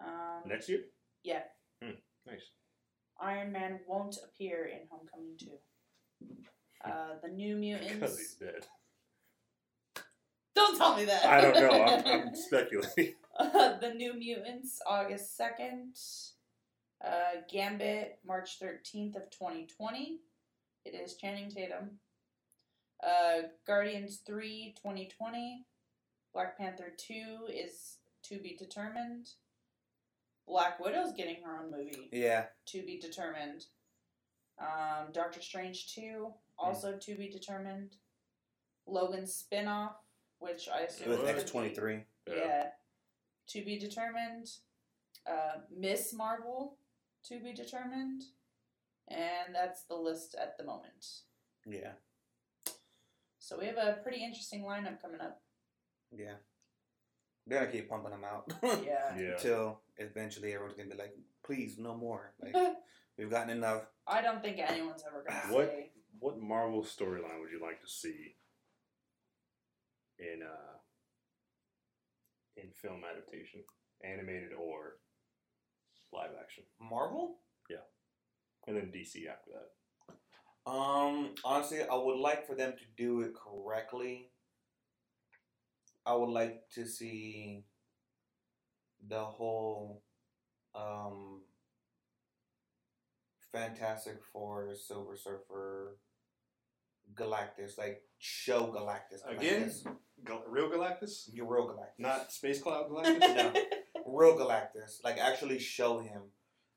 Um, Next year? Yeah. Hmm, nice. Iron Man won't appear in Homecoming 2. Uh, the New Mutants. Because he's Mutants. dead. Don't tell me that. I don't know. I'm, I'm speculating. Uh, the New Mutants, August 2nd. Uh, Gambit, March 13th of 2020. It is Channing Tatum. Uh, Guardians 3, 2020. Black Panther 2 is to be determined. Black Widow's getting her own movie. Yeah. To be determined. Um, Doctor Strange 2, also to be determined. Logan spin-off, which I assume With is X twenty three. Yeah. To be determined. Uh, Miss Marvel, to be determined. And that's the list at the moment. Yeah. So we have a pretty interesting lineup coming up. Yeah. They're gonna keep pumping them out. Yeah. Yeah. Till eventually everyone's gonna be like, please, no more. Like we've gotten enough. I don't think anyone's ever gonna What? say. What Marvel storyline would you like to see in uh in film adaptation, animated or live action, Marvel? Yeah. And then DC after that? Um, honestly, I would like for them to do it correctly. I would like to see the whole um Fantastic Four, Silver Surfer, Galactus, like show Galactus. Again? Galactus. Gal- real Galactus, Your real Galactus. not Space Cloud Galactus. No. Real Galactus. Like actually show him.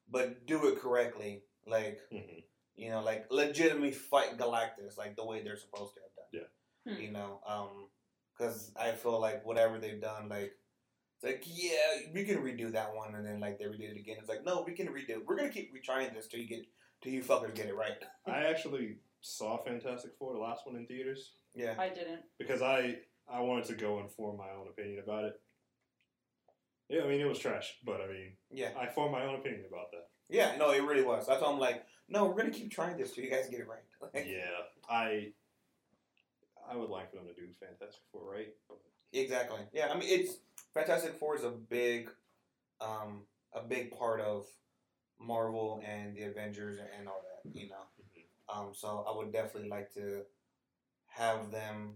But do it correctly. Like Mhm. you know, like legitimately fight Galactus like the way they're supposed to have done. Yeah. Hmm. You know, um, because I feel like whatever they've done, like It's like, yeah, we can redo that one, and then like they redid it again. It's like, no, we can redo. We're gonna keep retrying this till you get till you fuckers get it right. I actually saw Fantastic Four, the last one in theaters, Yeah, I didn't. because I I wanted to go and form my own opinion about it. Yeah, I mean it was trash, but I mean yeah, I formed my own opinion about that. yeah. No, it really was. That's why I'm like, no, we're gonna keep trying this till you guys get it right. yeah, I I would like for them to do Fantastic Four right, Exactly. Yeah, I mean it's Fantastic Four is a big, um, a big part of Marvel and the Avengers and all that. You know, um, so I would definitely like to have them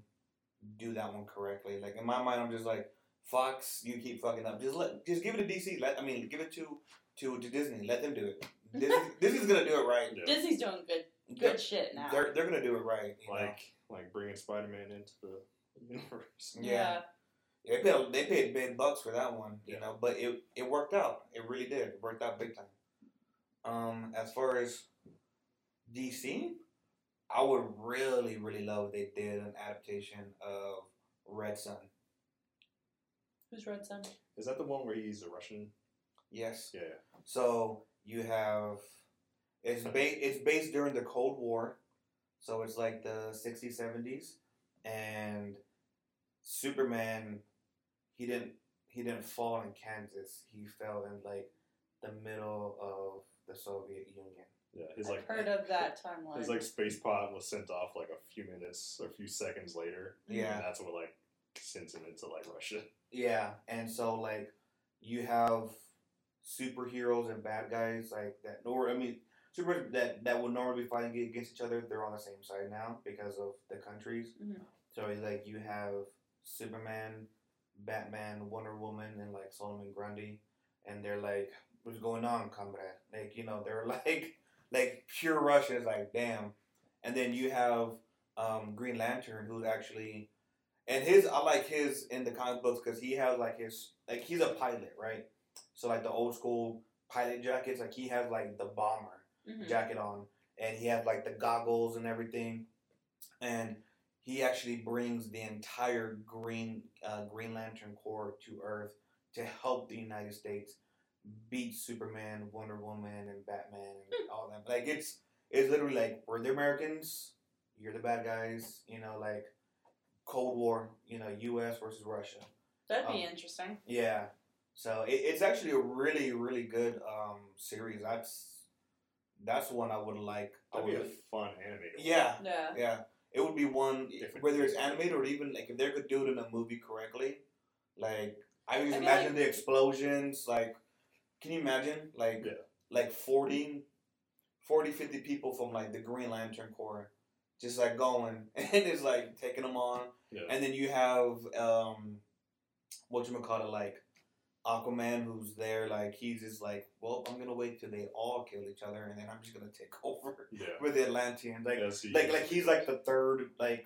do that one correctly. Like in my mind, I'm just like Fox, you keep fucking up. Just let, just give it to DC. Let I mean, give it to to to Disney. Let them do it. Disney, Disney's gonna do it right. yeah. Disney's doing good They're, good shit now. they're they're gonna do it right. You know? like like bringing Spider Man into the universe. Yeah. Yeah, they paid they paid big bucks for that one, you Yeah. know, but it it worked out. It really did. It worked out big time. Um, as far as DC, I would really really love if they did an adaptation of Red Sun. Who's Red Sun? Is that the one where he's a Russian? Yes. Yeah. So you have it's ba- it's based during the Cold War, so it's like the sixties seventies, and Superman, he didn't he didn't fall in Kansas. He fell in like the middle of the Soviet Union. Yeah, his I've like heard of that timeline. his like space pod was sent off like a few minutes or a few seconds later. Yeah. and that's what like sends him into like Russia. Yeah, and so like you have superheroes and bad guys like that. Nor I mean, super that that would normally be fighting against each other. They're on the same side now because of the countries. Mhm. So like you have Superman, Batman, Wonder Woman, and like Solomon Grundy, and they're like, "What's going on, comrade?" Like you know, they're like like pure Russians. Like damn. And then you have um, Green Lantern, who's actually and his I like his in the comic books because he has like his like he's a pilot, right? So like the old school pilot jackets, like he has like the bomber Mhm. jacket on, and he has like the goggles and everything, and he actually brings the entire Green uh, Green Lantern Corps to Earth to help the United States beat Superman, Wonder Woman, and Batman and all that. Like it's it's literally like we're the Americans, you're the bad guys, you know, like Cold War, you know, U.S. versus Russia. That'd be um, interesting. Yeah. So it, it's actually a really, really good um, series. That's that's one I would like. I That'd be a fun animated. one. yeah, Yeah. yeah. It would be one Different. whether it's animated or even like if they could do it in a movie correctly. Like I can I just feel imagine like- the explosions. Like, can you imagine like Yeah. like 40, 40, 50 people from like the Green Lantern Corps just like going and it's like taking them on. Yeah. And then you have um, what you call it, like Aquaman, who's there. Like he's just like, well, I'm gonna wait till they all kill each other, and then I'm just gonna take over yeah. with the Atlanteans. Like, Yes, he like, is. like he's like the third, like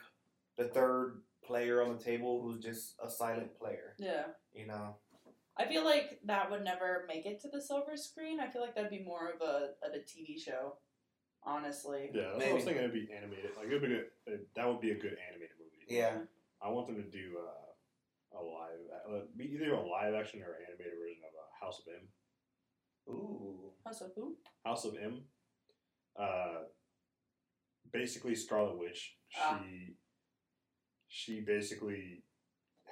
the third player on the table who's just a silent player. Yeah. You know? I feel like that would never make it to the silver screen. I feel like that'd be more of a, of a TV show, honestly. Yeah, that's what I was thinking. It'd be animated. Like it'd be good. uh, That would be a good animated movie. Yeah. I want them to do uh, a live, uh, either a live action or an animated version of uh, House of M. Ooh. House of who? House of M. Uh, basically, Scarlet Witch. She Ah. she basically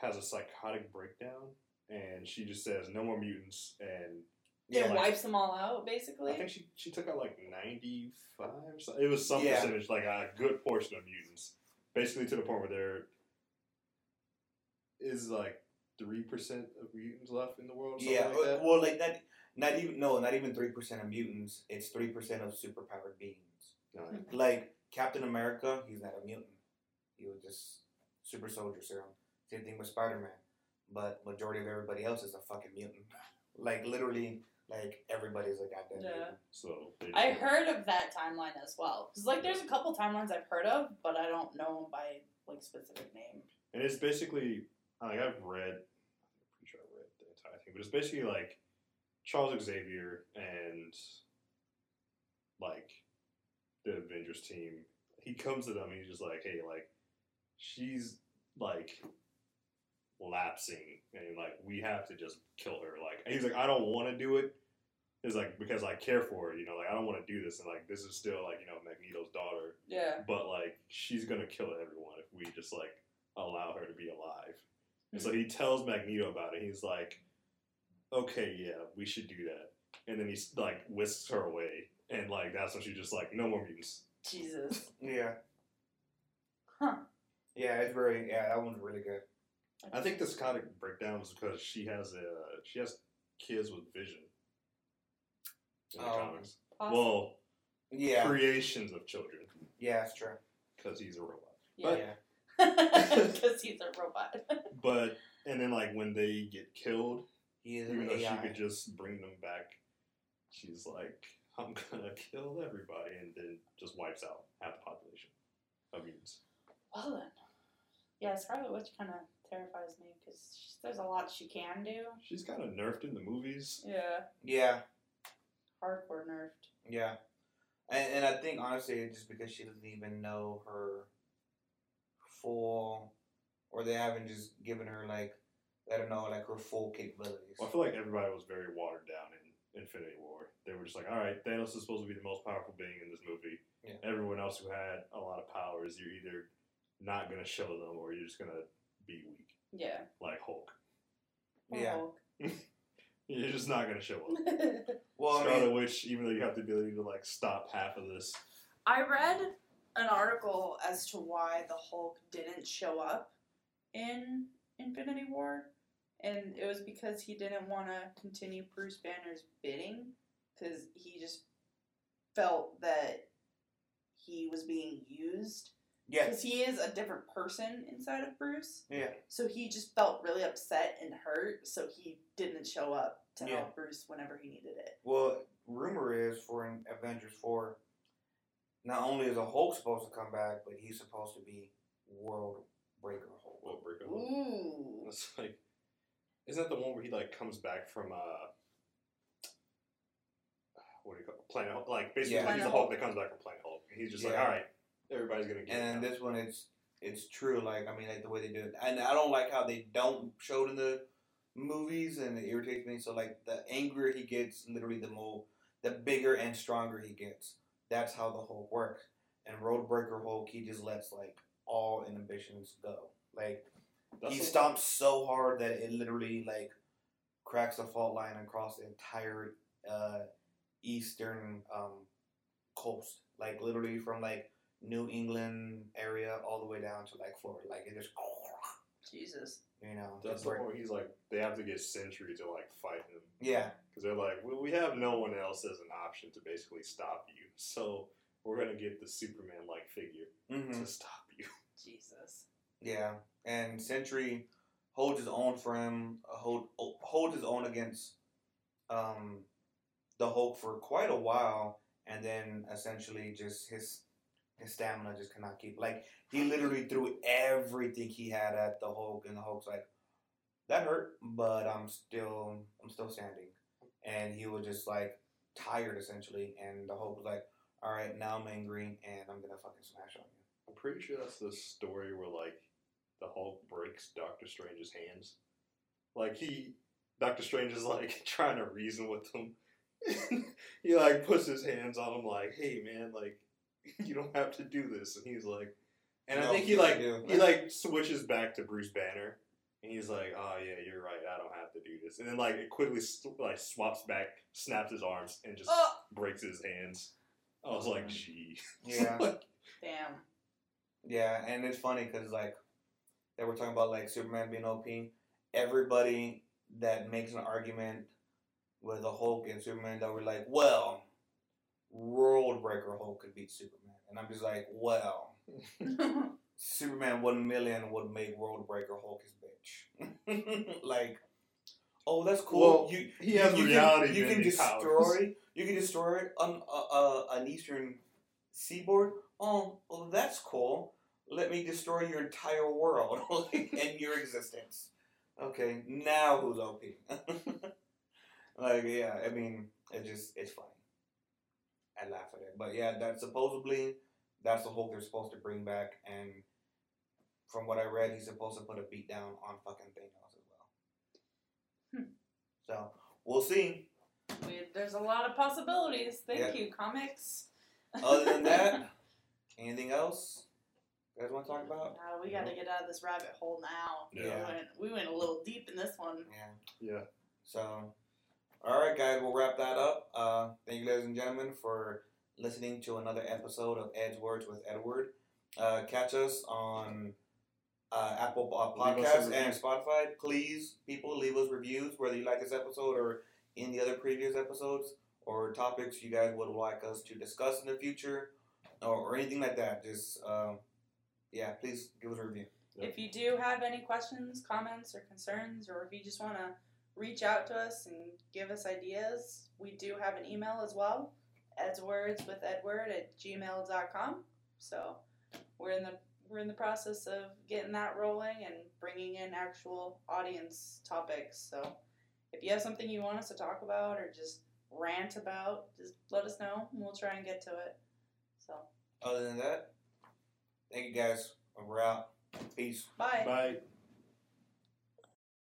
has a psychotic breakdown, and she just says no more mutants. And It Yeah. wipes them all out, basically. I think she she took out like ninety five. It was some Yeah. percentage, like a good portion of mutants. Basically, to the point where there is like three percent of mutants left in the world. Yeah. like that. Well, like that. Not even no, not even three percent of mutants. It's three percent of superpowered beings. No, Like Captain America, he's not a mutant. He was just super soldier serum. Same thing with Spider Man. But majority of everybody else is a fucking mutant. Like literally, like everybody's a goddamn Yeah. mutant. so I just- heard of that timeline as well. Because, like, there's a couple timelines I've heard of, but I don't know 'em by, like, specific name. And it's basically, like I've read, I'm pretty sure I read the entire thing, but it's basically like Charles Xavier and like the Avengers team. He comes to them and he's just like, hey, like she's like lapsing, and like we have to just kill her. Like he's like, I don't want to do it. It's like because I care for her, you know, like I don't want to do this, and like this is still like you know Magneto's daughter, Yeah. but like she's gonna kill everyone if we just like allow her to be alive. And so hmm. he tells Magneto about it. He's like, okay, yeah, we should do that. And then he's like whisks her away, and like that's when she's just like, no more mutants. Jesus. Yeah. Huh. Yeah, it's very yeah, that one's really good. I think this comic breakdown was because she has a she has kids with vision in the Oh. comics. Awesome. Well, Yeah. creations of children Yeah, it's true. because he's a robot. yeah. yeah. Because he's a robot. But and then like when they get killed, He is even an though she could just bring them back, she's like, I'm gonna kill everybody, and then just wipes out half the population of mutants. well then. Yeah, Scarlet Witch kind of terrifies me because there's a lot she can do. She's kind of nerfed in the movies. Yeah. Yeah, Hardcore nerfed. yeah. And and I think honestly it's just because she doesn't even know her full or they haven't just given her like I don't know, like her full capabilities. Well, I feel like everybody was very watered down in Infinity War. They were just like, all right, Thanos is supposed to be the most powerful being in this movie. Yeah. Everyone else who had a lot of powers, you're either not going to show them or you're just going to be weak, Yeah. like Hulk. Yeah. Hulk. You're just not going to show up. Well, I Scarlet mean, Witch, even though you have the ability to like stop half of this, I read an article as to why the Hulk didn't show up in Infinity War, and it was because he didn't want to continue Bruce Banner's bidding because he just felt that he was being used yeah, because he is a different person inside of Bruce. yeah, So he just felt really upset and hurt, so he didn't show up to Yeah. help Bruce whenever he needed it. Well, rumor is for in Avengers four, not only is a Hulk supposed to come back, but he's supposed to be World Breaker Hulk. well, break a Hulk. Ooh. It's like, isn't that the one where he like comes back from uh, what do you call it? Planet Hulk? Like basically, Yeah. he's Planet the Hulk. Hulk that comes back from Planet Hulk, and he's just like, all right, everybody's gonna get. And it now." this one, it's it's true. Like I mean, like the way they do it, and I don't like how they don't show it in the movies, and it irritates me. So like the angrier he gets, literally the more, the bigger and stronger he gets. That's how the Hulk works. And World Breaker Hulk, he just lets like all inhibitions go. Like That's he stomps so hard that it literally like cracks the fault line across the entire uh, eastern um, coast. Like literally from like New England area all the way down to like Florida. Like it just Jesus. you know. That's just the break- one where he's like, they have to get Sentry to like fight him yeah. because they're like, well, we have no one else as an option to basically stop you, so we're gonna get the Superman like figure hmm to stop you. Jesus. Yeah. And Sentry holds his own for him. Hold holds his own against um, the Hulk for quite a while, and then essentially just his stamina just cannot keep. Like he literally threw everything he had at the Hulk, and the Hulk's like, "That hurt, but I'm still I'm still standing." And he was just like tired essentially, and the Hulk was like, "All right, now I'm angry, and I'm gonna fucking smash on you." I'm pretty sure that's the story where like the Hulk breaks Doctor Strange's hands. Like he, Doctor Strange is like trying to reason with him. he like puts his hands on him, like, "Hey man, like you don't have to do this," and he's like, and I think he like do. he like switches back to Bruce Banner, and he's like, "Oh yeah, you're right. I don't have to do this," and then like it quickly like swaps back, snaps his arms, and just Oh, breaks his hands. I was like, mm. "Gee." Yeah. like, damn. Yeah, and it's funny because like they were talking about like Superman being OP. Everybody that makes an argument with the Hulk and Superman, they were like, "Well, World Breaker Hulk could beat Superman," and I'm just like, "Well, Superman one million would make World Breaker Hulk his bitch." like, oh, that's cool. Well, you he has you reality Can, you can destroy. powers. You can destroy it on uh, uh, an eastern seaboard. Oh, well, that's cool. Let me destroy your entire world and your existence. Okay, now who's OP? like, yeah, I mean, it just it's funny. I laugh at it, but yeah, that supposedly that's the Hulk they're supposed to bring back, and from what I read, he's supposed to put a beat down on fucking Thanos as well. Hmm. So we'll see. We, there's a lot of possibilities. Thank Yeah. you, comics. Other than that, anything else you guys want to talk about? Uh, we got to get out of this rabbit hole now. Yeah. We, went, we went a little deep in this one. Yeah. Yeah. So, all right, guys, we'll wrap that up. Uh, thank you, ladies and gentlemen, for listening to another episode of Ed's Words with Edward. Uh, catch us on uh, Apple uh, Leave us a Podcasts and Spotify. Please, people, leave us reviews whether you like this episode or any other previous episodes or topics you guys would like us to discuss in the future or, or anything like that. Just, um, yeah, please give us a review. Yep. If you do have any questions, comments, or concerns, or if you just want to reach out to us and give us ideas, we do have an email as well. Edswords with Edward at gmail.com. So we're in the we're in the process of getting that rolling and bringing in actual audience topics. So if you have something you want us to talk about or just rant about, just let us know and we'll try and get to it. So Other than that, thank you guys. We're out. Peace. bye. Bye.